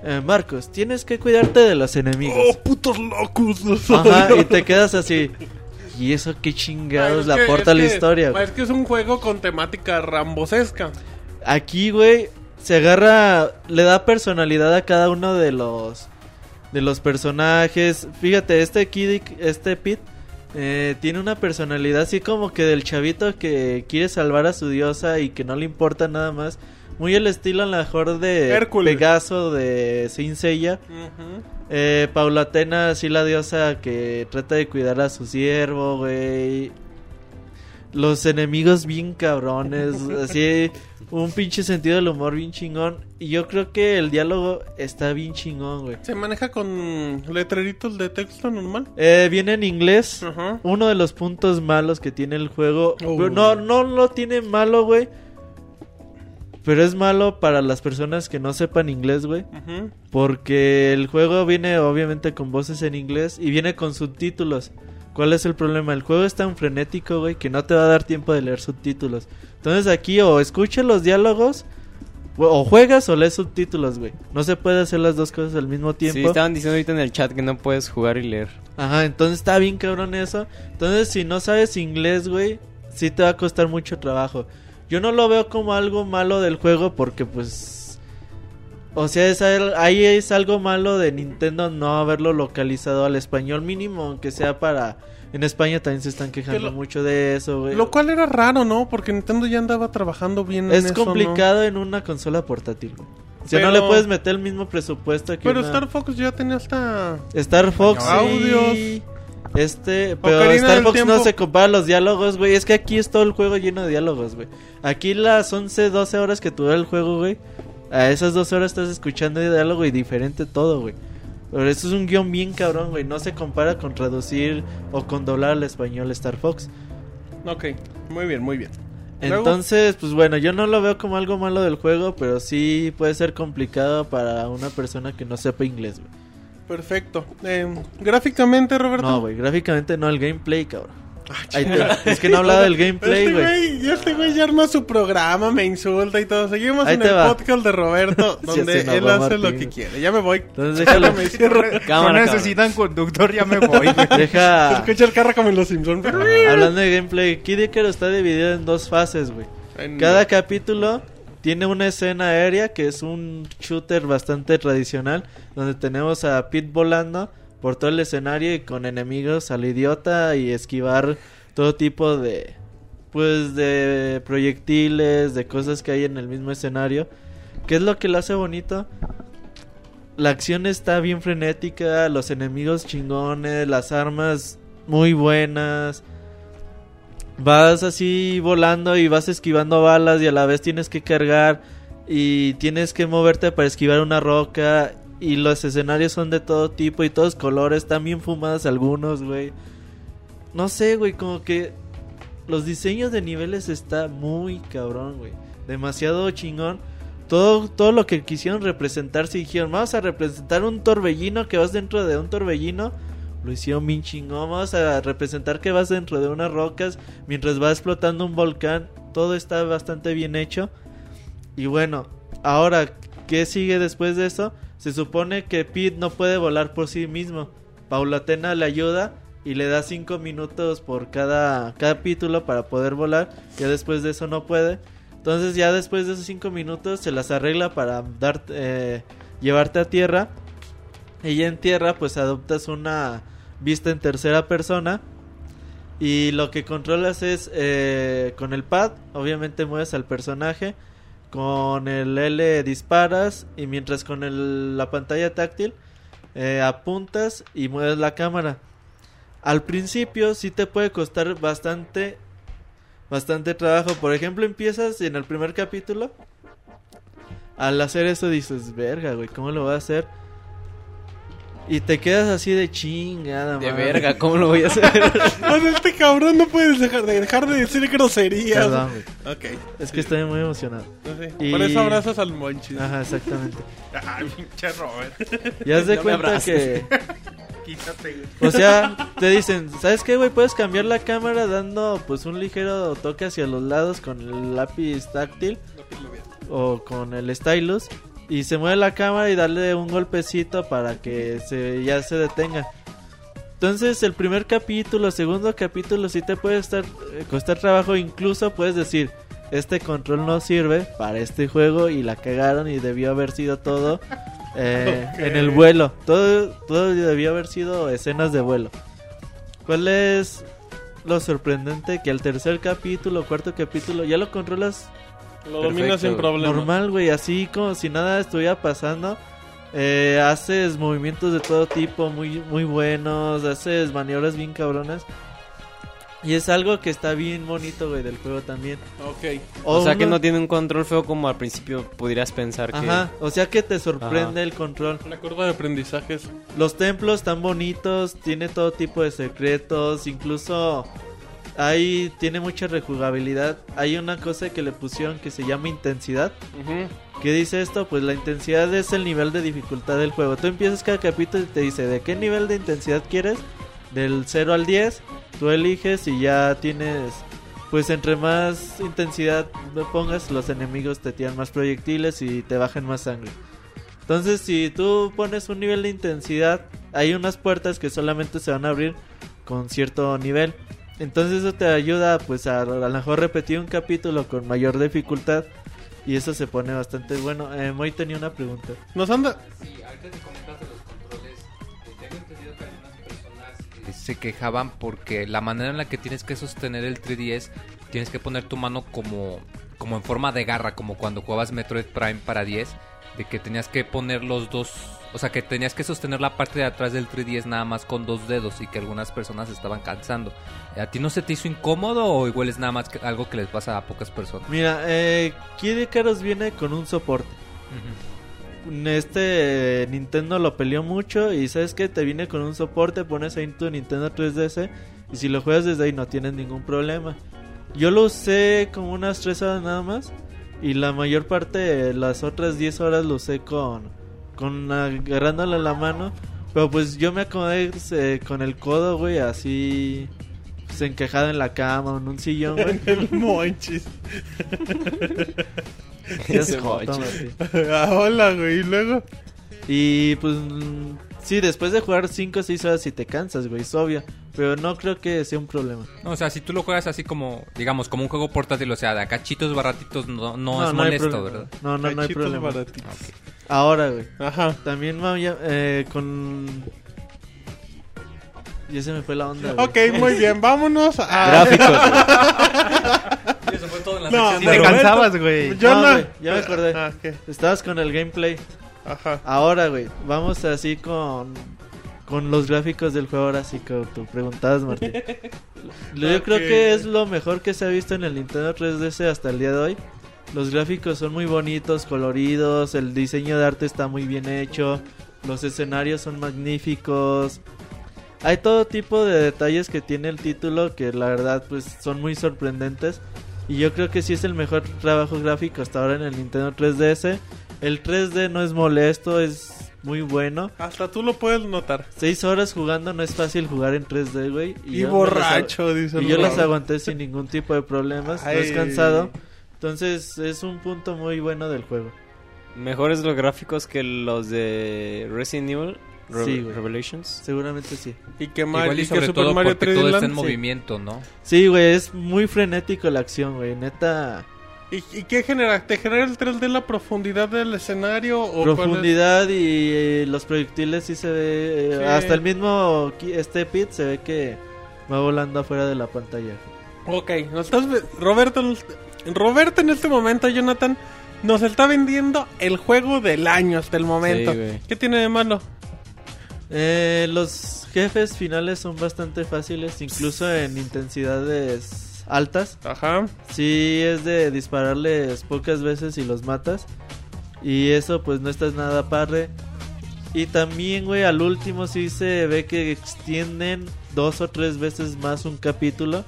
Eh, Marcos, tienes que cuidarte de los enemigos. Oh, putos locos. Ajá, y te quedas así. ¿Y eso qué chingados Es le que- aporta la que- historia? Es que es un juego con temática rambosesca. Aquí, güey, se agarra, le da personalidad a cada uno de los de los personajes. Fíjate, este Kid, este Pete eh, tiene una personalidad así como que del chavito que quiere salvar a su diosa y que no le importa nada más. Muy el estilo a lo mejor de Hércules. Pegaso de Saint Seiya. Ujú. Eh, Paulatena, sí la diosa que trata de cuidar a su siervo, güey. Los enemigos bien cabrones, así un pinche sentido del humor bien chingón. Y yo creo que el diálogo está bien chingón, güey. Se maneja con letreritos de texto normal. Eh, viene en inglés. Uno de los puntos malos que tiene el juego. Oh. No, no lo tiene malo, güey. Pero es malo para las personas que no sepan inglés, güey. Porque el juego viene obviamente con voces en inglés y viene con subtítulos. ¿Cuál es el problema? El juego es tan frenético, güey, que no te va a dar tiempo de leer subtítulos. Entonces aquí o escucha los diálogos o o juegas o lees subtítulos, güey. No se puede hacer las dos cosas al mismo tiempo. Sí, estaban diciendo ahorita en el chat que no puedes jugar y leer. Ajá, entonces está bien cabrón eso. Entonces, si no sabes inglés, güey, sí te va a costar mucho trabajo. Yo no lo veo como algo malo del juego porque, pues. O sea, es ahí es algo malo de Nintendo no haberlo localizado al español mínimo, aunque sea para. En España también se están quejando lo- mucho de eso, güey. Lo cual era raro, ¿no? Porque Nintendo ya andaba trabajando bien en Es eso, ¿no? complicado en una consola portátil, güey. O sea, no le puedes meter el mismo presupuesto que Pero una- Star Fox ya tenía hasta... Star Fox Audios. este, pero Ocarina Star Fox no se compara a los diálogos, güey. Es que aquí es todo el juego lleno de diálogos, güey. Aquí las 11, 12 horas que tuve el juego, güey. A esas 12 horas estás escuchando el diálogo y diferente todo, güey. Pero eso es un guion bien cabrón, güey. No se compara con traducir o con doblar al español Star Fox. Ok, muy bien, muy bien. Entonces, pues bueno, yo no lo veo como algo malo del juego, pero sí puede ser complicado para una persona que no sepa inglés, güey. Perfecto. Eh, gráficamente, Roberto. No, güey, gráficamente no, el gameplay, cabrón. Ahí te- es que no hablaba del gameplay, Este güey. este güey ya arma su programa, me insulta y todo. Seguimos Ahí en el va. podcast de Roberto, Sí, donde él hace lo que quiere. Ya me voy. Entonces déjalo, me cierro. Cámara, no necesitan conductor, ya me voy. güey. Se deja... escucha el carro como en los Simpsons. Hablando de gameplay, Kid Icarus está dividido en dos fases, güey. En- Cada capítulo tiene una escena aérea que es un shooter bastante tradicional, donde tenemos a Pete volando por todo el escenario y con enemigos al idiota y esquivar todo tipo de pues de proyectiles, de cosas que hay en el mismo escenario. ¿Qué es lo que lo hace bonito? La acción está bien frenética, los enemigos chingones, las armas muy buenas. Vas así volando y vas esquivando balas y a la vez tienes que cargar y tienes que moverte para esquivar una roca y los escenarios son de todo tipo y todos colores, están bien fumados algunos, güey. No sé, güey, como que los diseños de niveles está muy cabrón, güey. Demasiado chingón. Todo, todo lo que quisieron representar, si dijeron, vamos a representar un torbellino que vas dentro de un torbellino. Lo hicieron bien chingón. Vamos a representar que vas dentro de unas rocas mientras va explotando un volcán. Todo está bastante bien hecho. Y bueno, ahora, ¿qué sigue después de eso? Se supone que Pete no puede volar por sí mismo. Paulatena le ayuda y le da 5 minutos por cada capítulo para poder volar. Ya después de eso no puede. Entonces ya después de esos 5 minutos se las arregla para dar, eh, llevarte a tierra. Y en tierra pues adoptas una vista en tercera persona. Y lo que controlas es eh, con el pad, obviamente mueves al personaje. Con el L disparas y mientras con el- la pantalla táctil eh, apuntas y mueves la cámara. Al principio sí te puede costar bastante bastante trabajo. Por ejemplo, empiezas en el primer capítulo. Al hacer eso dices, verga, güey, ¿cómo lo voy a hacer? Y te quedas así de chingada, De madre. verga, ¿cómo lo voy a hacer? Este cabrón no puedes dejar de, dejar de decir groserías. Perdón, güey. Ok. Es que estoy muy emocionado. No sé. Y- Por eso abrazas al monchis. Ajá, exactamente. Ay, pinche Robert. Ya haz de No me cuenta abraces. que... Quítate, güey. O sea, te dicen, ¿sabes qué, güey? Puedes cambiar la cámara dando pues un ligero toque hacia los lados con el lápiz táctil o con el stylus y se mueve la cámara y darle un golpecito para que se ya se detenga. Entonces, el primer capítulo, segundo capítulo sí te puede estar eh, costar trabajo, incluso puedes decir, este control no sirve para este juego y la cagaron y debió haber sido todo eh, en el vuelo. Todo, todo debió haber sido escenas de vuelo. ¿Cuál es lo sorprendente? Que al tercer capítulo, cuarto capítulo, ya lo controlas Lo dominas sin problema. normal, güey, así como si nada estuviera pasando. Eh, haces movimientos de todo tipo muy, muy buenos, haces maniobras bien cabronas. Y es algo que está bien bonito, güey, del juego también. Ok. O sea que uno- no tiene un control feo como al principio pudieras pensar que... Ajá, o sea que te sorprende Ajá. el control. La curva de aprendizaje es... Los templos están bonitos, tiene todo tipo de secretos, incluso ahí tiene mucha rejugabilidad. Hay una cosa que le pusieron que se llama intensidad. ¿Qué dice esto? Pues la intensidad es el nivel de dificultad del juego. Tú empiezas cada capítulo y te dice de qué nivel de intensidad quieres. Del 0 al 10. Tú eliges y ya tienes... Pues entre más intensidad le pongas, los enemigos te tiran más proyectiles y te bajan más sangre. Entonces, si tú pones un nivel de intensidad, hay unas puertas que solamente se van a abrir con cierto nivel. Entonces eso te ayuda pues a, a lo mejor repetir un capítulo con mayor dificultad y eso se pone bastante bueno. Eh, Moy tenía una pregunta. Nos anda... Sí, ahorita los controles, eh, tengo entendido que algunas personas eh, se quejaban porque la manera en la que tienes que sostener el 3DS, tienes que poner tu mano como, como en forma de garra, como cuando jugabas Metroid Prime para 10, de que tenías que poner los dos, o sea, que tenías que sostener la parte de atrás del 3DS nada más con dos dedos y que algunas personas estaban cansando. ¿A ti no se te hizo incómodo o igual es nada más que algo que les pasa a pocas personas? Mira, eh, Kid Icarus viene con un soporte. Este Nintendo lo peleó mucho y sabes que te viene con un soporte, pones ahí tu Nintendo 3DS y si lo juegas desde ahí no tienes ningún problema. Yo lo usé como unas 3 horas nada más y la mayor parte de las otras 10 horas lo usé con, con agarrándole la mano. Pero pues yo me acomodé eh, con el codo, güey, así pues, encajado en la cama o en un sillón, güey. El monchis. Mochi. Martín. Ah, hola, güey. Y luego... Y pues sí, después de jugar 5 o 6 horas si te cansas, güey, es obvio. Pero no creo que sea un problema. No, o sea, si tú lo juegas así como, digamos, como un juego portátil, o sea, de acá chitos baratitos, no, no, es molesto, problema. ¿verdad? No, no, no hay cachitos problema. baratitos. Ahora, güey, Ajá. también vamos a- eh, con... Ya se me fue la onda, güey. Ok, muy bien. Vámonos a... Gráficos. Eso fue todo en la No, sección Sí, te Roberto. cansabas, güey. Yo No, no. güey, ya me acordé. Ah. Estabas con el gameplay. Ajá. Ahora, güey, vamos así con... Con los gráficos del juego, ahora sí que tú preguntabas, Martín. Yo creo que es lo mejor que se ha visto en el Nintendo 3DS hasta el día de hoy. Los gráficos son muy bonitos, coloridos, el diseño de arte está muy bien hecho, los escenarios son magníficos. Hay todo tipo de detalles que tiene el título que la verdad pues son muy sorprendentes. Y yo creo que sí es el mejor trabajo gráfico hasta ahora en el Nintendo 3DS. El 3D no es molesto, es muy bueno. Hasta tú lo puedes notar. Seis horas jugando no es fácil jugar en 3D, güey. Y, borracho, dice Y yo las aguanté sin ningún tipo de problemas. No es Ay. cansado. Entonces es un punto muy bueno del juego. Mejores los gráficos que los de Resident Evil Re- Sí. Revelations. Seguramente sí. Y que, Mario, Igual y y que Super todo Mario porque 3D todo está en movimiento, ¿no? Sí, güey, es muy frenético la acción, güey. Neta, ¿Y, y qué genera? ¿Te genera el 3D la profundidad del escenario? O es? profundidad y eh, los proyectiles sí se ve. eh, Sí. Hasta el mismo este pit se ve que va volando afuera de la pantalla. Ok, nos estás Roberto, Roberto en este momento, Jonathan, nos está vendiendo el juego del año hasta el momento. Sí. ¿Qué tiene de malo? Eh, los jefes finales son bastante fáciles, incluso en intensidades altas. Ajá. Sí, es de dispararles pocas veces y los matas. Y eso pues no estás nada padre. Y también, güey, al último sí se ve que extienden dos o tres veces más un capítulo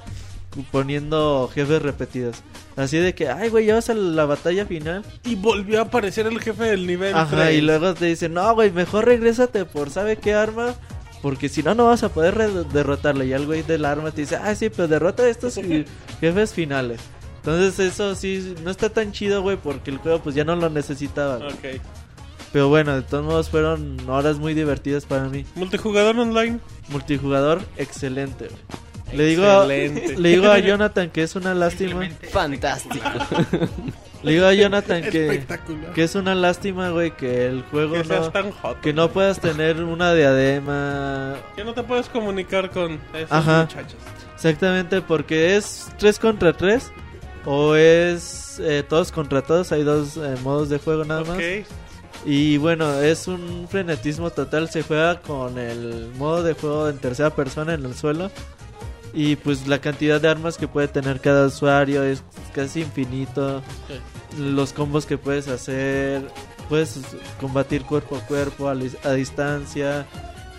poniendo jefes repetidos. Así de que, ay, güey, ya vas a la batalla final. Y volvió a aparecer el jefe del nivel Ajá, 3. y luego te dicen, no, güey, mejor regrésate por sabe qué arma. Porque si no, no vas a poder derrotarle. Y el güey del arma te dice, ah, sí, pero derrota a estos jefes finales. Entonces eso sí, no está tan chido, güey, porque el juego pues ya no lo necesitaba. Pero bueno, de todos modos fueron horas muy divertidas para mí. Multijugador online. Multijugador, excelente, güey. Le digo, a- Excelente. le digo a Jonathan que es una lástima. Fantástico. Le digo a Jonathan que, que es una lástima, güey, que el juego Que seas no... tan hot. Que no puedas tener una diadema. Que no te puedes comunicar con esos Ajá. muchachos. Exactamente, porque es 3 contra 3 o es eh, todos contra todos. Hay dos eh, modos de juego nada más. Y bueno, es un frenetismo total. Se juega con el modo de juego en tercera persona en el suelo. Y pues la cantidad de armas que puede tener cada usuario es casi infinito. Los combos que puedes hacer. Puedes combatir cuerpo a cuerpo, a, distancia.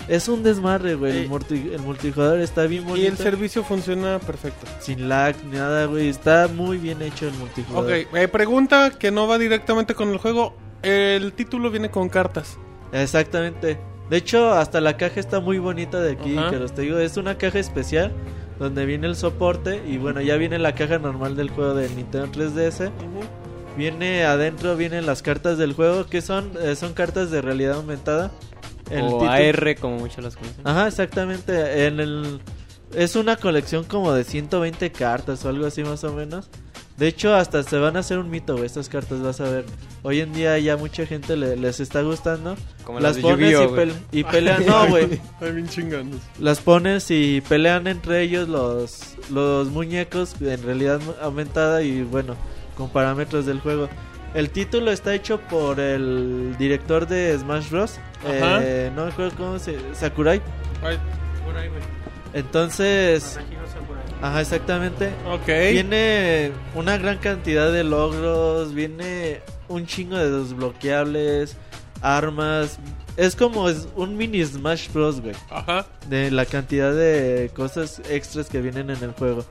Es un desmadre, güey. El, Eh, multi- el multijugador está bien bonito. Y el servicio funciona perfecto. Sin lag ni nada, güey. Está muy bien hecho el multijugador. Ok, eh, pregunta que no va directamente con el juego. El título viene con cartas. Exactamente. De hecho, hasta la caja está muy bonita de aquí, Ajá. que los te digo, es una caja especial donde viene el soporte y bueno, ya viene la caja normal del juego de Nintendo 3DS. Viene adentro, vienen las cartas del juego, que son eh, son cartas de realidad aumentada. El o título- AR, como muchos las conocen. Ajá, exactamente. En el es una colección como de 120 cartas o algo así más o menos. De hecho, hasta se van a hacer un mito, güey, estas cartas, vas a ver. Hoy en día ya mucha gente le- les está gustando. Como las pones y, pel- y pelean, no, güey. Ay, bien chingados. Las pones y pelean entre ellos los, los muñecos en realidad aumentada y bueno, con parámetros del juego. El título está hecho por el director de Smash Bros. Ajá. Eh, no me acuerdo cómo se... Sakurai. Ay, por ahí, güey. Entonces... Ajá, exactamente. Ok. Viene una gran cantidad de logros, viene un chingo de desbloqueables, armas. Es como es un mini Smash Bros, güey. Ajá. De la cantidad de cosas extras que vienen en el juego.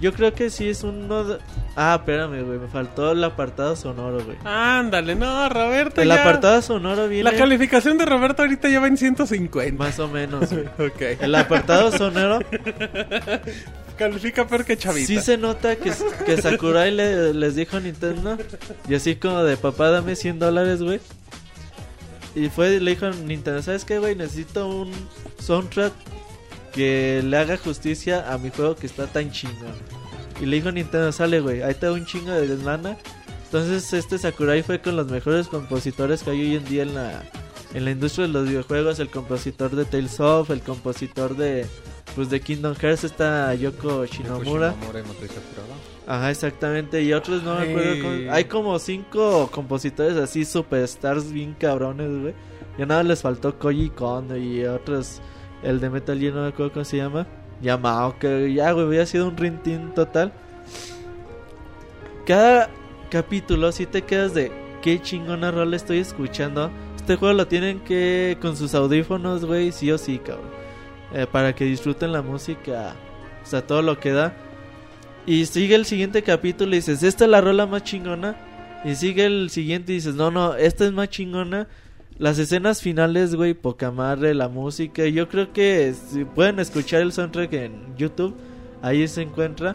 Yo creo que sí es uno de... Ah, espérame, güey, me faltó el apartado sonoro, güey. Ándale, no, Roberto. El ya. apartado sonoro viene La calificación de Roberto ahorita ya va en 150. más o menos, güey. Ok. El apartado sonoro Califica peor que Chavita. Sí se nota que, que Sakurai le- les dijo a Nintendo y así como de papá dame 100 dólares, güey. Y fue, le dijo a Nintendo, ¿sabes qué, güey? Necesito un soundtrack que le haga justicia a mi juego que está tan chingón. Y le dijo Nintendo, sale, güey, ahí te da un chingo de lana. Entonces este Sakurai fue con los mejores compositores que hay hoy en día en la, en la industria de los videojuegos. El compositor de Tales of, el compositor de, pues, de Kingdom Hearts está Yoko Shinomura. Y. Ajá, exactamente. Y otros no me acuerdo. Cómo- Hay como cinco compositores así, superstars bien cabrones, güey. Ya nada les faltó Koji Kondo y otros. El de Metal Gear, no me acuerdo cómo se llama. Yamao, que ya, güey, hubiera sido un rintín total. Cada capítulo, si te quedas de qué chingona rola estoy escuchando. Este juego lo tienen que con sus audífonos, güey, sí o sí, cabrón. Eh, para que disfruten la música. O sea, todo lo que da. Y sigue el siguiente capítulo y dices, esta es la rola más chingona. Y sigue el siguiente y dices, no, no, esta es más chingona. Las escenas finales, güey, poca madre, la música. Yo creo que si pueden escuchar el soundtrack en YouTube, ahí se encuentra.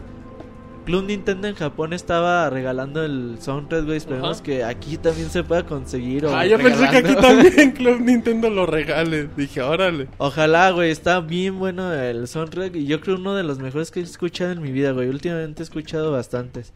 Club Nintendo en Japón estaba regalando el soundtrack, güey. Esperemos Ajá. que aquí también se pueda conseguir. o Ah, yo pensé que aquí también Club Nintendo lo regale. Dije, órale. Ojalá, güey, está bien bueno el soundtrack y yo creo uno de los mejores que he escuchado en mi vida, güey. Últimamente he escuchado bastantes.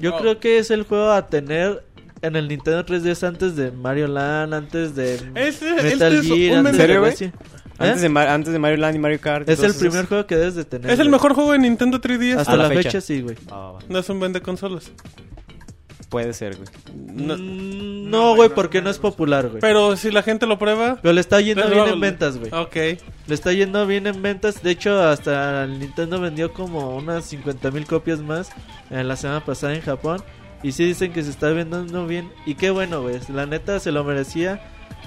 Yo Oh. creo que es el juego a tener en el Nintendo 3DS antes de Mario Land, antes de Ese- Metal este es Gear, un antes ¿En de serio, güey? Resident- Antes, ¿Eh? de Mar- antes de Mario Land y Mario Kart. Es el primer esos. juego que debes de tener. Es el güey. mejor juego de Nintendo 3DS. Hasta A la la fecha. fecha. sí, güey. Ah. No es un vende consolas. Puede ser, güey. No. Mm, No, güey, porque no es popular, güey. Pero si la gente lo prueba. Pero le está yendo Pero bien en ventas, güey. Ok. Le está yendo bien en ventas. De hecho, hasta el Nintendo vendió como unas 50 mil copias más en la semana pasada en Japón. Y sí dicen que se está vendiendo bien. Y qué bueno, güey. La neta se lo merecía.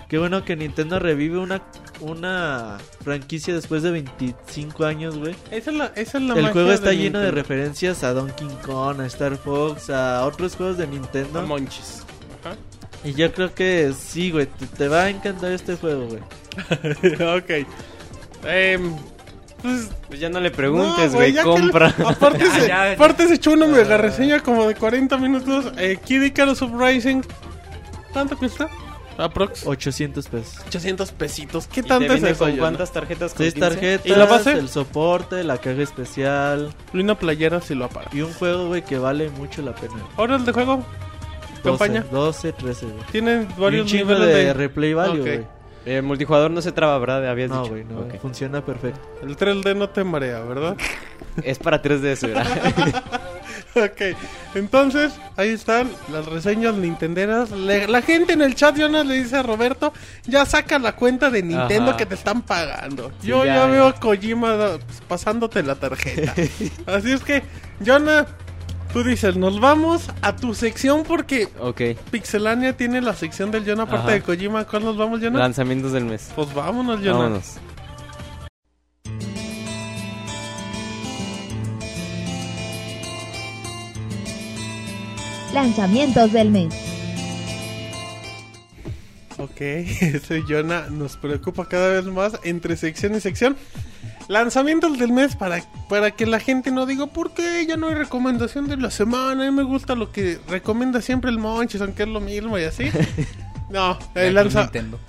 Qué bueno que Nintendo revive una, una franquicia después de 25 años, güey. Esa es la, esa es la El juego está lleno de referencias a Donkey Kong, a Star Fox, a otros juegos de A Nintendo. Monchis. Ajá. Y yo creo que sí, güey, te, te va a encantar este juego, güey. ok. Em, pues, Pues ya no le preguntes, no, güey, que compra. le- aparte, se, aparte se echó una mega reseña como de 40 minutos. Eh, Kid Icarus Uprising. ¿Cuánto cuesta? Aprox. 800 pesos. 800 pesitos. ¿Qué ¿Y te tanto es eso? con cuántas tarjetas? ¿Con Seis 15? tarjetas, ¿Y la base? el soporte, la caja especial Y una playera si lo apaga. y un juego, güey, que vale mucho la pena. Ahora el de juego. 12, ¿Campaña? 12, 13, güey. Tiene Y un varios niveles de, de... replay value, güey. El multijugador no se traba, ¿verdad? Habías No, dicho. güey, no, funciona perfecto. El 3D no te marea, ¿verdad? Es para 3DS, ¿verdad? ok, entonces ahí están las reseñas nintenderas. Le- la gente en el chat, Jonas, le dice a Roberto: Ya saca la cuenta de Nintendo Ajá. que te están pagando. Sí, Yo ya, ya, veo ya. a Kojima pues, pasándote la tarjeta. Así es que, Jonah, tú dices: Nos vamos a tu sección porque. Pixelania tiene la sección del Jonah aparte Ajá. de Kojima. ¿Cuál nos vamos, Jonah? Lanzamientos del mes. Pues vámonos, Jonah. Vámonos. Lanzamientos del mes. Ok, ese Jonah nos preocupa cada vez más entre sección y sección. Lanzamientos del mes para, para que la gente no diga por qué ya no hay recomendación de la semana. A mí me gusta lo que recomienda siempre el Monchis, aunque es lo mismo y así. No, el lanza. Nintendo.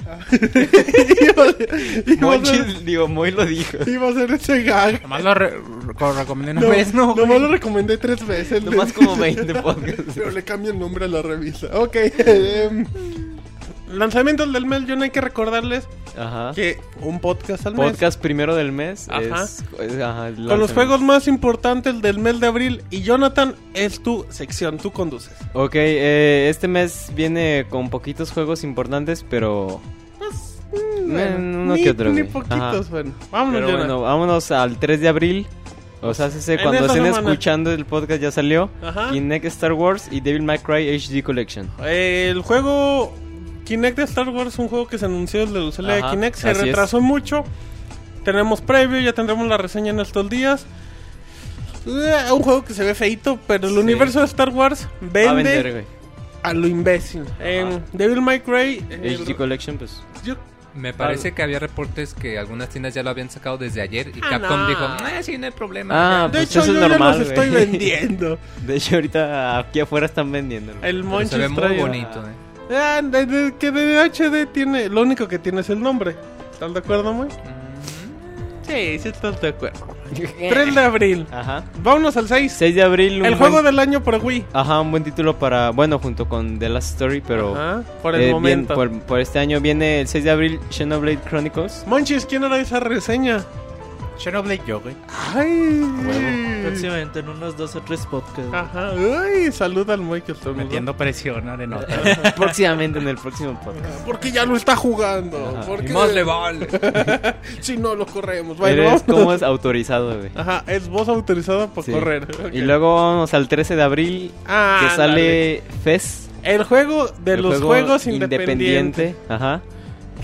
iba, iba a ser, Monchis, digo, Moy lo dijo. iba a ser ese gag. Nomás lo, re- lo recomendé una No, vez, ¿no? nomás lo recomendé tres veces. Nomás como 20 podcasts. Pero le cambia el nombre a la revista. Ok. em, lanzamientos del mes, yo no hay que recordarles Ajá. que un podcast al mes. Podcast primero del mes. Ajá. Es, es- ajá, el Con los juegos más importantes del mes de abril. Y Jonathan, es tu sección, tú conduces. Ok, eh, este mes viene con poquitos juegos importantes, pero... Eh, uno ni, que otro, Ni poquitos, bueno. Vámonos, Pero Jonathan. bueno, vámonos al 3 de abril. O sea, ese, cuando estén semana. escuchando el podcast ya salió. Ajá. Kinect Star Wars y Devil May Cry HD Collection. El juego Kinect de Star Wars, un juego que se anunció desde la salida de Kinect, se es. retrasó mucho. Tenemos previo, ya tendremos la reseña en estos días. Eh, un juego que se ve feito, pero el Sí. universo de Star Wars a vende vender, a lo imbécil. En Devil May Cry, eh, HD Collection, pues. yo- Me parece que había reportes que algunas tiendas ya lo habían sacado desde ayer y Ah, Capcom no. dijo, ah, sí, no hay problema. Ah, ya". de pues hecho, eso es yo ya los estoy vendiendo. De hecho, ahorita aquí afuera están vendiendo. El Pero Monchis se ve muy bonito, eh. Ah, de- de- que de HD tiene. Lo único que tiene es el nombre. ¿Estás de acuerdo, muy? Sí, sí, estás de acuerdo. 3 de abril. Ajá. Vámonos al 6. 6 de abril. El buen- juego del año por Wii. Ajá, un buen título para... Bueno, junto con The Last Story, pero... Ajá, por el eh, bien- momento. por, por este año viene el 6 de abril Xenoblade Chronicles. Monchis, ¿quién hará esa reseña? Xenoblade yo, güey. Ay. Próximamente en unos dos o tres podcasts. Ajá. Ay, saluda al Moy que está Metiendo presión, ¿no? de nota. Próximamente en el próximo podcast. Porque ya lo está jugando. Ajá. Porque Y más le vale. si no lo corremos. Bueno, Eres como es autorizado, güey. Ajá, es voz autorizada para Sí. correr. Y luego vamos al 13 de abril, Ah, que dale. sale FES. El juego de el los juego juegos independientes. Ajá.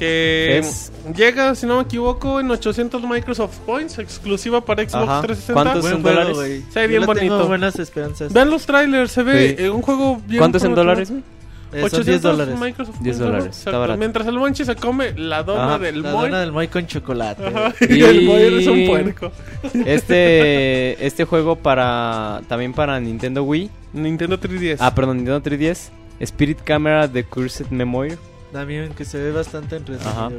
Que Es- llega, si no me equivoco, en 800 Microsoft Points, exclusiva para Xbox Ajá. 360. ¿Cuántos Buen juego, dólares? Se ve bien bonito. buenas esperanzas. Vean los trailers, se ve Sí. eh, un juego bien. ¿Cuántos en dólares, güey? Eh, son 800 10 dólares. Microsoft 10 Points, dólares. Mientras el Monchi se come la dona Ajá. del La Moy. dona del Moy con chocolate. Ajá. Y el Moy es un puerco. Este, este juego para también para Nintendo Wii. Nintendo 3DS. Ah, perdón, Nintendo 3DS. Spirit Camera The Cursed Memory. También que se ve bastante entretenido.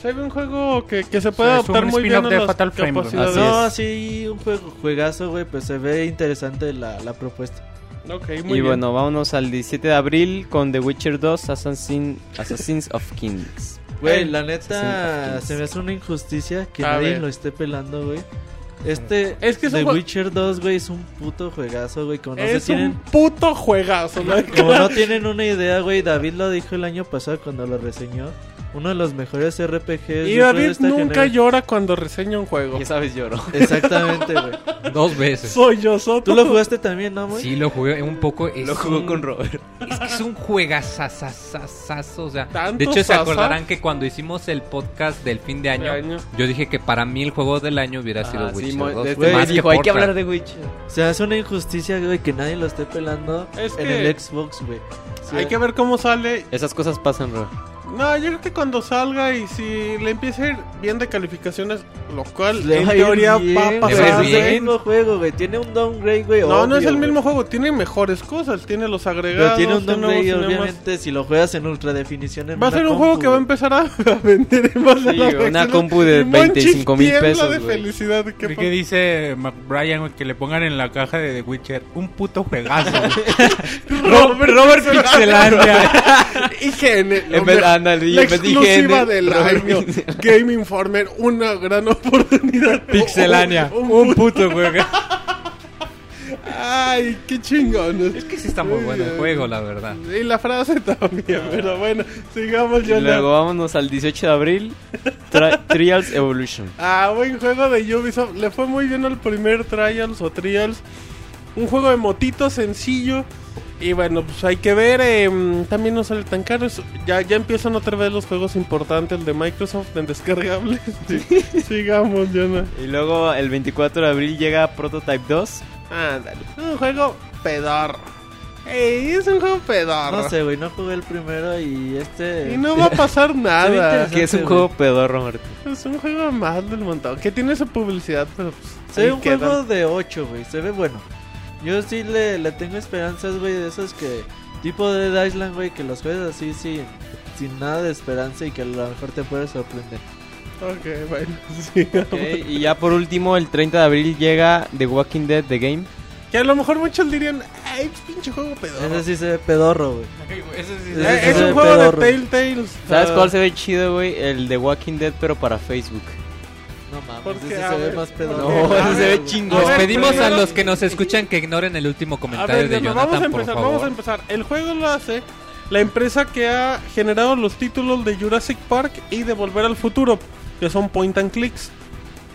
Se ve un juego que, que se puede O sea, adaptar muy bien a las Fatal capacidades. No, sí, un juego, juegazo, güey, pues se ve interesante la, la propuesta. Ok, muy y bien. bueno, vámonos al 17 de abril con The Witcher 2 Assassin, Assassins of Kings. Güey, la neta, se me hace una injusticia que A nadie ver. lo esté pelando, güey. Este, Es que es The un Witcher 2, güey, es un puto juegazo, güey. Como no se es tienen, un puto juegazo. ¿no? como no tienen una idea, güey. David lo dijo el año pasado cuando lo reseñó. Uno de los mejores RPGs. Y de David esta nunca llora cuando reseña un juego. Ya sabes, lloro. Exactamente, güey. Dos veces. Soy yo, Soto. Tú lo jugaste también, ¿no, güey? Sí, lo jugué un poco. es Lo jugó un- con Robert. Es que es un juegazazazazazo. O sea, de hecho, se acordarán que cuando hicimos el podcast del fin de año, De año. yo dije que para mí el juego del año hubiera sido Ah, sí, Witcher 2. este güey, más me dijo, hay que Portal". hablar de Witcher. O sea, es una injusticia, güey, que nadie lo esté pelando Es en que- el Xbox, güey. O sea, Hay que ver cómo sale. Esas cosas pasan, Ro. No, yo creo que cuando salga y si le empieza a ir bien de calificaciones, lo cual le en teoría bien, va a pasar. Es el mismo juego, güey. Tiene un downgrade, güey. No, no es obvio, el güey. mismo juego, tiene mejores cosas, tiene los Pero agregados. tiene un downgrade, cinemas. obviamente, si lo juegas en ultra definición. En Va a ser un compu, juego que va a empezar a, a vender a Sí, la una compu de Y Monchis 25,000 tiembla pesos, de güey. felicidad. ¿Qué ¿Qué, pa- dice McBrien, güey? Que le pongan en la caja de The Witcher un puto juegazo. Robert, Robert Pixelandia. IGN. En vez, ándale, la exclusiva IGN, del año. Game Informer, una gran oportunidad. Pixelania, Un- un puto juego. Ay, qué chingón. Es que sí está muy bueno el juego, la verdad. Y la frase también, pero bueno, sigamos Y ya. luego vámonos al 18 de abril. Tri- Trials Evolution. Ah, buen juego de Ubisoft. Le fue muy bien al primer Trials o Trials. Un juego de motitos sencillo. Y bueno, pues hay que ver. em, también no sale tan caro. Ya, ya empiezan otra vez los juegos importantes de Microsoft en descargables. Sí, sigamos, Jonah. Y luego el 24 de abril llega Prototype 2. Ándale. Un juego pedorro. Ey, es un juego pedorro. No sé, güey, no jugué el primero y este... Y no va a pasar nada. Que es un juego pedorro, Martín. Es un juego más del montón. Que tiene su publicidad, pero pues. Se ve un queda. juego de 8, güey, se ve bueno. Yo sí le, le tengo esperanzas, güey, de esos que... Tipo de Island, güey, que los juegas así sin, sin nada de esperanza y que a lo mejor te puede sorprender. Ok, bueno. Sí. Ok, y ya por último, el 30 de abril llega The Walking Dead The Game. Que a lo mejor muchos dirían, ay, pinche juego pedorro. Ese sí se ve pedorro, güey. Ese sí Ese Eh, sí es se un ve juego pedorro. de Telltales. ¿Sabes Ah, cuál se ve chido, güey? El The Walking Dead, pero para Facebook. No mames, Porque, ese se ve más pedorro. No, ese se ve chingón. ver, pedimos a los que nos escuchan que ignoren el último comentario ver, de Jonathan, vamos a por empezar, favor. vamos a empezar. El juego lo hace la empresa que ha generado los títulos de Jurassic Park y de Volver al Futuro, que son point and clicks.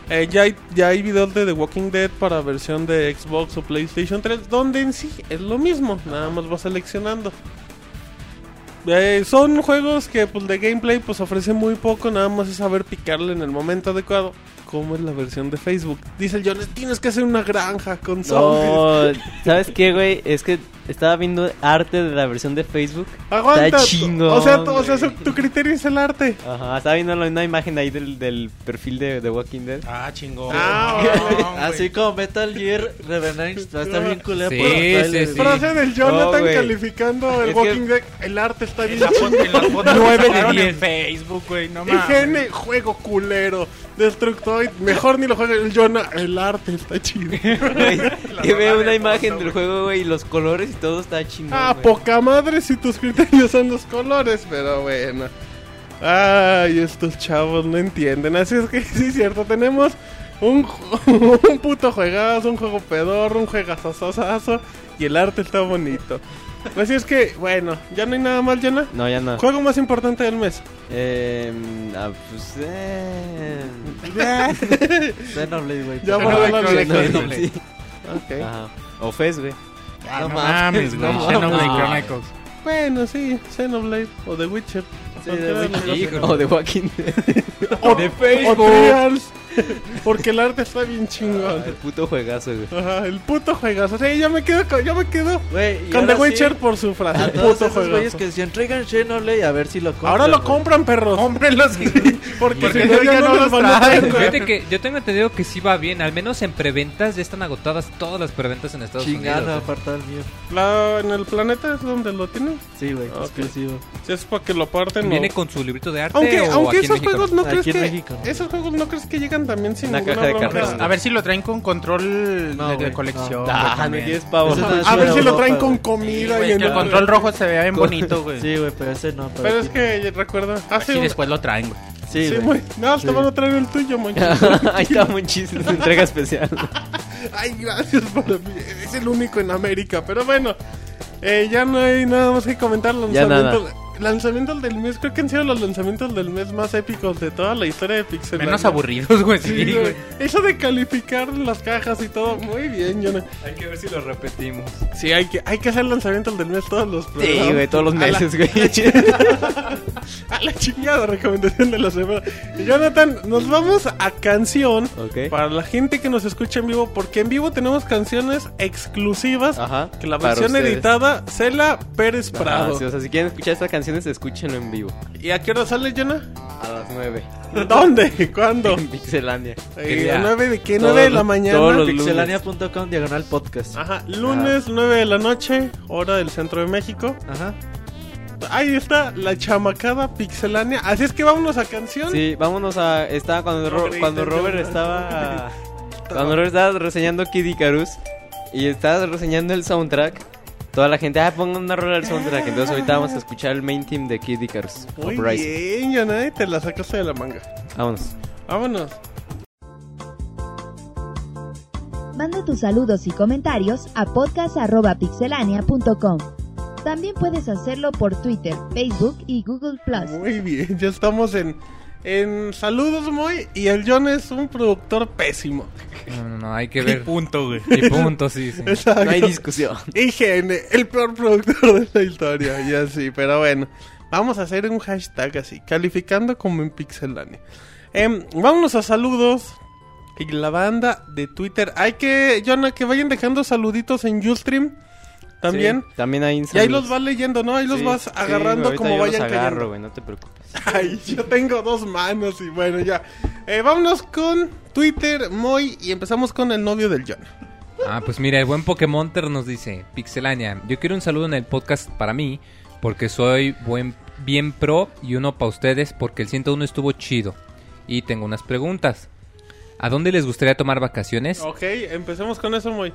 Eh, ya, hay, ya hay videos de The Walking Dead para versión de Xbox o PlayStation 3, donde en sí es lo mismo, nada más vas seleccionando. Eh, son juegos que pues de gameplay pues ofrece muy poco, nada más es saber picarle en el momento adecuado. Como es la versión de Facebook. Dice el Jones, tienes que hacer una granja con zombies. No, ¿sabes qué, güey? Es que estaba viendo arte de la versión de Facebook. Aguanta. Está chingón, o sea, tu, o sea, tu criterio es el arte. Ajá, estaba viendo una imagen ahí del, del perfil de Walking Dead. Ah, chingón. Ah, No, Así como Metal Gear Revenant va a estar bien culero Sí, sí, sí. Frase del Jonathan No, calificando el Es que- Walking Dead. El arte está En bien la foto, en la foto de que sacaron diez. en Facebook, güey. No mames. IGN, juego culero. Destructoid, mejor ni lo juegue el Jonah. El arte está chido. Que veo una imagen del juego, güey, y los colores y todo está chingón. Ah, poca madre si tus criterios son los colores, pero bueno. Ay, estos chavos no entienden. Así es que sí, es cierto. Tenemos un, un puto juegazo, un juego pedorro, un juegazazazazo. Y el arte está bonito. Así es que, bueno, ya no hay nada más, Jonah. No, ya no. Juego más importante del mes. Eh, ah, pues, eh... Xenoblade, güey. Ya por borré la Xenoblade. Ok. Ajá. O Fez, güey. Ah, No no mames, güey. no Xenoblade. Chronicles. Bueno, sí, Xenoblade o The Witcher. Sí, The. Witcher. O The Walking Dead. O, de o Facebook. Trials. Porque el arte está bien chingón. El puto juegazo, güey. Ajá, el puto juegazo. Sí, yo me quedo con, yo me quedo Güey, con The sí, Witcher por su frase. A El todos puto esos güeyes juegazo. que decían, traigan Xenoblade a ver si lo compran. Ahora lo güey. compran, perros. Cómprenlos. Porque, Porque si no, ya no no los los van a traen, traer. Fíjate que yo tengo entendido que sí va bien, al menos en preventas ya están agotadas todas las preventas en Estados Unidos. mío. La- en el planeta es donde lo tienen. Sí, güey, Ok. exclusivo. Si es para que lo parten. ¿Viene o- con su librito de arte Aunque, o aunque esos México? juegos no crees que México. esos juegos no crees que llegan también sin Una ninguna caja de bronca? cartón. A ver si lo traen con control No, de, de colección. güey, Ah, también. es A ver si lo traen con comida Güey, y en que el control rojo se vea bien bonito, güey. Sí, güey, pero ese no. Pero es aquí que recuerda, hace Así un- después lo traen, güey. no. Sí, Sí, güey. muy- No, Sí. van a traer el tuyo, mancho. Ahí está muchísimo. Entrega especial. Ay, gracias por Es el único en América. Pero bueno, eh, ya no hay nada más que comentar. Ya nada. Lanzamiento, lanzamientos del mes, creo que han sido los lanzamientos del mes más épicos de toda la historia de Pixel. Menos aburridos, güey. Sí, Sí, güey. Eso de calificar las cajas y todo, muy bien, Jonah. Hay que ver si lo repetimos. Sí, hay que, hay que hacer lanzamientos del mes todos los Sí, programas. güey, todos los A la- meses, güey. A la chingada recomendación de la semana. Y Jonathan, nos vamos a canción Ok. para la gente que nos escucha en vivo, porque en vivo tenemos canciones exclusivas Ajá. que la versión ustedes. editada Cela Pérez Ajá, Prado. sí, o sea, si quieren escuchar estas canciones, escúchenlo en vivo. ¿Y a qué hora sale, Jonah? A las 9. ¿Dónde? ¿Cuándo? En Pixelania. Día? ¿A 9 de qué? Todos 9 de la mañana. Pixelania.com diagonal podcast. Ajá, lunes 9 de la noche, hora del centro de México. Ajá. Ahí está la chamacada pixelánea. Así es que vámonos a canción. Sí, vámonos a. Estaba cuando, Ro- cuando Robert estaba. Cuando Robert estaba reseñando Kid Icarus y estaba reseñando el soundtrack. Toda la gente, ah, pongan una rola del soundtrack. Entonces, ahorita vamos a escuchar el main team de Kid Icarus. Muy Uprising. bien, Jonah, te la sacaste de la manga. Vámonos. Vámonos. Manda tus saludos y comentarios a podcast.pixelania.com. También puedes hacerlo por Twitter, Facebook y Google Plus. Muy bien, ya estamos en, en saludos, muy. Y el John es un productor pésimo. No, no, no, hay que Y ver. punto, güey. Y punto, sí, sí. Exacto. No hay discusión. IGN, el peor productor de la historia. Y así, pero bueno. Vamos a hacer un hashtag así, calificando como en Pixelania. Em, vámonos a saludos. Y la banda de Twitter. Hay que, Jonah, que vayan dejando saluditos en Ustream. También. Sí, también hay Y ahí los vas leyendo, ¿no? Ahí los Sí, vas agarrando como vayan agarro, cayendo. no te preocupes. Ay, yo tengo dos manos y bueno, ya. Eh, vámonos con Twitter, Moy, y empezamos con el novio del John. Ah, pues mira, el buen Pokémonter nos dice, Pixelania, yo quiero un saludo en el podcast para mí, porque soy buen, bien pro, y uno para ustedes, porque el 101 estuvo chido. Y tengo unas preguntas. ¿A dónde les gustaría tomar vacaciones? Ok, empecemos con eso, Moy.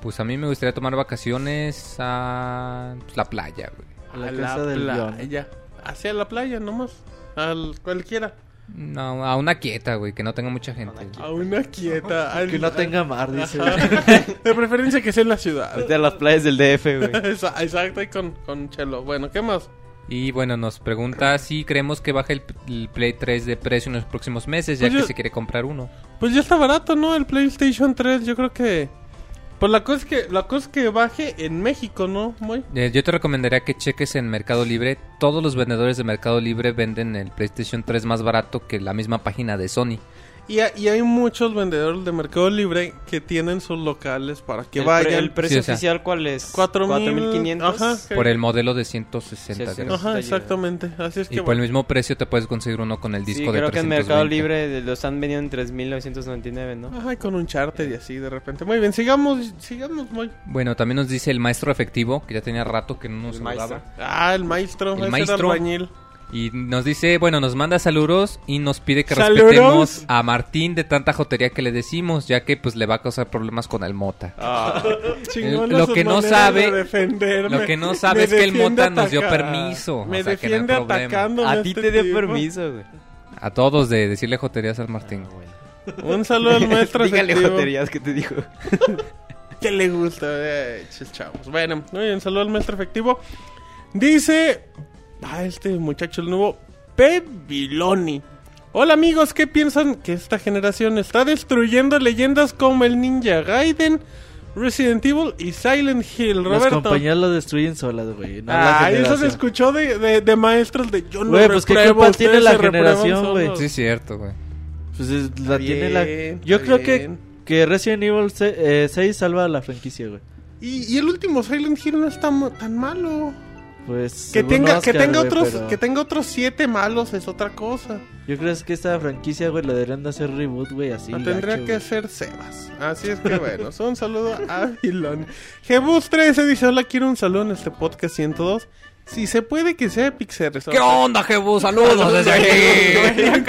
Pues a mí me gustaría tomar vacaciones a pues, la playa, güey. A la casa del playa. Hacia la playa, nomás. Al cualquiera. No, a una quieta, güey, que no tenga mucha gente. A una quieta. al- Que no tenga mar, dice. De preferencia que sea en la ciudad. Vete a las playas del DF, güey. Exacto, y con, con Chelo. Bueno, ¿qué más? Y bueno, nos pregunta si creemos que baje el, el Play 3 de precio en los próximos meses, ya Pues que yo- se quiere comprar uno. Pues ya está barato, ¿no? El PlayStation 3, yo creo que... Pues la cosa es que, la cosa es que baje en México, ¿no, Moy? Eh, Yo te recomendaría que cheques en Mercado Libre. Todos los vendedores de Mercado Libre venden el PlayStation 3 más barato que la misma página de Sony. Y, ha- y hay muchos vendedores de Mercado Libre que tienen sus locales para que el, pre- vayan. ¿El precio Sí, o sea, oficial cuál es? 4.500. 4.500. Ajá. Por el modelo de 160 Sí. Ajá, exactamente. Así es Y que por el mismo precio te puedes conseguir uno con el disco Sí, de creo que en 320. Mercado Libre lo están vendiendo en 3.999, ¿no? Ajá, y con un charter y así de repente. Muy bien, sigamos, sigamos, muy. Bueno, también nos dice el maestro efectivo, que ya tenía rato que no nos saludaba. Ah, el maestro, El maestro. albañil. Y nos dice, bueno, nos manda saludos y nos pide que ¡Saludos! respetemos a Martín de tanta jotería que le decimos, ya que pues le va a causar problemas con el Mota. Chingona Lo que no sabe- de lo que no sabe Me es que el Mota nos dio permiso, Me o sea, que no hay defiende problema. atacándome A ti este te dio tipo. permiso, güey. A todos de decirle joterías al Martín. Un saludo al maestro Dígale efectivo. joterías que te dijo. que le gusta, eh, chavos. Bueno, muy bien, saludo al maestro efectivo. Dice, ah, este muchacho, el nuevo Pebiloni. Hola amigos, ¿qué piensan que esta generación está destruyendo leyendas como el Ninja Gaiden, Resident Evil y Silent Hill? Las Roberto. compañías lo destruyen solas, güey. no Ah, eso se escuchó de, de, de maestros de yo no Güey, pues, ¿qué culpa tiene la generación, güey? solos". Sí, es cierto, güey. Pues es- la Bien, tiene la... Yo creo que, bien. que Resident Evil se- eh, 6 salva a la franquicia, güey. Y, y el último Silent Hill no está tan malo. Pues Que tenga, que Oscar, tenga güey, otros, pero que tenga otros siete malos es otra cosa. Yo creo que esta franquicia, güey, le deberían de hacer reboot, güey, así. Lo tendría gacho, que güey. hacer Sebas. Así es que bueno, un saludo a Vilón. Jebus 13 dice, hola, quiero un saludo en este podcast 102. Si se puede que sea Pixel ¿Qué onda, Jebus? Saludos desde aquí.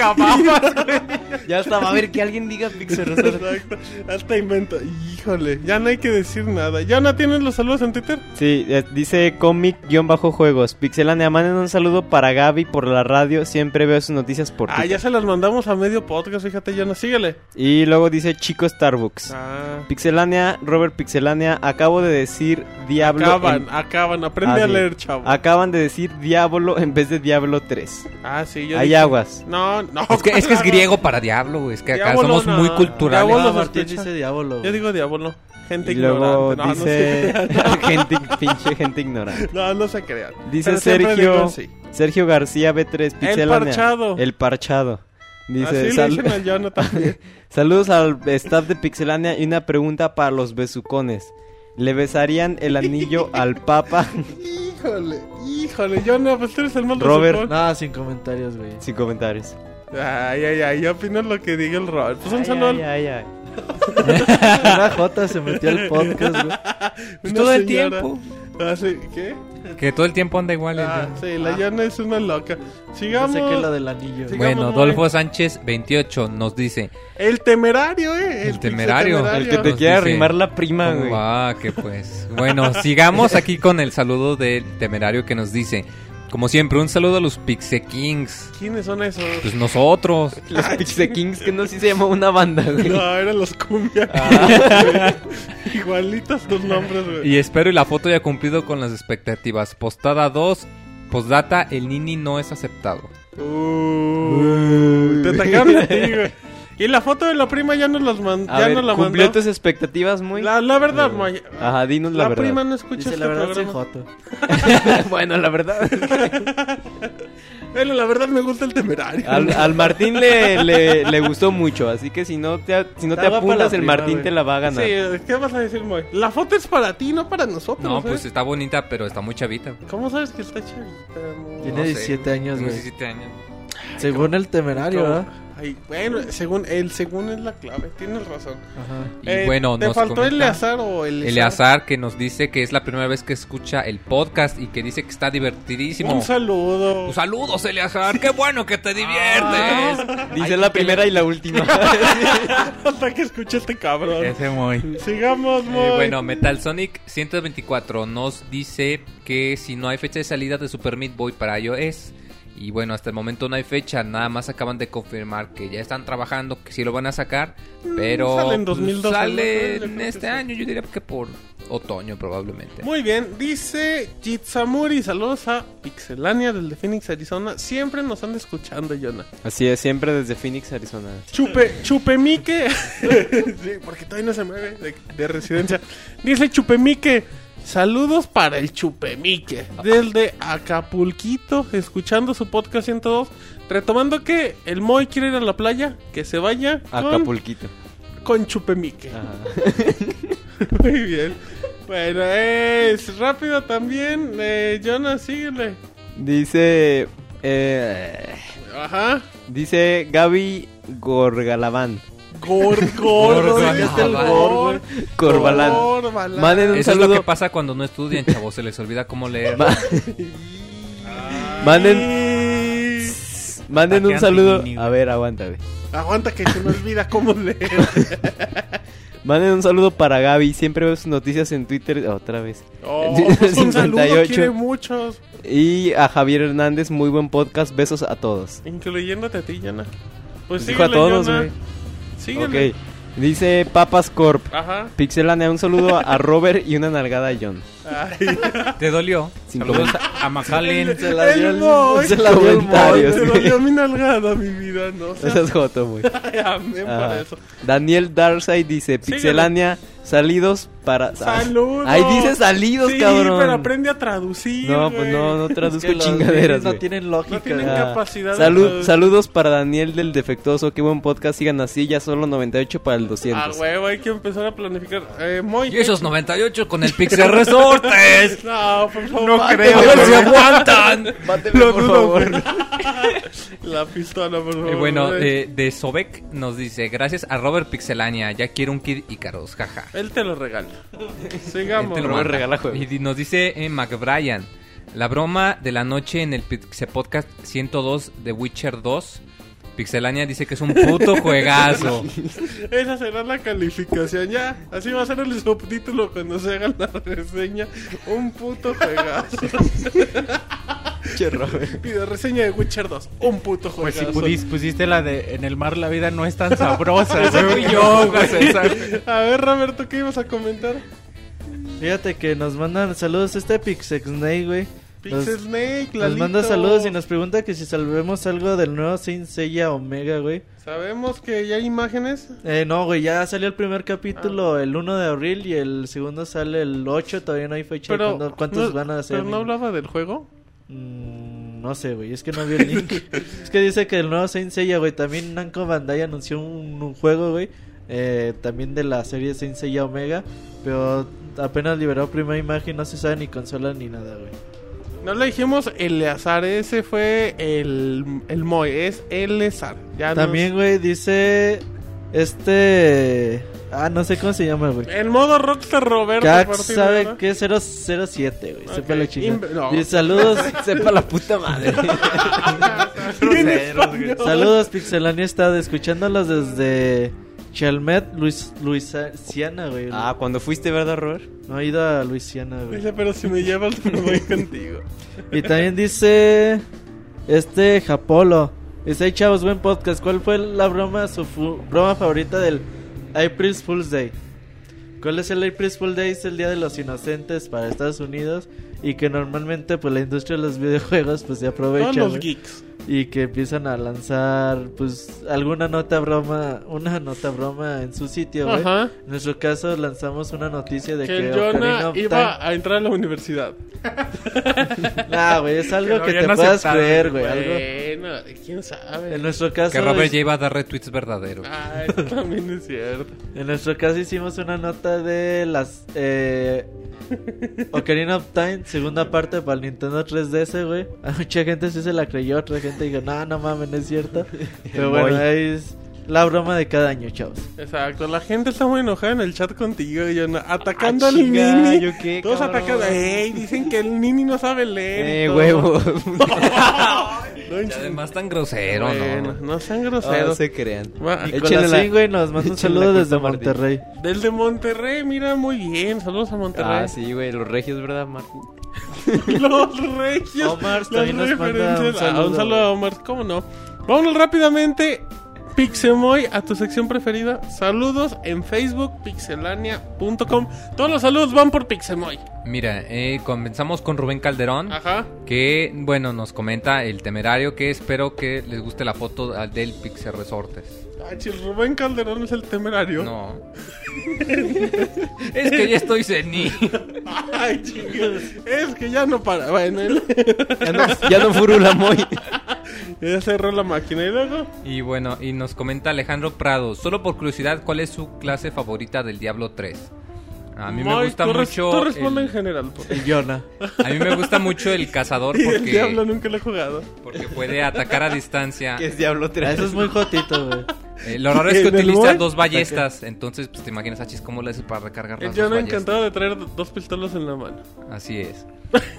Ya estaba a ver que alguien diga Pixel Resort. Exacto, hasta invento. Híjole, ya no hay que decir nada. ¿Ya no tienes los saludos en Twitter? Sí, eh, dice cómic-juegos. Pixelania, manden un saludo para Gaby por la radio. Siempre veo sus noticias por Ah, Twitter. ya se las mandamos a medio podcast, fíjate, ya no síguele. Y luego dice Chico Starbucks. Ah, Pixelania, Robert Pixelania, acabo de decir Diablo. acaban, en- acaban, aprende Ah, a leer, chavo. Acaban de decir Diablo en vez de Diablo 3. Ah, sí, yo Hay dije- aguas. No, no. Es que, es que es griego para diablo, güey. Es que acá Diablo, somos no. muy culturales. Diablo Martín dice diablo. Yo digo diablo. Gente Y luego ignorante. No, no dice se crean. gente, pinche gente ignorante. No, no se crean. Dice Sergio digo sí. Sergio García B3 Pixelania. parchado. El parchado. Dice Así "Sal- dicen al también. Saludos al staff de Pixelania y una pregunta para los besucones. ¿Le besarían el anillo al Papa? híjole, híjole, Yono, pues tú eres el más Robert. Nada, sin comentarios, güey. Sin comentarios. Ay, ay, ay, yo opino lo que diga el Robert. Pues un Ay, saludo ay, ay, ay. Una J se metió al podcast, güey. una todo el tiempo. Ah, sí, ¿qué? Que todo el tiempo anda igual. el Ah, John. sí, la Yana es una loca. No Sigamos. sé qué es lo del anillo. Sí. Bueno, Dolfo. Sánchez 28 nos dice, El temerario, eh. El temerario. El que te dice- arrimar la prima, güey. Ah, que pues. Bueno, sigamos aquí con el saludo del temerario que nos dice, como siempre, un saludo a los Pixe Kings. ¿Quiénes son esos? Pues nosotros. Los Pixie Kings, que no sé si se llama una banda, güey. No, eran los cumbia. Ah. Igualitos tus nombres, güey. Y espero y la foto haya cumplido con las expectativas. Postada 2, postdata, el Nini no es aceptado. Uh, te atacaron a ti, güey. Y la foto de la prima ya nos, las man- ya ver, nos la ¿cumplió mandó. tus expectativas muy? La, la verdad, Moy. Ajá, dinos la, La, verdad. prima no escucha Dice, este la verdad soy programa. Joto. bueno, la verdad. Bueno, la verdad me gusta el temerario. Al, al Martín le, le, le gustó mucho, así que si no te, si no te apuntas, la el prima, Martín te la va a ganar. Sí, ¿qué vas a decir, Moy? La foto es para ti, no para nosotros. No, ¿eh? pues está bonita, pero está muy chavita. ¿Cómo sabes que está chavita? Tiene No sé, 17 años, tiene güey. 17 años. Según el temerario. ¿verdad? Ay, bueno, según él, según es la clave, tienes razón. Ajá. Y bueno, ¿Te nos faltó Eleazar o el Eleazar que nos dice que es la primera vez que escucha el podcast y que dice que está divertidísimo. Un saludo. Pues saludos, Eleazar. Qué bueno que te diviertes. Dice la primera y la última. Hasta que escuche este cabrón. Ese muy. Sigamos, Eh, Moy. bueno, Metal Sonic 124 nos dice que si no hay fecha de salida de Super Meat Boy para iOS. Y bueno, hasta el momento no hay fecha, nada más acaban de confirmar que ya están trabajando, que sí lo van a sacar, pero Mm, sale en pues, 2012, sale este sí. año, yo diría que por otoño probablemente. Muy bien, dice Jitsamuri, saludos a Pixelania del de Phoenix, Arizona. Siempre nos anda escuchando, Jonah. Así es, siempre desde Phoenix, Arizona. Chupe, Chupemique. sí, porque todavía no se mueve de, de residencia. Dice Chupemique. Saludos para el Chupemique. Desde Acapulquito, escuchando su podcast 102. Retomando que el Moy quiere ir a la playa, que se vaya con, Acapulquito. con Chupemique. Muy bien. Bueno, es rápido también. Eh, Jonas, síguele. Dice. Eh, Ajá. dice Gaby Gorgalabán. Gor, gor, Gorgalabán. ¿dónde está el gor? Corbalán. Manden un Eso es lo saludo. que pasa cuando no estudian, chavos, se les olvida cómo leer. Ma- Manden, manden un saludo. A ver, aguanta, güey. Aguanta que se me olvida cómo leer. Manden un saludo para Gaby. Siempre veo sus noticias en Twitter. Otra vez. Oh, pues un saludo, 58. quiere muchos. Y a Javier Hernández. Muy buen podcast. Besos a todos. Incluyéndote a ti, Yana. Pues Dijo a todos, güey. Síguele. Ok. Dice Papas Corp. Ajá. Pixelania, un saludo a Robert y una nalgada a John. Ay. ¿Te dolió? Sin Saludos a Macallen. Se la dio El el- Moy, se la dio el mi nalgada, mi vida, no Esa es joto, güey. Amén por Ah. eso. Daniel Darsay dice. Pixelania, salidos para... Saludos. Ahí dice salidos, sí, cabrón. pero aprende a traducir, No, pues no, no Es traduzco que los chingaderas, no tienen lógica. No tienen. Ah, capacidad de salud- saludos para Daniel del Defectuoso, qué buen podcast, sigan así, ya solo 98 para el Ah, 200. huevo, hay que empezar a planificar. Eh, Moy, Y esos 98 con el Pixel No, por favor. No creo, güey. aguantan. Lo dudo, güey. La pistola, por favor. Y bueno, güey. eh, de Sobek nos dice, gracias a Robert Pixelania, ya quiero un Kid Icarus, jaja. Él te lo regala. Sigamos. Te lo regala. Y nos dice eh, McBrien, la broma de la noche en el Pixel Podcast 102 de Witcher 2. Pixelania dice que es un puto juegazo. Esa será la calificación ya. Así va a ser el subtítulo cuando se haga la reseña. Un puto juegazo. Robert. Video reseña de Witcher 2. Un puto Pues si juegazo. pusiste la de en el mar la vida no es tan sabrosa. Ese güey. fui yo. A ver, Roberto, ¿qué ibas a comentar? Fíjate que nos mandan saludos a este Pixexnay, güey. Nos- Snake, Nos Lalito. manda saludos y nos pregunta que si salvemos algo del nuevo Saint Seiya Omega, güey. Sabemos que ya hay imágenes. Eh, no, güey, ya salió el primer capítulo el 1 de abril y el segundo sale el 8. Todavía no hay fecha Pero, cuántos no, van a hacer. pero no hablaba del juego. Mm, no sé, güey, es que no vi el link. es que dice que el nuevo Saint Seiya, güey, también Namco Bandai anunció un, un juego, güey, eh, también de la serie Saint Seiya Omega, pero apenas liberó primera imagen, no se sabe ni consola ni nada, güey. No le dijimos Eleazar, ese fue el, el Moy, es Eleazar. Ya También, güey, dice este... Ah, no sé cómo se llama, güey. El modo Rockstar Roberto. Sabe ¿verdad? que es 007, güey. Sepa inve- no. Dice, saludos. Sepa la puta madre. Saludos, Pixelania. Estado escuchándolos desde Chalmet, Luis, Luisiana, güey. ah, cuando fuiste, ¿verdad, Robert? No he ido a Luisiana, güey. Dice, pero si me llevas, me voy contigo. Y también dice este Japolo. Dice, hey chavos, buen podcast. ¿Cuál fue la broma, su broma favorita del April Fool's Day? ¿Cuál es el April Fool's Day? Es el Día de los Inocentes para Estados Unidos y que normalmente pues la industria de los videojuegos pues se aprovecha Todos los güey, geeks. Y que empiezan a lanzar pues alguna nota broma, una nota broma en su sitio, güey. Ajá. En nuestro caso lanzamos una noticia de Que que, Jonah Ocarina of iba a entrar a la universidad. Nah, güey, es algo Que te puedas aceptado, creer, güey. algo- Bueno, quién sabe. En nuestro caso, Que Robert es- ya iba a dar retweets verdaderos. Ah, eso también es cierto. en nuestro caso hicimos una nota de las eh, Ocarina of Time, segunda parte para el Nintendo 3DS, güey. A mucha gente sí se la creyó, otra gente dijo, no, no mames, no es cierto. Pero bueno, Boy. es la broma de cada año, chavos. Exacto, la gente está muy enojada en el chat contigo, Jonah, atacando Ah, al chinga, Nini. ¿yo qué, Todos cabrón? atacando. Ey, dicen que el Nini no sabe leer. y Eh, todo. huevo. No, Y además tan grosero, bueno, ¿no? no sean No groseros. se crean. Va, Échenle Nicolás la- güey, nos manda un échenle saludo la desde culpa a Martín. Monterrey. Del de Monterrey, mira, muy bien. Saludos a Monterrey. Ah, sí, güey, los regios, ¿verdad, Martín? Los regios. Omar las nos manda un. Ah, saludo. un saludo a Omar, ¿cómo no? Vámonos rápidamente. Pixemoy a tu sección preferida. Saludos en Facebook, pixelania.com. Todos los saludos van por Pixemoy. Mira, eh, comenzamos con Rubén Calderón. Ajá. Que, bueno, nos comenta el temerario que espero que les guste la foto del Pixel Resortes. Ay, si el Rubén Calderón es el temerario. No. es que ya estoy senil. Ay, chinga. Es que ya no para. Bueno, él- Ya no, ya no furula muy. ya cerró la máquina y luego. Y bueno, y nos comenta Alejandro Prado. Solo por curiosidad, ¿cuál es su clase favorita del Diablo 3? A mí me gusta tú mucho. Tú responde el- en general. por- El Jonah. A mí me gusta mucho el cazador Y el diablo porque, nunca lo he jugado. porque puede atacar a distancia. Que es Diablo Ah, 3. Eso es muy jotito, güey. Eh, lo raro es que ¿En el utiliza Moy? dos ballestas. Entonces, pues te imaginas, achis, ¿cómo le hace para recargar las Jonah ballestas? encantado de traer dos pistolas en la mano. Así es.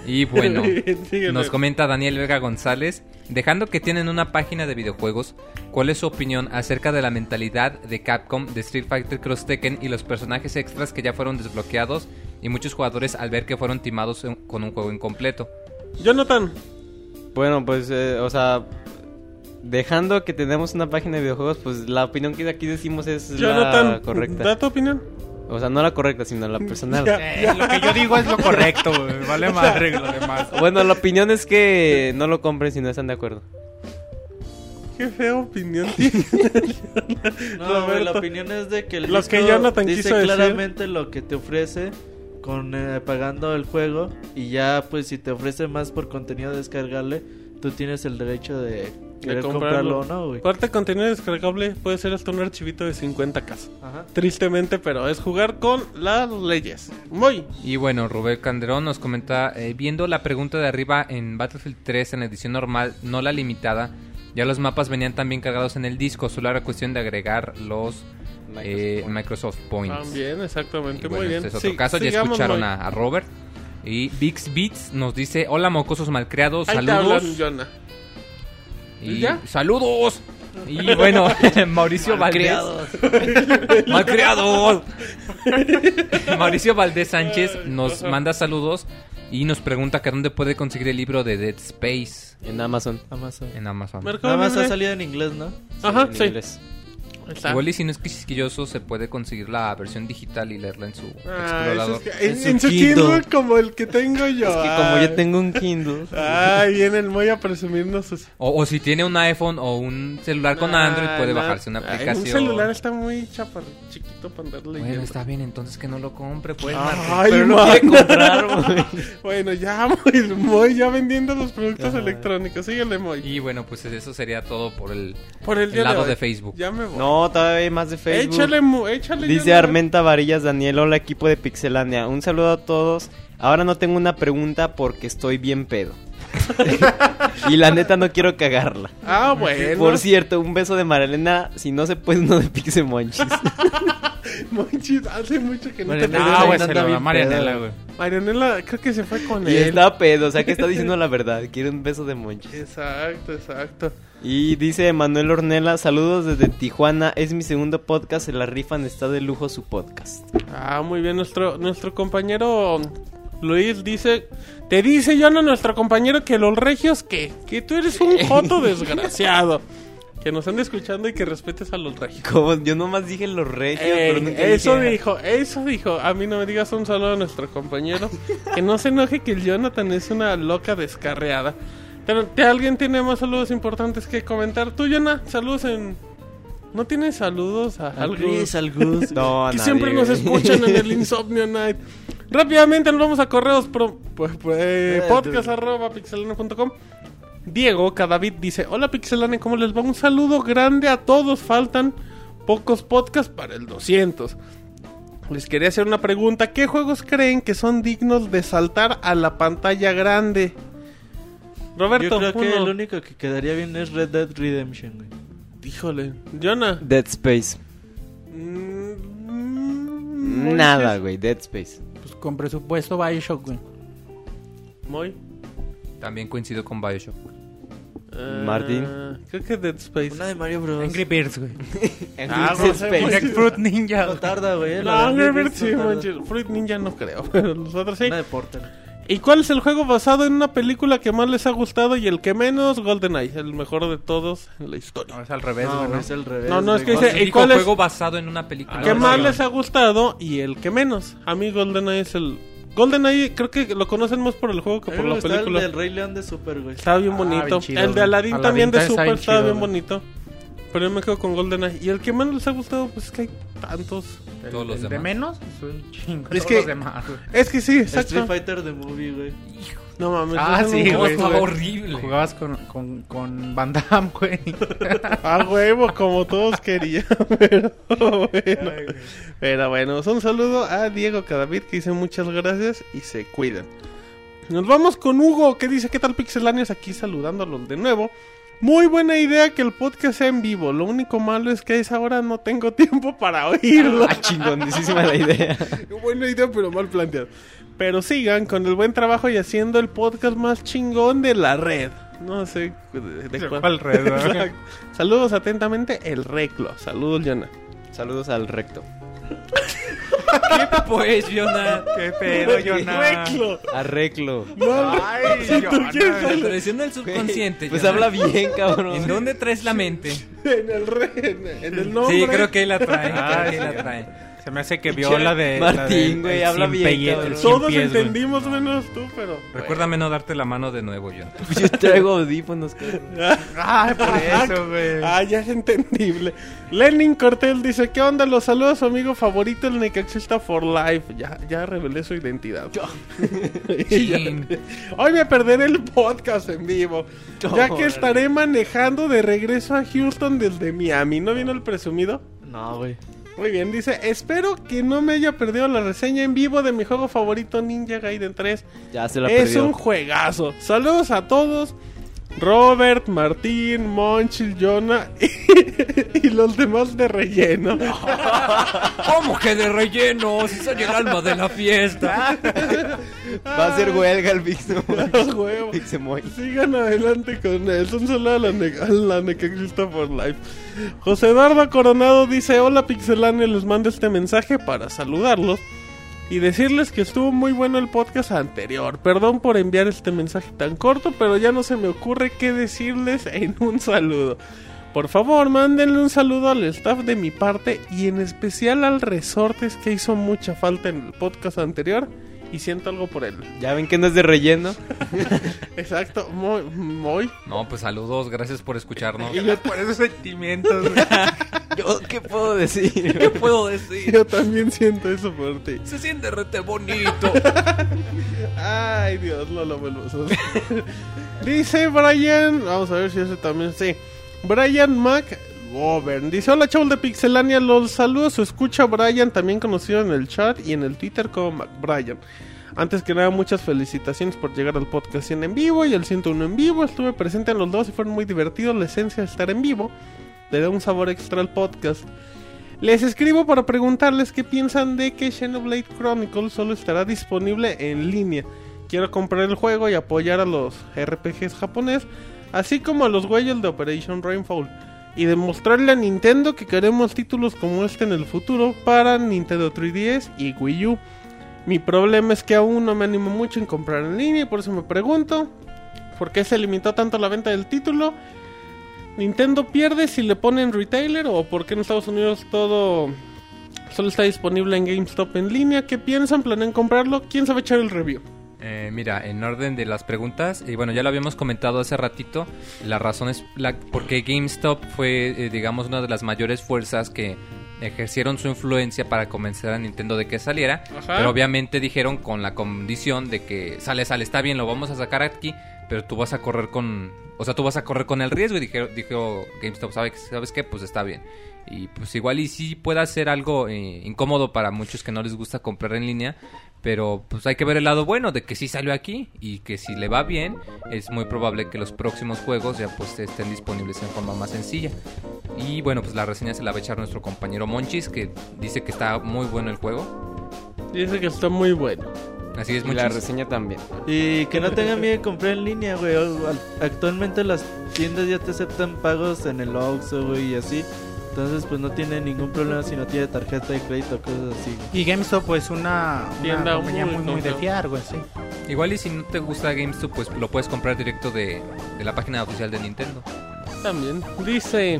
Y bueno, nos comenta Daniel Vega González, dejando que tienen una página de videojuegos, ¿cuál es su opinión acerca de la mentalidad de Capcom de Street Fighter Cross Tekken y los personajes extras que ya fueron desbloqueados y muchos jugadores al ver que fueron timados en- con un juego incompleto? Jonathan. Bueno, pues, eh, o sea, dejando que tenemos una página de videojuegos, pues la opinión que aquí decimos es la correcta. ¿Da tu opinión? O sea, no la correcta, sino la personal. Eh, lo que yo digo es lo correcto. Vale madre lo demás. Bueno, la opinión es que no lo compren si no están de acuerdo. Qué fea opinión tienes. No, güey, la opinión es de que el Lo disco que Jonathan dice quiso decir. claramente lo que te ofrece con eh, pagando el juego y ya pues si te ofrece más por contenido descargable, tú tienes el derecho de querer comprarlo o no, güey. Aparte, contenido descargable puede ser hasta un archivito de 50 k Ajá. Tristemente, pero es jugar con las leyes. Muy. Y bueno, Rubén Calderón nos comenta, eh, viendo la pregunta de arriba en Battlefield 3 en la edición normal, no la limitada, ya los mapas venían también cargados en el disco, solo era cuestión de agregar los eh, Microsoft Points. También, exactamente. Y bueno, muy bien. este es otro Sí, caso, ya escucharon a, a Robert. Y Vix Beats nos dice, hola mocosos malcriados, Ahí te saludos. hablan, Jonah. Y ¿Ya? saludos. Y bueno, Mauricio Valdés. Malcriados. Mauricio Valdés Sánchez nos manda saludos y nos pregunta que dónde puede conseguir el libro de Dead Space En Amazon. Amazon. en Amazon. Mercado Nada más Libre. ha salido en inglés, ¿no? Ajá, en sí. inglés. Está. Igual y si no es quisquilloso, se puede conseguir la versión digital y leerla en su Ah, explorador. eso es que- en, En su en su Kindle. Kindle como el que tengo yo. Es que como Ay. yo tengo un Kindle. Ay, viene el Moy a presumirnos sus... O, o si tiene un iPhone o un celular con Nah, Android, puede nah. bajarse una Ay, aplicación. un celular está muy chapar, chiquito para andar leyendo. Bueno, está bien, entonces que no lo compre, pues. Ay, Martín. Pero no quiere comprar. Bueno, ya, Moy, Moy, ya vendiendo los productos Ajá. electrónicos. Síguele, Moy. Y bueno, pues eso sería todo por el, Por el, el día lado hoy. de Facebook. Ya me voy. No, todavía hay más de Facebook. échale, échale. Dice Armenta Varillas Daniel, hola equipo de Pixelania. Un saludo a todos. Ahora no tengo una pregunta porque estoy bien pedo. y la neta no quiero cagarla. Ah, bueno. Por cierto, un beso de Marelena, si no se puede uno de Pixemonchis. Monchis, hace mucho que no te. Ah, ahí güey, se lo Marianela, güey. Marianela, creo que se fue con y él. está pedo, o sea que está diciendo la verdad. Quiere un beso de Monchis. Exacto, exacto. Y dice Manuel Ornella, saludos desde Tijuana. Es mi segundo podcast, se la rifan, está de lujo su podcast. Ah, muy bien. Nuestro, nuestro compañero Luis dice... Te dice, Jonah, nuestro compañero, que los regios, que Que tú eres un joto desgraciado. Que nos ande escuchando y que respetes a los regios. Como yo nomás dije los regios, Ey, pero nunca eso dije- dijo, eso dijo. A mí no me digas un saludo a nuestro compañero. que no se enoje que el Jonathan es una loca descarreada. Pero ¿te- alguien tiene más saludos importantes que comentar. Tú, Jonah, saludos en. ¿No tienes saludos a Al? Chris, al Gus. No, a que nadie, siempre nos escuchan en el Insomnio Night. Rápidamente nos vamos a correos pro, pues, pues, eh, podcast arroba pixelania.com. Diego Cadavid dice: Hola Pixelania, ¿cómo les va? Un saludo grande a todos. Faltan pocos podcasts para el 200. Les quería hacer una pregunta. ¿Qué juegos creen que son dignos de saltar a la pantalla grande? Roberto, Yo creo que uno. el único que quedaría bien es Red Dead Redemption, güey. Híjole, Jonah. Dead Space. Mm, Nada, güey, Dead Space. Con presupuesto Bioshock, güey. Moy. También coincido con Bioshock. Eh, Martín. Creo que Dead Space. Una de Mario Bros. Angry Birds, güey. Ah, sé, Space. güey. Fruit Ninja. No tarda, güey. No, Angry Angry Birds sí, manches. Fruit Ninja no creo, pero los otros sí. Una de Portal. ¿Y cuál es el juego basado en una película que más les ha gustado y el que menos? GoldenEye, el mejor de todos en la historia. No, es al revés, No, ¿no? es al revés. No, no, es que dice- ¿y cuál es? juego basado en una película. ¿Qué Ah, más les ha gustado y el que menos? A mí GoldenEye es el... GoldenEye creo que lo conocen más por el juego que por la película. El del Rey León de Super, güey. Estaba bien Ah, bonito. bien chido, el de. Aladdin Aladdin también de está Super bien estaba chido, bien bonito. Pero yo me quedo con GoldenEye. Y el que más les ha gustado, pues es que hay tantos. Todos los El de demás. menos, es un chingo. Es Todos que- los demás, güey. Es que sí, Street exacto. Fighter de Movie, güey. No mames. Ah, sí, nunca güey, horrible. Jugabas con, con, con Van Damme, güey. A huevo, como todos querían. Pero bueno. Pero bueno, un saludo a Diego Cadavid que dice muchas gracias y se cuidan. Nos vamos con Hugo que dice: ¿Qué tal Pixelanios? Aquí saludándolos de nuevo. Muy buena idea que el podcast sea en vivo. Lo único malo es que a esa hora no tengo tiempo para oírlo. Ah, chingoncísima la idea. Buena idea, pero mal planteado. Pero sigan con el buen trabajo y haciendo el podcast más chingón de la red. No sé de, de ¿De cuál. cuál red, no? Exacto. Saludos atentamente, el Reclo. Saludos, Yana. Saludos al recto. ¿Qué pues, Jonah? ¿Qué pedo, Jonah? Reclo. Arreglo. Ay, Jonah. Tradición del subconsciente. Pues Jonah. habla bien, cabrón. ¿En dónde traes la mente? En el, re, en, en el nombre. Sí, creo que él la trae. Ah, creo que él la trae. Se me hace que vio la de. Martín, güey, habla bien, Todos pies, güey. entendimos menos tú, pero. Recuérdame no darte la mano de nuevo, Jonah. Yo traigo audífonos. Ay, por eso, güey. Ah, ya es entendible. Lenin Cortel dice: ¿Qué onda? Los saludos a su amigo favorito, el Necaxista for Life. Ya, ya revelé su identidad. Chin. Hoy me perderé el podcast en vivo. Ya que estaré manejando de regreso a Houston desde Miami. ¿No vino el presumido? No, güey. Muy bien, dice, espero que no me haya perdido la reseña en vivo de mi juego favorito Ninja Gaiden 3. Ya se la es perdió. un juegazo. Saludos a todos. Robert, Martín, Monchil, Jonah y, y los demás de relleno. ¿Cómo que de relleno? Si soy el alma de la fiesta. Va a ser huelga el Pixemoy. Sigan adelante con eso. Un saludo a la, la Necaxista for Life. José Eduardo Coronado dice: Hola Pixelania, les mando este mensaje para saludarlos y decirles que estuvo muy bueno el podcast anterior. Perdón por enviar este mensaje tan corto, pero ya no se me ocurre qué decirles en un saludo. Por favor, mándenle un saludo al staff de mi parte y en especial al Resortes que hizo mucha falta en el podcast anterior y siento algo por él. Ya ven que no es de relleno. Exacto, muy, muy. No, pues saludos, gracias por escucharnos. Y yo por esos sentimientos, güey. ¿Yo qué puedo decir? ¿Qué puedo decir? Yo también siento eso por ti. Se siente rete bonito. Ay, Dios, no lo hacer. Dice Brian, vamos a ver si ese también sí. Brian McGovern. Dice, hola chavos de Pixelania, los saludos, se escucha Brian, también conocido en el chat y en el Twitter como McBrian. Antes que nada, muchas felicitaciones por llegar al podcast 100 en vivo y el 101 en vivo. Estuve presente en los dos y fueron muy divertidos. La esencia de estar en vivo le da un sabor extra al podcast. Les escribo para preguntarles qué piensan de que Xenoblade Chronicles solo estará disponible en línea. Quiero comprar el juego y apoyar a los RPGs japonés, así como a los güeyes de Operation Rainfall. Y demostrarle a Nintendo que queremos títulos como este en el futuro para Nintendo 3DS y Wii U. Mi problema es que aún no me animo mucho en comprar en línea y por eso me pregunto por qué se limitó tanto la venta del título. Nintendo pierde si le ponen retailer o por qué en Estados Unidos todo solo está disponible en GameStop en línea. ¿Qué piensan? ¿Planean comprarlo? ¿Quién sabe echar el review? Eh, mira, en orden de las preguntas, y bueno, ya lo habíamos comentado hace ratito, la razón es la, porque GameStop fue, eh, digamos, una de las mayores fuerzas que ejercieron su influencia para convencer a Nintendo de que saliera, Ajá. pero obviamente dijeron con la condición de que sale, sale, está bien, lo vamos a sacar aquí, pero tú vas a correr con, o sea, tú vas a correr con el riesgo y dijo, dijo GameStop, ¿sabes, ¿sabes qué? Pues está bien. Y pues igual y sí puede ser algo eh, incómodo para muchos que no les gusta comprar en línea, pero pues hay que ver el lado bueno de que sí salió aquí y que si le va bien es muy probable que los próximos juegos ya pues estén disponibles en forma más sencilla. Y bueno, pues la reseña se la va a echar nuestro compañero Monchis que dice que está muy bueno el juego. Dice que está muy bueno. Así es, Y la reseña también. Y que no tengan miedo de comprar en línea, güey. Actualmente las tiendas ya te aceptan pagos en el Oxxo, güey, y así. Entonces, pues no tiene ningún problema si no tiene tarjeta de crédito o cosas así. güey. Y GameStop, pues una, una Tienda compañía muy muy, muy de fiar, güey, sí. Igual y si no te gusta GameStop pues lo puedes comprar directo de, de la página oficial de Nintendo. También dice,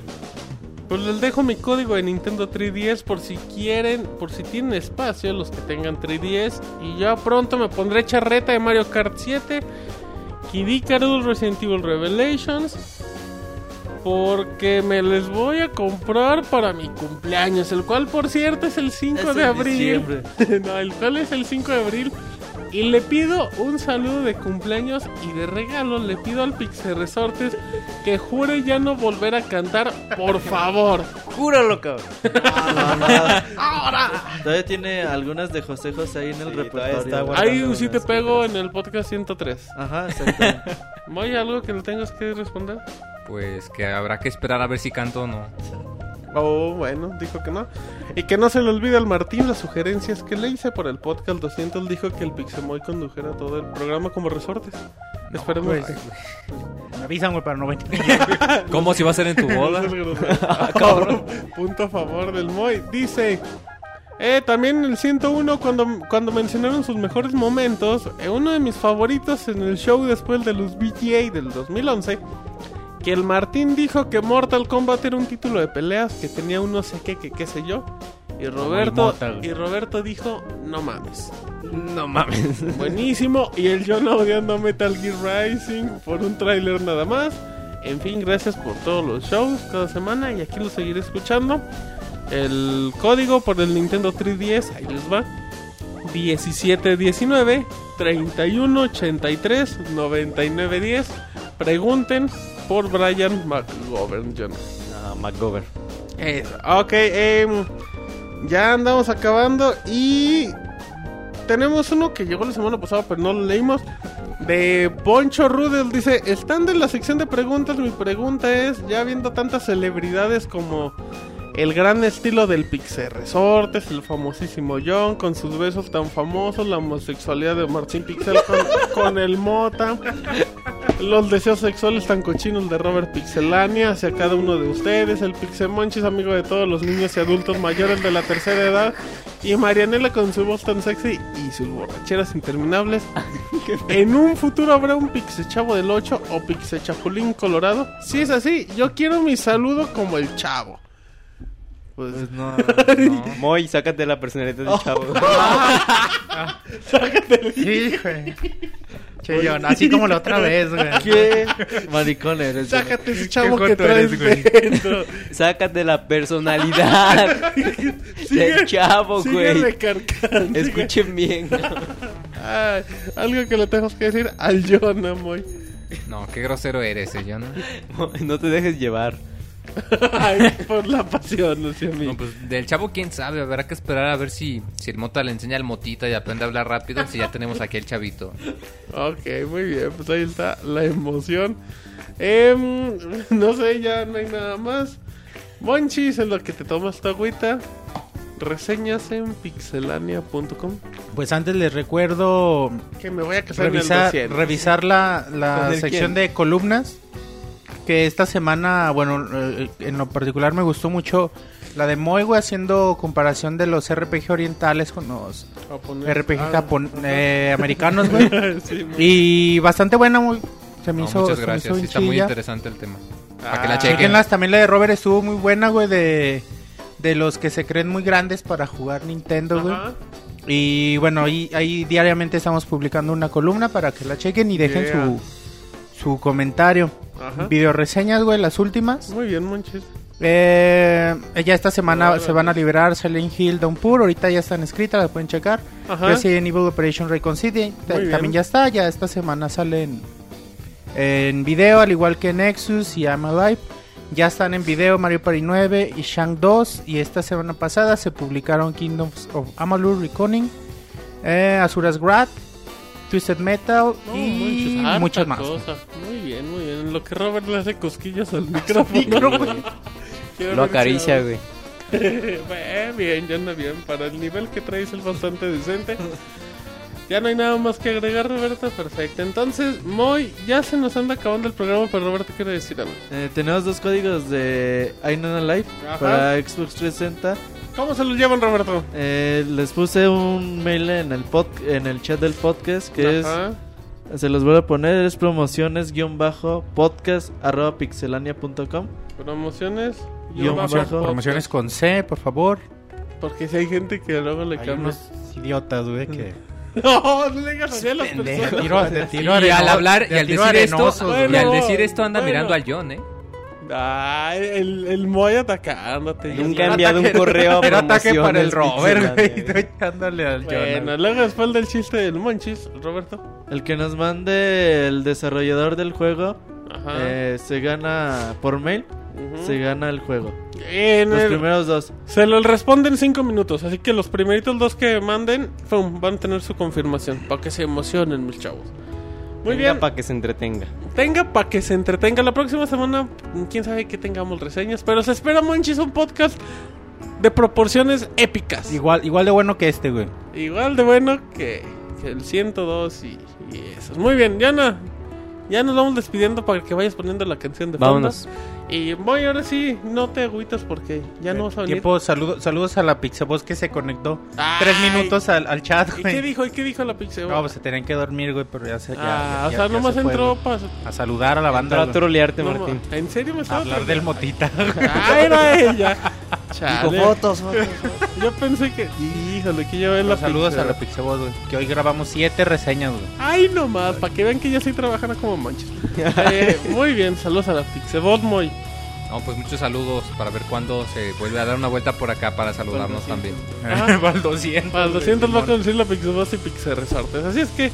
pues les dejo mi código de Nintendo 3DS por si quieren, por si tienen espacio los que tengan 3DS. Y ya pronto me pondré charreta de Mario Kart 7, Kid Icarus, Resident Evil Revelations. Porque me les voy a comprar para mi cumpleaños, el cual por cierto es el 5 Es de abril. diciembre. no, el cual es el 5 de abril. Y le pido un saludo de cumpleaños y de regalo le pido al Pixel Resortes que jure ya no volver a cantar, por favor. Júralo, cabrón. No, no, no. Todavía tiene algunas de José José ahí en el Sí, repertorio. Ahí sí te pego en el podcast 103. Ajá, exactamente. ¿Voy algo que le tengas que responder? Pues que habrá que esperar a ver si canto o no. Oh, bueno, dijo que no. Y que no se le olvide al Martín las sugerencias que le hice por el podcast 200. Dijo que el Pixemoy condujera todo el programa como resortes. Esperemos pues, que- Me avisan, güey, para no venir. ¿Cómo si va a ser en tu boda? Cabrón. Punto a favor del Moy. Dice. Eh, también el 101 cuando, cuando mencionaron sus mejores momentos, eh, uno de mis favoritos en el show después de los VGA del 2011, que el Martín dijo que Mortal Kombat era un título de peleas que tenía un no sé qué, que qué sé yo, y Roberto, y Roberto dijo, no mames. No mames. Buenísimo. Y el John odiando Metal Gear Rising por un tráiler nada más. En fin, gracias por todos los shows cada semana y aquí lo seguiré escuchando. El código por el Nintendo 3DS, ahí les va. 1719 3183 9910. Pregunten por Brian McGovern. John. No, McGovern. Eso. Ok, em, ya andamos acabando y tenemos uno que llegó la semana pasada, pero no lo leímos. De Poncho Rudel dice, estando en la sección de preguntas, mi pregunta es, ya viendo tantas celebridades como el gran estilo del Pixel Resortes, el famosísimo John con sus besos tan famosos, la homosexualidad de Martín Pixel con, con el Mota, Los deseos sexuales tan cochinos de Robert Pixelania hacia cada uno de ustedes. El Pixemonchi es amigo de todos los niños y adultos mayores de la tercera edad. Y Marianela con su voz tan sexy y sus borracheras interminables. en un futuro habrá un Pixechavo del 8 o Pixechapulín colorado. Si es así, yo quiero mi saludo como el chavo. Pues, Pues no, Moy, sácate la personalidad del chavo. Sí, güey. Che, John, así como la otra vez, güey. ¿Qué maricón eres? sácate ese chavo que eres, traes güey. dentro. sácate la personalidad del chavo, Sigue güey. Escuchen bien. Ay, algo que le tenemos que decir al Jonah, muy. No, qué grosero eres, eh, Jonah. No te dejes llevar. Ay, por la pasión, no sé a mí. No, pues del chavo, quién sabe. Habrá que esperar a ver si, si el mota le enseña el motita y aprende a hablar rápido. Si ya tenemos aquí el chavito. Ok, muy bien, pues ahí está la emoción. Em, no sé, ya no hay nada más. Monchis, en lo que te tomas tu agüita. Reseñas en pixelania.com. Pues antes les recuerdo Que me voy a casar revisar, en el 200. revisar la, la ¿Con el sección quién? de columnas. Que esta semana, bueno, eh, en lo particular me gustó mucho la de Moy, güey, haciendo comparación de los RPG orientales con los Japonés. RPG Ah, japon- eh, americanos, güey. Sí, Y bastante buena, muy. Se me No, hizo. muchas se me gracias. hizo Sí, bien está muy interesante el tema. Para Ah, que la chequen. Chequenlas, también la de Robert estuvo muy buena, güey, de, de los que se creen muy grandes para jugar Nintendo, güey. Y bueno, ahí, ahí diariamente estamos publicando una columna para que la chequen y dejen Yeah. su, su comentario. Ajá. Video reseñas, güey, las últimas. Muy bien, Monchis. Eh, ya esta semana se van a liberar Silent Hill Downpour. Ahorita ya están escritas, las pueden checar. Ajá. Resident Evil Operation City bien. también ya está. Ya esta semana sale en, video, al igual que Nexus y I'm Alive. Ya están en video Mario Party 9 y Shang 2. Y esta semana pasada se publicaron Kingdoms of Amalur Reconing, eh, Azura's Wrath, Twisted Metal No, y muchas más. Muy bien, muy bien. En lo que Robert le hace cosquillas al micrófono. Lo acaricia, güey. Bien, ya anda bien. Para el nivel que traes es bastante decente. Ya no hay nada más que agregar, Roberto. Perfecto. Entonces, Moy, ya se nos anda acabando el programa, pero Roberto quiere decir algo. Eh, tenemos dos códigos de Ainana Live para Xbox 360. ¿Cómo se los llevan, Roberto? Eh, les puse un mail en el pod, en el chat del podcast que Ajá. es se los voy a poner es promociones guion bajo podcast arroba pixelania.com Promociones. Guión bajo bajo. Promociones con C, por favor. Porque si hay gente que luego le cambia. unos idiotas, güey, que... No, no le digas así a las personas. Tiro- de tiro y al hablar y al decir esto, arenosos, y güey. Bueno, al decir esto anda bueno. mirando al John, ¿eh? Ah, el, el Moy atacándote. Nunca he enviado un correo a Era ataque para el Robert, güey. Estoy echándole al Bueno, luego después del chiste del Monchis, Roberto. el que nos mande el desarrollador del juego Ajá. eh, se gana por mail se gana el juego En los el- primeros dos Se lo responden en 5 minutos, así que los primeritos dos que manden pum, van a tener su confirmación, para que se emocionen, mis chavos. Muy bien, para que se entretenga. tenga para que se entretenga. La próxima semana, quién sabe que tengamos reseñas, pero se espera, Monchis, un podcast de proporciones épicas. Igual, igual de bueno que este, güey. Igual de bueno que, que el 102 y, y esos. Muy bien, Yana. Ya nos vamos despidiendo para que vayas poniendo la canción de fondo. Vámonos. Y voy ahora sí, no te agüitas porque ya no vas a venir. Tiempo, saludo- saludos a la Pixaboss que se conectó. Ay. Tres minutos al, al chat, ¿Y güey. qué dijo? ¿Y qué dijo la Pixel? No, pues se tenían que dormir, güey, pero ya se. ya- ah, ya- o sea, ya nomás se entró para... A saludar a la banda. Para güey. trolearte, No, Martín. ¿En serio me A estaba hablar del motita. Ah, era ella. Chale. fotos, Yo pensé que... Híjole, que ya ven la saludos a la Pixaboss, güey. Que hoy grabamos siete reseñas, güey. Ay, nomás, para que vean que ya estoy trabajando como manches. Eh, muy bien, saludos a la Pixebot, muy. No, pues muchos saludos para ver cuándo se vuelve a dar una vuelta por acá para saludarnos también. Ajá. Para el 200. Para el güey, 200 va a conducir la Pixebot y Pixel Resortes. Así es que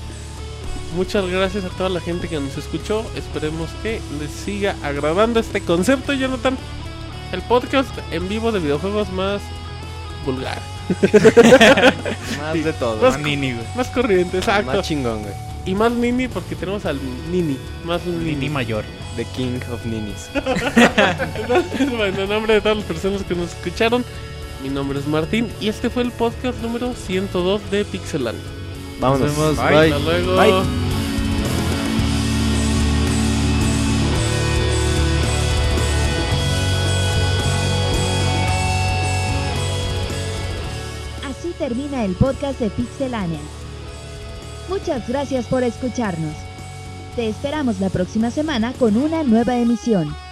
muchas gracias a toda la gente que nos escuchó. Esperemos que les siga agradando este concepto, Jonathan. El podcast en vivo de videojuegos más vulgar. Más de todo. Más, Más nini, güey. más corriente, exacto. Más chingón, güey. Y más Nini porque tenemos al Nini. Más un Nini. Nini mayor. The King of Ninis. Entonces, bueno, en nombre de todas las personas que nos escucharon, mi nombre es Martín y este fue el podcast número 102 de Pixeland. Vámonos. Nos vemos. Hasta luego. Bye. termina el podcast de Pixelania. Muchas gracias por escucharnos. Te esperamos la próxima semana con una nueva emisión.